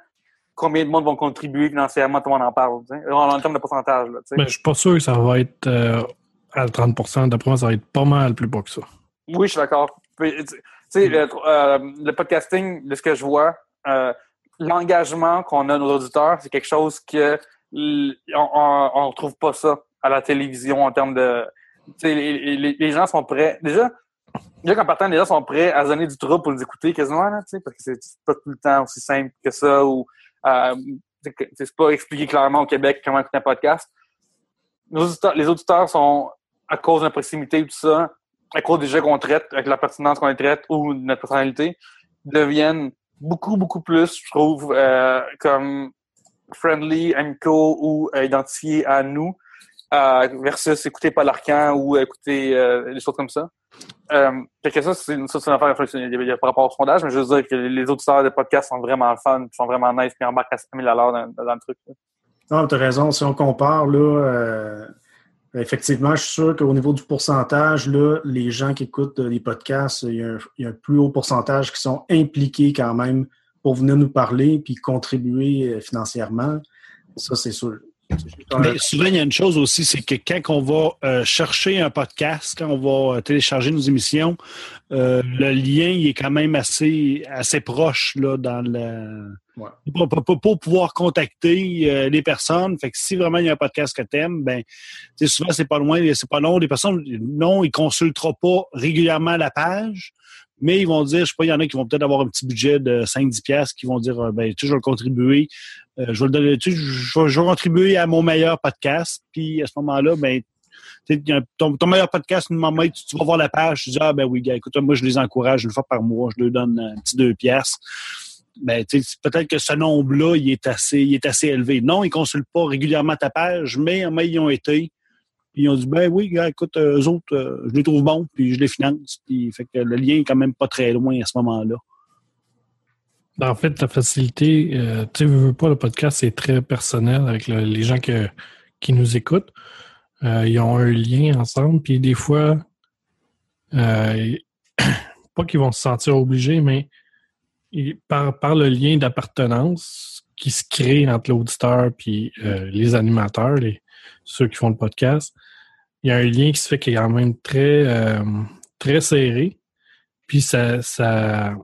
combien de monde vont contribuer financièrement, tout le monde en parle, en, en termes de pourcentage. Là. Ben, je suis pas sûr que ça va être euh, à 30% D'après moi, ça va être pas mal plus bas que ça. Oui, je suis d'accord. Tu sais, le, euh, le podcasting, de ce que je vois, euh, l'engagement qu'on a nos auditeurs, c'est quelque chose que on, on, retrouve pas ça à la télévision en termes de. Les, les- les gens sont prêts. Déjà, déjà qu'en partant, les gens sont prêts à donner du trouble pour nous écouter quasiment, là, parce que c'est pas tout le temps aussi simple que ça ou euh, c'est pas expliqué clairement au Québec comment écouter un podcast. Les auditeurs sont, à cause de la proximité et tout ça, à cause des jeux qu'on traite, avec la pertinence qu'on traite ou notre personnalité, deviennent beaucoup, beaucoup plus, je trouve, euh, comme friendly, amicaux ou euh, identifiés à nous, euh, versus écouter Paul Arcan ou écouter euh, des choses comme ça. Euh, que ça, c'est une, une affaire réflexion- par rapport au sondage, mais je veux dire que les auditeurs de podcasts sont vraiment fun, sont vraiment nice, puis embarquent à 5000 à l'heure dans, dans le truc. Non, tu as raison. Si on compare, là, effectivement, je suis sûr qu'au niveau du pourcentage, là, les gens qui écoutent euh, les podcasts, il y, a un, il y a un plus haut pourcentage qui sont impliqués quand même pour venir nous parler puis contribuer euh, financièrement. Ça, c'est sûr. Mais souvent, il y a une chose aussi, c'est que quand on va euh, chercher un podcast, quand on va euh, télécharger nos émissions, euh, le lien il est quand même assez, assez proche là, dans le. Ouais. Pour, pour- pour- pour pouvoir contacter euh, les personnes. Fait que si vraiment il y a un podcast que t'aimes, ben, souvent c'est pas loin, c'est pas long. Les personnes, non, ils consulteront pas régulièrement la page, mais ils vont dire, je sais pas, il y en a qui vont peut-être avoir un petit budget de 5-10 piastres, qui vont dire, ben, tu sais, je vais contribuer. Euh, je vais le donner, tu je vais, contribuer à mon meilleur podcast. Puis à ce moment-là, ben, ton, ton meilleur podcast, tu, tu vas voir la page, tu dis, ah ben oui, gars, écoute, moi je les encourage une fois par mois, je leur donne un petit deux piastres. Ben, peut-être que ce nombre-là, il est assez, il est assez élevé. Non, ils consultent pas régulièrement ta page, mais, mais ils ont été. Puis ils ont dit, ben oui, gars, écoute, eux autres, euh, je les trouve bons, puis je les finance. Puis fait que le lien est quand même pas très loin à ce moment-là. En fait, la facilité, euh, tu sais, veux, pas, le podcast, c'est très personnel avec le- les gens que- qui nous écoutent. Euh, ils ont un lien ensemble, puis des fois, euh, pas qu'ils vont se sentir obligés, mais ils- par, par le lien d'appartenance qui se crée entre l'auditeur puis euh, les animateurs, les, ceux qui font le podcast, il y a un lien qui se fait qui est quand même très, euh, très serré. Puis ça, ça,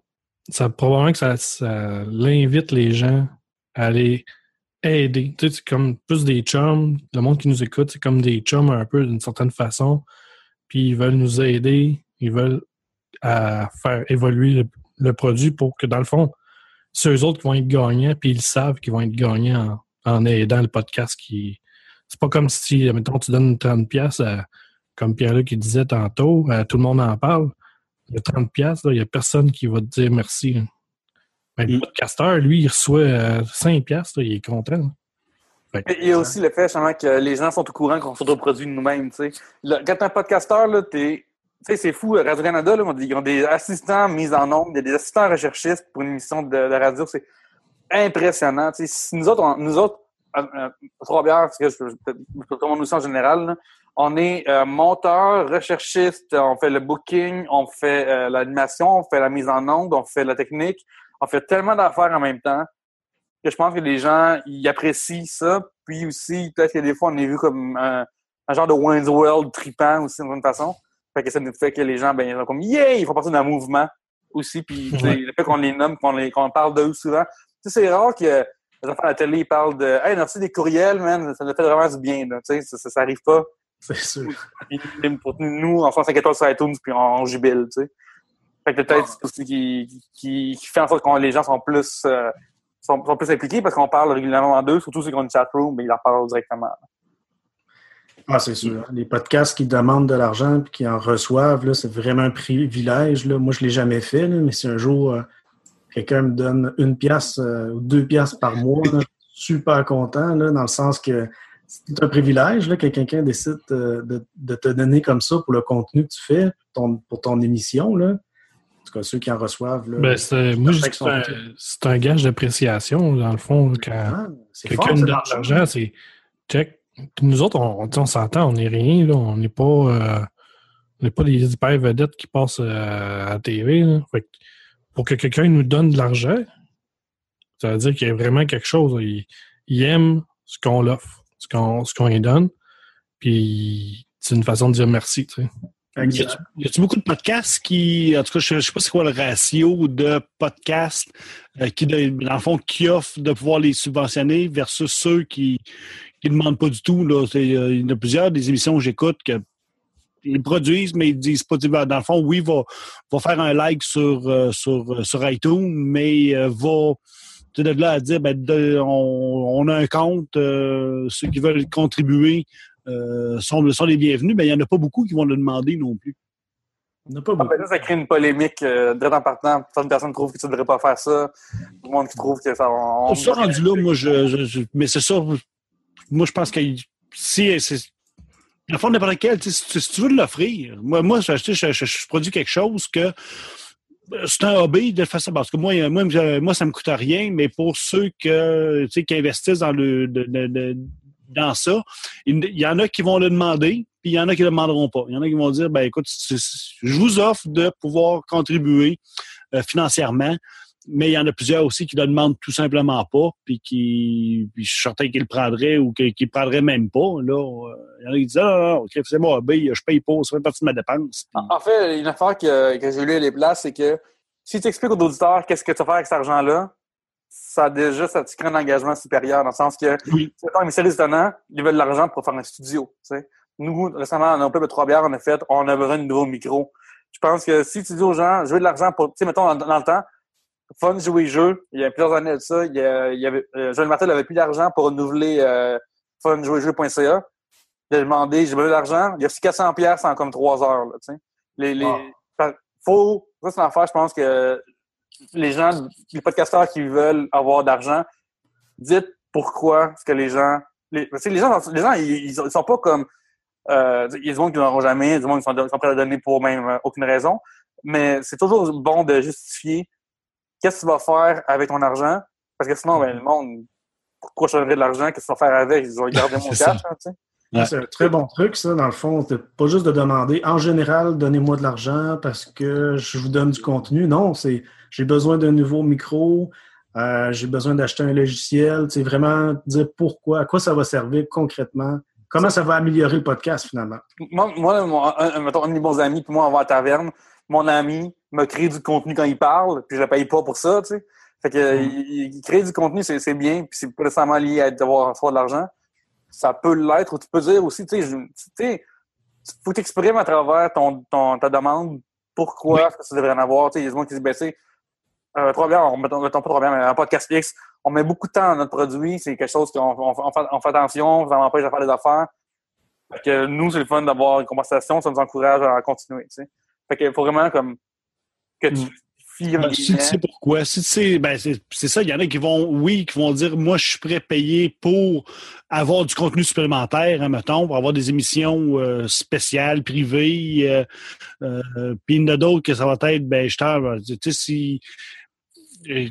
ça probablement que ça, l'invite les gens à aller aider. Tu sais, c'est comme plus des chums. Le monde qui nous écoute, c'est comme des chums un peu d'une certaine façon. Puis ils veulent nous aider. Ils veulent à faire évoluer le, produit pour que, dans le fond, c'est eux autres qui vont être gagnants, puis ils savent qu'ils vont être gagnants en, aidant le podcast. C'est pas comme si, mettons, tu donnes 30$ piastres à, comme Pierre-Luc disait tantôt, tout le monde en parle. Le 30$, piastres, là, il n'y a personne qui va te dire merci. Ben, le Mm. podcasteur, lui, il reçoit euh, 5$, piastres, là, il est content. Il y a aussi le fait justement que les gens sont au courant qu'on s'autoproduit nous-mêmes. tu sais. Le- Quand t'es un podcasteur, là, t'es. Tu sais, c'est fou, Radio-Canada, là, ils ont des assistants mis en nombre, il y a des assistants recherchistes pour une émission de, de radio. C'est impressionnant. Tu sais, si nous autres, on- nous autres, euh, euh, trois bières, parce que je je- le monde aussi en général, là, on est euh, monteur, recherchiste, on fait le booking, on fait euh, l'animation, on fait la mise en onde, on fait la technique, on fait tellement d'affaires en même temps que je pense que les gens ils apprécient ça. Puis aussi, peut-être que des fois, on est vu comme un, un genre de Wayne's World tripant aussi, d'une façon. Fait que ça nous fait que les gens, ben, ils sont comme, yeah, ils font partie d'un mouvement aussi. Puis le fait qu'on les nomme, qu'on les- qu'on parle d'eux souvent. Tu sais, c'est rare que les enfants à la télé ils parlent de, hey, merci des courriels, man, ça nous fait vraiment du bien. Tu sais, ça, ça, ça arrive pas. C'est sûr. Pour nous, fait 5 étoiles sur iTunes, puis on, jubile, tu sais. Fait que peut-être c'est aussi qui, qui, qui fait en sorte que les gens sont plus, euh, sont, sont plus impliqués parce qu'on parle régulièrement d'eux, surtout ceux qui ont une chatroom, mais ils en parlent directement. Ah, c'est sûr. Les podcasts qui demandent de l'argent et qui en reçoivent, là, c'est vraiment un privilège. Là. Moi, je ne l'ai jamais fait, là, mais si un jour euh, quelqu'un me donne une pièce euh, ou deux pièces par mois, là, je suis super content, là, dans le sens que c'est un privilège là, que quelqu'un décide euh, de, de te donner comme ça pour le contenu que tu fais, ton- pour ton émission. Là. En tout cas, ceux qui en reçoivent. Là, Ben, c'est- moi, c'est un, gage d'appréciation, dans le fond, quand Ah, c'est quelqu'un donne de l'argent, c'est check. Nous autres, on, s'entend, on n'est rien, là. On n'est pas, euh, on n'est pas des hyper vedettes qui passent euh, à la TV. là. Fait que pour que quelqu'un nous donne de l'argent, ça veut dire qu'il y a vraiment quelque chose. il aime ce qu'on l'offre, ce qu'on qu'on lui donne. Puis c'est une façon de dire merci, tu sais. Y a-tu- beaucoup de podcasts qui, en tout cas, je, je sais pas c'est quoi le ratio de podcasts euh, qui, de- dans le fond, qui offrent de pouvoir les subventionner versus ceux qui ne demandent pas du tout. Là. Euh, il y en a plusieurs des émissions que j'écoute que ils produisent, mais ils disent pas. Dans le fond, oui, va, va faire un like sur, euh, sur, sur iTunes, mais va tu de là à dire ben, de- on, on a un compte, euh, ceux qui veulent contribuer euh, sont, sont les bienvenus, mais il n'y en a pas beaucoup qui vont le demander non plus. On n'a pas Ah, beaucoup. ben là, ça crée une polémique euh, direct en partant. Certaines personnes trouvent que tu ne devrais pas faire ça. Tout le monde qui trouve que ça. On, Pour ça, rendu là, moi, je, je- je- mais c'est ça, moi, je pense que si, le fond, n'importe sais, si, tu- veux l'offrir, moi, moi je, je, je, produis quelque chose que c'est un hobby de ça parce que moi, moi, moi ça me coûte rien, mais pour ceux que, qui investissent dans le, dans ça, il, y en a qui vont le demander, puis il y en a qui ne le demanderont pas. Il y en a qui vont dire, ben écoute, je vous offre de pouvoir contribuer euh, financièrement, mais il y en a plusieurs aussi qui ne le demandent tout simplement pas, puis qui, puis je suis certain qu'ils le prendraient ou qu'ils ne le prendraient même pas. Là, Euh, il y en a qui disent, ah, non, non, ok, c'est hobby, je paye pas, ça fait partie de ma dépense. Puis- En fait, une affaire que, que j'ai lu à les places, c'est que si tu expliques aux auditeurs qu'est-ce que tu vas faire avec cet argent-là, ça déjà, ça te crée un engagement supérieur, dans le sens que, Oui. c'est comme les services étonnants, ils veulent de l'argent pour faire un studio, tu sais. Nous, récemment, dans un club de trois bières, on a fait, on a besoin de nouveaux micros. Je pense que si tu dis aux gens, je veux de l'argent pour, tu sais, mettons, dans, dans le temps, Fun jouer jeu, il y a plusieurs années de ça, il y, a- il y avait, euh, Joël Martel avait plus d'argent pour renouveler euh, funjouerjeu.ca. Il a demandé, j'ai besoin d'argent, il a reçu 400 pièces en comme trois heures, là. Les, les, Fait- faut, ça c'est une affaire, je pense que les gens, les podcasteurs qui veulent avoir d'argent, dites pourquoi ce que les gens, les, gens, les gens, ils, ils sont pas comme, euh, il y a du monde qui n'auront jamais, du monde qui sont, sont prêts à donner pour même euh, aucune raison, mais c'est toujours bon de justifier qu'est-ce que tu vas faire avec ton argent, parce que sinon, ben, le monde, pourquoi je donnerais de l'argent, qu'est-ce que tu vas faire avec, ils vont garder mon C'est cash, hein. Ouais. C'est un très bon truc, ça, dans le fond. C'est pas juste de demander, en général, donnez-moi de l'argent parce que je vous donne du contenu. Non, c'est j'ai besoin d'un nouveau micro, euh, j'ai besoin d'acheter un logiciel. C'est vraiment dire pourquoi, à quoi ça va servir concrètement, comment ça va améliorer le podcast finalement? moi, un, un- mettons, un de mes bons amis, puis moi, on va à la taverne. Mon ami me crée du contenu quand il parle, puis je le paye pas pour ça, tu sais. Fait que, il, il crée du contenu, c'est c'est bien, puis c'est pas nécessairement lié à devoir recevoir de l'argent. Ça peut l'être, ou tu peux dire aussi, tu sais, faut t'exprimer à travers ton, ton, ta demande pourquoi est-ce que tu devrais en avoir. Tu sais, il y a des gens qui disent, ben, sais, euh, trois bières, on mettons, mettons pas trois bières, mais un podcast X, on met beaucoup de temps dans notre produit, c'est quelque chose qu'on on, on fait, on fait attention, ça m'empêche de faire des affaires. Fait que nous, c'est le fun d'avoir une conversation, ça nous encourage à continuer, tu sais. Fait que faut vraiment comme que tu Mm. fies Ben, si tu sais pourquoi, si tu sais, ben c'est ça, il y en a qui vont, oui, qui vont dire, moi, je suis prêt à payer pour avoir du contenu supplémentaire, hein, mettons, pour avoir des émissions euh, spéciales, privées, euh, euh, puis il y en a d'autres que ça va être, ben, je t'en, ben, tu sais, si,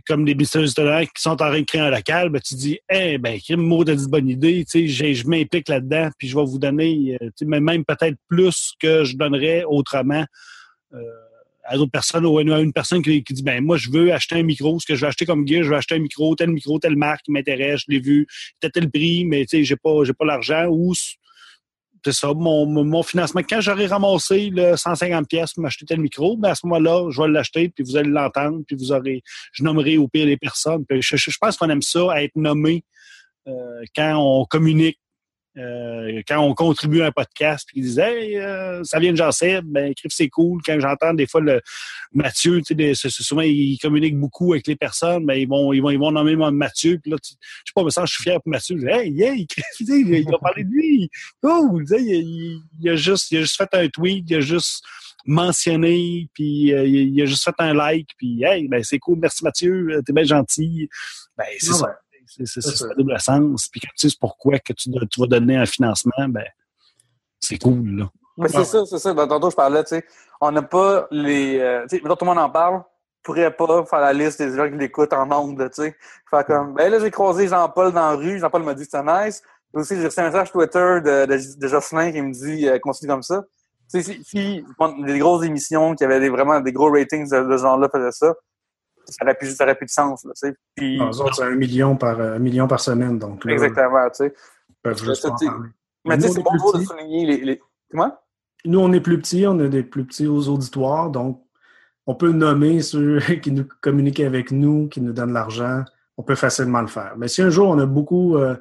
comme des business restaurants qui sont en train de créer un local, ben, tu dis, eh, ben, quel mot de bonne idée, tu sais, je m'implique là-dedans, puis je vais vous donner, tu sais, même même peut-être plus que je donnerais autrement. Euh, à d'autres personnes ou à une personne qui, dit ben moi je veux acheter un micro, ce que je veux acheter comme gear, je veux acheter un micro, tel micro, telle marque qui m'intéresse, je l'ai vu, tel tel prix, mais tu sais j'ai pas j'ai pas l'argent ou c'est ça mon, mon, financement quand j'aurai ramassé le 150 pièces pour m'acheter tel micro, ben à ce moment-là, je vais l'acheter puis vous allez l'entendre puis vous aurez je nommerai au pire les personnes. Je, je, je pense qu'on aime ça à être nommé euh, quand on communique euh, quand on contribue à un podcast, puis ils disent Hey, euh, ça vient de Jean-Seb, ben écrive c'est cool. Quand j'entends des fois le Mathieu, tu sais, souvent il communique beaucoup avec les personnes, ben ils vont, ils vont, ils vont nommer mon Mathieu, puis là, tu- je sais pas, mais ça, je suis fier pour Mathieu. Je dis, hey, yeah, il, il a parlé de lui. Oh, il, il- il a juste, il a juste fait un tweet, il a juste mentionné, puis euh, il, a juste fait un like, puis hey, ben c'est cool, merci Mathieu, t'es bien gentil. Ben c'est Ah ça. ouais. C'est ça double sens. Puis quand tu sais pourquoi que tu, vas donner un financement, ben c'est cool, là. Mais c'est ça, c'est ça. Tantôt, je parlais, tu sais, on n'a pas les. euh, tu sais, tout le monde en parle, on pourrait pas faire la liste des gens qui l'écoutent en ondes, tu sais. Faire comme, ben là, j'ai croisé Jean-Paul dans la rue, Jean-Paul m'a dit que c'était nice. Puis aussi, j'ai reçu un message Twitter de, de, de Jocelyn qui me dit, euh, continue comme ça. Tu sais, si, si bon, des grosses émissions qui avaient des, vraiment des gros ratings de, de ce genre-là faisaient ça, ça aurait plus, plus de sens, là. Puis, autres, c'est un million par, un million par semaine, donc là, exactement, tu sais. peuvent juste Ça. Mais tu sais, c'est est bon plus de souligner les, les... Comment? Nous, on est plus petits, on a des plus petits aux auditoires, donc on peut nommer ceux qui nous communiquent avec nous, qui nous donnent l'argent. On peut facilement le faire. Mais si un jour on a beaucoup, euh,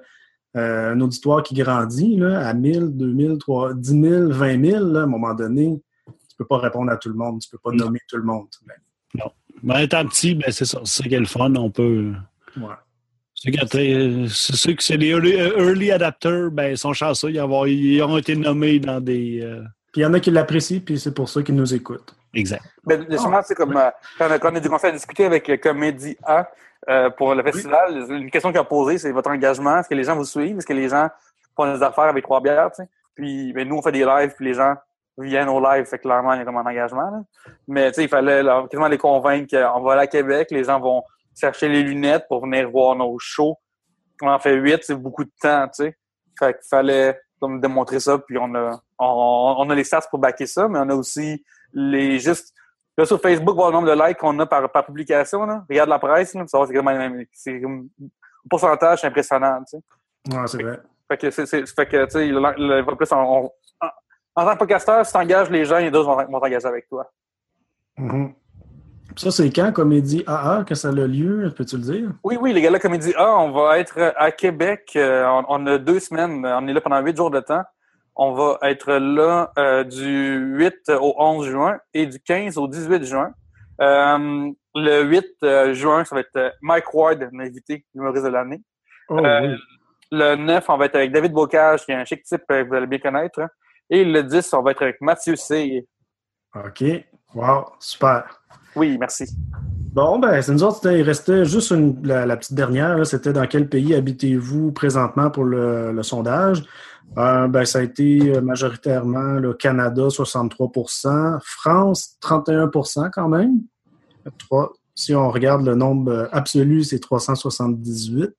euh, un auditoire qui grandit là, à 1000, 2000, 3, 10 000, 20 000, là, à un moment donné, tu peux pas répondre à tout le monde, tu peux pas Non. nommer tout le monde. Mais, Ben, étant petit, ben, c'est ça. C'est ça qui est le fun. On peut. ouais. C'est euh, ceux qui c'est les early, euh, early adapters, ben, ils sont chanceux. Ils, avoir- ils ont été nommés dans des. euh, Puis il y en a qui l'apprécient, puis c'est pour ça qu'ils nous écoutent. Exact. Ben, justement, c'est comme euh, quand, on a- commencé à discuter avec le Comédie A euh, pour le festival, une question qu'il a posée, c'est votre engagement. Est-ce que les gens vous suivent? Est-ce que les gens font des affaires avec trois bières? Puis ben, nous, on fait des lives, puis les gens viennent au live. Fait clairement, il y a comme un engagement. là. Mais tu sais, il fallait là, quasiment les convaincre qu'on va aller à Québec, les gens vont chercher les lunettes pour venir voir nos shows. On en fait huit, c'est beaucoup de temps, tu sais. Fait qu'il fallait comme démontrer ça, puis on a on, on a les stats pour backer ça, mais on a aussi les juste Là, sur Facebook, voir le nombre de likes qu'on a par, par publication. Là. Regarde la presse, là, c'est comme, c'est un pourcentage c'est impressionnant. Tu sais. Ouais, c'est vrai. Fait que, c'est, fait que tu sais, le, plus, on- en, tant que podcasteur, si tu engages les gens, les deux vont, vont t'engager avec toi. Mhm. Ça, c'est quand, Comédie AA, que ça a lieu, peux-tu le dire? Oui, oui, les gars, la comédie A, on va être à Québec. euh, on, on a deux semaines. On est là pendant huit jours de temps. On va être là euh, du 8 au 11 juin et du 15 au 18 juin. Euh, le 8 euh, juin, ça va être Mike Ward, l'invité humoriste de l'année. Oh, Euh, oui. Le 9, on va être avec David Bocage, qui est un chic type que vous allez bien connaître. Et le 10, on va être avec Mathieu C. OK. Wow, super. Oui, merci. Bon, ben, c'est nous autres, il restait juste une- la, la petite dernière, c'était dans quel pays habitez-vous présentement pour le, le sondage? Euh, ben, ça a été majoritairement le Canada, 63% France, 31% quand même. Si on regarde le nombre absolu, c'est 378.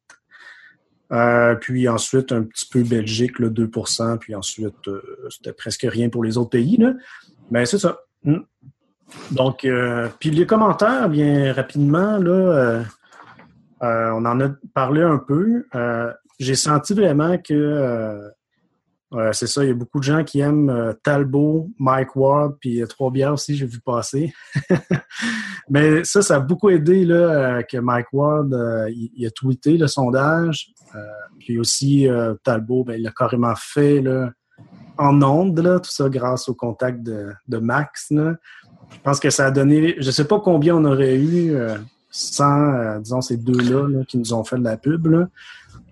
Euh, puis ensuite, un petit peu Belgique, le 2% puis ensuite, euh, c'était presque rien pour les autres pays. Là. Mais c'est ça. Mm. Donc, euh, puis les commentaires, bien rapidement, là, on en a parlé un peu. J'ai senti vraiment que c'est ça, il y a beaucoup de gens qui aiment Talbot, Mike Ward, puis euh, Trois Bières aussi, j'ai vu passer. Mais ça, ça a beaucoup aidé là, que Mike Ward, il, il a tweeté le sondage. Euh, puis aussi, euh, Talbot, ben, il a carrément fait en ondes, tout ça grâce au contact de, Max. Je pense que ça a donné, je sais pas combien on aurait eu euh, sans, disons, ces deux-là là, qui nous ont fait de la pub.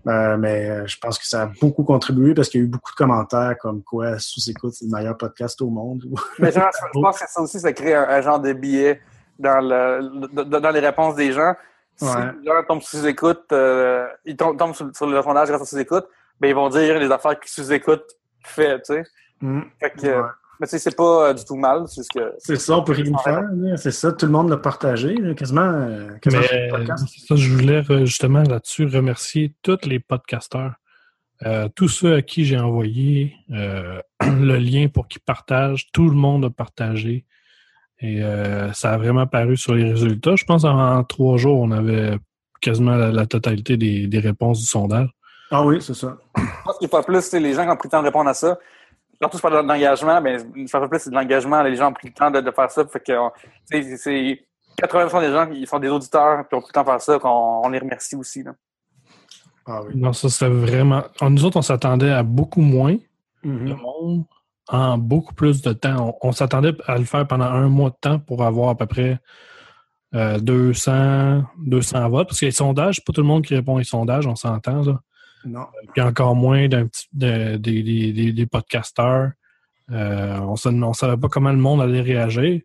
Mais je pense que ça a beaucoup contribué parce qu'il y a eu beaucoup de commentaires comme quoi sous-écoute, c'est le meilleur podcast au monde. Mais je, pense que ça aussi, ça crée un, genre de le- dans les réponses des gens. Si Ouais. les gens tombent sous-écoute, euh, ils tombent, tombent sur, sur le sondage grâce à sous-écoute, ben ils vont dire les affaires que sous-écoute fait, tu sais. Mm. Fait que, Ouais. Mais tu sais, c'est pas euh, du tout mal, c'est. C'est ça, on peut rien faire. C'est ça, tout le monde l'a partagé. là, quasiment, euh, quasiment Mais ça, je voulais justement là-dessus remercier tous les podcasteurs, euh, tous ceux à qui j'ai envoyé euh, le lien pour qu'ils partagent. Tout le monde a partagé. Et euh, ça a vraiment paru sur les résultats. Je pense en, trois jours, on avait quasiment la, la totalité des, des réponses du sondage. Ah oui, c'est ça. Je pense qu'il faut plus, c'est les gens qui ont pris le temps de répondre à ça. Surtout sur d'engagement, mais ça fait plus c'est de l'engagement. Les gens ont pris le temps de, de faire ça. Fait que, c'est 80% des gens qui sont des auditeurs qui ont pris le temps de faire ça, qu'on on les remercie aussi. Là. Ah oui. Non, ça c'était vraiment. Nous autres, on s'attendait à beaucoup moins de Mhm. monde en beaucoup plus de temps. On, on s'attendait à le faire pendant un mois de temps pour avoir à peu près euh, 200, 200 votes. Parce que les sondages, c'est pas tout le monde qui répond aux sondages, on s'entend. là. Non. Puis encore moins d'un petit, de- des- des- des- des podcasteurs. Euh, on ne savait pas comment le monde allait réagir.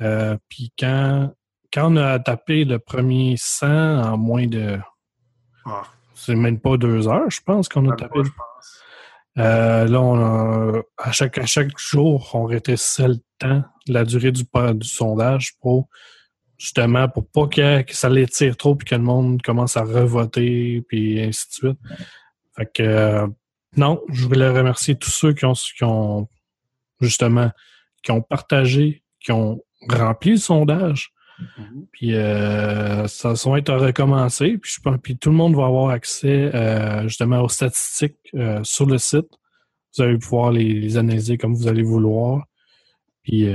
Euh, puis quand, quand on a tapé le premier 100 en moins de. Ah, C'est même pas deux heures, je pense qu'on a tapé. pas. Euh, là, on a- à, chaque, à chaque jour, on rétrécissait le temps, la durée du, du sondage pour justement pour pas que, que ça l'étire trop puis que le monde commence à revoter puis ainsi de suite. Fait que euh, non, je voulais remercier tous ceux qui ont, qui ont justement qui ont partagé, qui ont rempli le sondage. Puis euh, ça va être recommencé. Puis, je pense, puis tout le monde va avoir accès euh, justement aux statistiques euh, sur le site. Vous allez pouvoir les, les analyser comme vous allez vouloir. Puis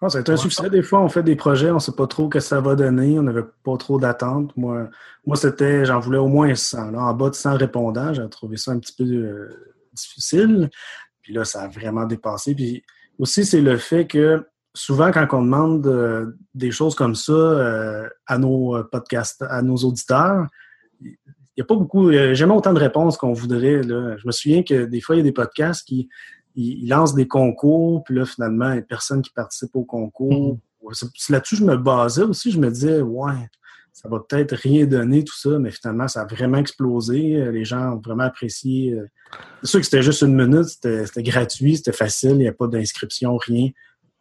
Ah, ça a été un succès. Des fois, on fait des projets, on ne sait pas trop ce que ça va donner, on n'avait pas trop d'attentes. Moi, moi c'était, j'en voulais au moins 100. Là, en bas de 100 répondants, j'ai trouvé ça un petit peu difficile. Puis là, ça a vraiment dépassé. Puis aussi, c'est le fait que souvent, quand on demande euh, des choses comme ça euh, à nos podcasts, à nos auditeurs, il n'y a pas beaucoup, il y a jamais autant de réponses qu'on voudrait. Là. Je me souviens que des fois, il y a des podcasts qui ils, ils lancent des concours, puis là, finalement, il n'y a personne qui participe au concours. C'est c'est là-dessus que je me basais aussi. Je me disais, ouais, ça va peut-être rien donner, tout ça, mais finalement, ça a vraiment explosé. Les gens ont vraiment apprécié. C'est sûr que c'était juste une minute, c'était gratuit, c'était facile, il n'y a pas d'inscription, rien.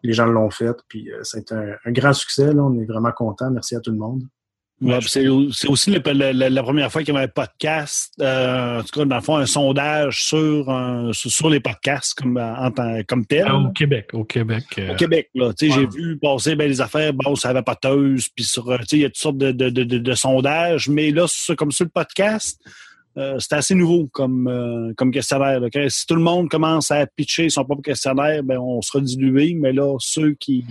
Les gens l'ont fait, puis euh, c'est un, un grand succès. Là. On est vraiment content. Merci à tout le monde. Ouais, c'est au- c'est aussi le- la première fois qu'il y avait un podcast, euh, en tout cas, dans le fond, un sondage sur, un- sur, sur les podcasts comme, en comme tel. au Québec, au Québec. euh, Au Québec, là. Tu sais, Ouais. j'ai vu passer ben, les affaires, bon, ça vapoteuse, puis sur, euh, tu sais, il y a toutes sortes de, de, de, de- de sondages, mais là, sur- comme sur le podcast, euh, c'est assez nouveau comme, euh, comme questionnaire. là. Si tout le monde commence à pitcher son propre questionnaire, ben, on sera dilué, mais là, ceux qui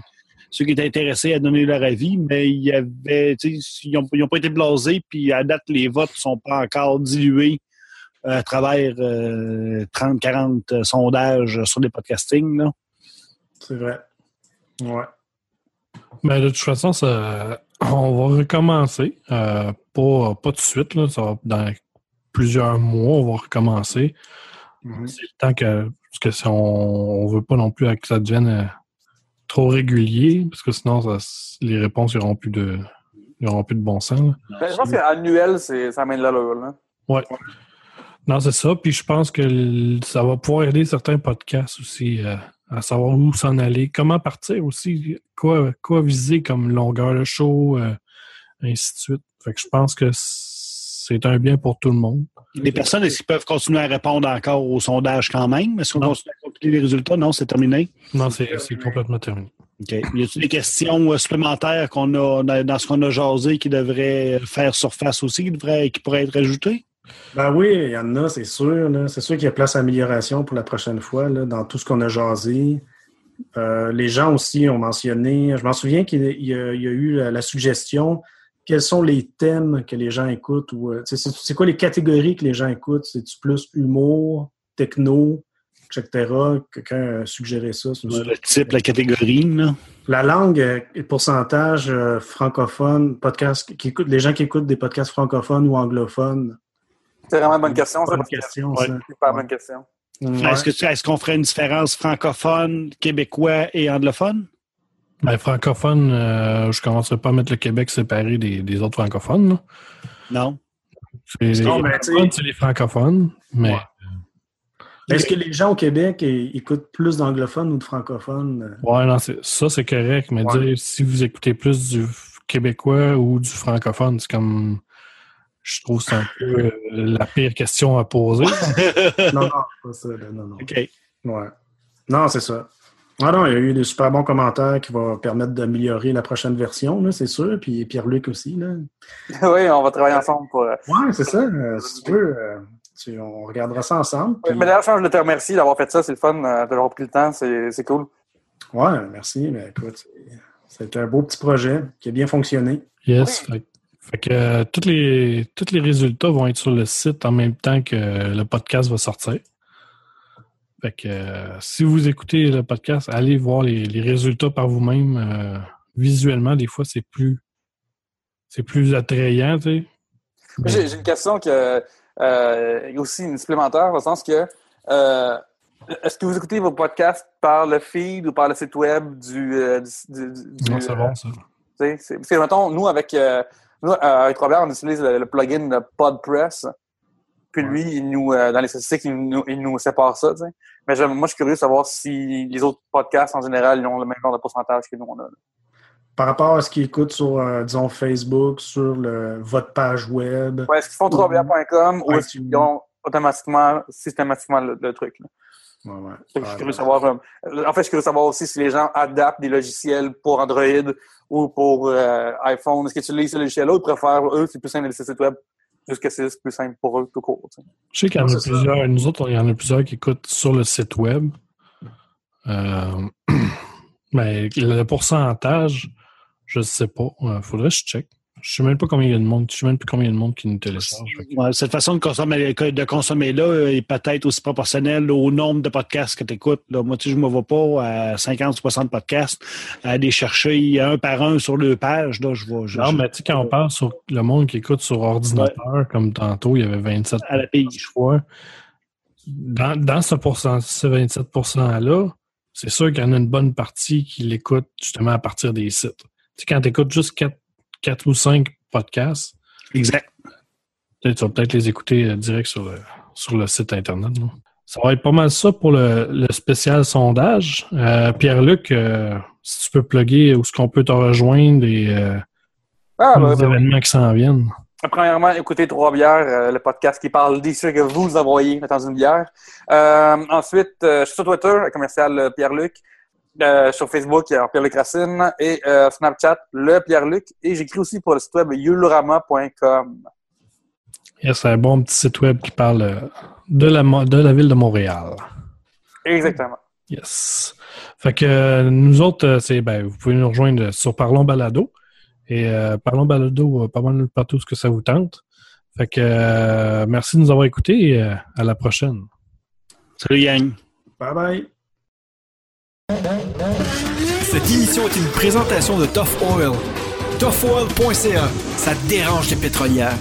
ceux qui étaient intéressés à donner leur avis, mais il y avait, tu sais, ils n'ont pas été blasés, puis à date, les votes ne sont pas encore dilués euh, à travers 30-40 sondages sur les podcastings. Là. C'est vrai. Ouais. Ben, de toute façon, ça, on va recommencer. Euh, pas, pas tout de suite, là, ça va dans plusieurs mois, on va recommencer. Mhm. C'est le temps que. Parce que si on, on veut pas non plus que ça devienne euh, trop régulier, parce que sinon, ça, les réponses n'auront plus de. plus de bon sens. là. Ben, je pense qu'annuel, c'est- ça amène l'allure. là. Non, c'est ça. Puis je pense que ça va pouvoir aider certains podcasts aussi euh, à savoir où s'en aller, comment partir aussi, quoi, quoi viser comme longueur de show, euh, ainsi de suite. Fait que je pense que c'est un bien pour tout le monde. Les personnes, est-ce qu'ils peuvent continuer à répondre encore au sondage quand même? Est-ce qu'on continue à compiler les résultats? Non, c'est terminé. Non, c'est complètement terminé. OK. Y a-t-il des questions euh, supplémentaires qu'on a dans ce qu'on a jasé qui devraient faire surface aussi, qui, devraient, qui pourraient être ajoutées? Ben oui, il y en a, c'est sûr. C'est sûr qu'il y a place à amélioration pour la prochaine fois là, dans tout ce qu'on a jasé. Euh, les gens aussi ont mentionné, je m'en souviens qu'il y, a il y a eu la, la suggestion, quels sont les thèmes que les gens écoutent ou euh, c'est quoi les catégories que les gens écoutent? C'est-tu plus humour, techno, etc.? Quelqu'un a suggéré ça. Le type, la catégorie, là. La langue, euh, pourcentage euh, francophone, podcast, qui écoutent, les gens qui écoutent des podcasts francophones ou anglophones. C'est vraiment une bonne question. ça, Bonne question, Ouais. ça. Super bonne question. Ouais. Est-ce que tu- est-ce qu'on ferait une différence francophone, québécois et anglophone? Ben, francophone, euh, je ne commencerai pas à mettre le Québec séparé des, des autres francophones. là. Non. C'est les, Non, francophones, c'est les francophones, mais Ouais. Est-ce que les gens au Québec écoutent plus d'anglophones ou de francophones? Ouais, non, c'est- ça c'est correct, mais Ouais. dire si vous écoutez plus du québécois ou du francophone, c'est comme je trouve que c'est un peu euh, la pire question à poser. Non, non, pas ça. non, non. OK. Ouais. Non, c'est ça. Ah non, il y a eu des super bons commentaires qui vont permettre d'améliorer la prochaine version, c'est sûr. Puis Pierre-Luc aussi. Là. oui, on va travailler ensemble pour. euh, Ouais, c'est ça. Euh, si tu veux, euh, tu- on regardera ça ensemble. Oui, Mais d'ailleurs, je te remercier d'avoir fait ça. C'est le fun euh, d'avoir pris le temps. C'est cool. Ouais, merci. Mais écoute, c'est- un beau petit projet qui a bien fonctionné. Yes. Fait, fait que euh, tous les tous les résultats vont être sur le site en même temps que le podcast va sortir. Fait que euh, si vous écoutez le podcast, allez voir les, les résultats par vous-même. euh, visuellement, des fois, c'est plus c'est plus attrayant, tu sais. J'ai une question que, euh, aussi une supplémentaire, dans le sens que euh, est-ce que vous écoutez vos podcasts par le feed ou par le site web du. du, du- Non, c'est bon, ça. Parce que, mettons, nous, avec, nous, avec Robert, on utilise le, le plugin de PodPress. Puis lui, il nous, euh, dans les statistiques, il nous, il nous sépare ça. Mais moi, je suis curieux de savoir si les autres podcasts, en général, ils ont le même genre de pourcentage que nous, on a. là. Par rapport à ce qu'ils écoutent sur, euh, disons, Facebook, sur le, votre page web. Ouais, est-ce qu'ils font troisième.com ou Ouais, est-ce qu'ils ont automatiquement, systématiquement le, le truc? Là? Ouais, ouais. Je suis curieux de savoir. euh, en fait, je suis curieux de savoir aussi si les gens adaptent des logiciels pour Android ou pour euh, iPhone. Est-ce que tu lis ce logiciel-là ou préfèrent, eux, c'est plus simple de laisser site web jusqu'à c'est plus simple pour eux tout court. Je sais qu'il y en a plusieurs. Nous autres, il y en a plusieurs qui écoutent sur le site web. Euh, mais le pourcentage, je ne sais pas. Il faudrait que je check. Je ne sais même pas combien il y a de monde. Je sais même plus combien il y a de monde qui nous télécharge. Ouais, cette façon de consommer, de consommer là est peut-être aussi proportionnelle au nombre de podcasts que tu écoutes. Moi, tu sais, je ne me vois pas à 50 ou 60 podcasts à aller chercher un par un sur le page. Là, je vois, je- Non, je- mais tu sais, quand on parle sur le monde qui écoute sur ordinateur, comme tantôt, il y avait 27 à la. Dans, dans ce, pourcent, ce 27 %-là, c'est sûr qu'il y en a une bonne partie qui l'écoute justement à partir des sites. Tu sais, quand tu écoutes juste 4, ou 5 podcasts, Exact. peut-être tu vas peut-être les écouter euh, direct sur le, sur le site Internet. Ça va être pas mal ça pour le, le spécial sondage. Euh, Pierre-Luc, euh, si tu peux plugger où est-ce qu'on peut te rejoindre et euh, Ah, les ben, ben, événements qui s'en viennent. Premièrement, écoutez Trois Bières, euh, le podcast qui parle des que vous envoyez dans une bière. Euh, ensuite, euh, je suis sur Twitter, le commercial euh, Pierre-Luc. Euh, sur Facebook, il y a Pierre-Luc Racine. Et euh, Snapchat, le Pierre-Luc. Et j'écris aussi pour le site web yulorama.com. Yes, c'est un bon petit site web qui parle euh, de la, de la ville de Montréal. Exactement. Yes. Fait que nous autres, c'est ben, vous pouvez nous rejoindre sur Parlons Balado. Et euh, Parlons Balado, pas mal partout ce que ça vous tente. Fait que euh, merci de nous avoir écoutés et euh, à la prochaine. Salut, gang. Bye bye. Cette émission est une présentation de Tough Oil. ToughOil.ca, ça dérange les pétrolières.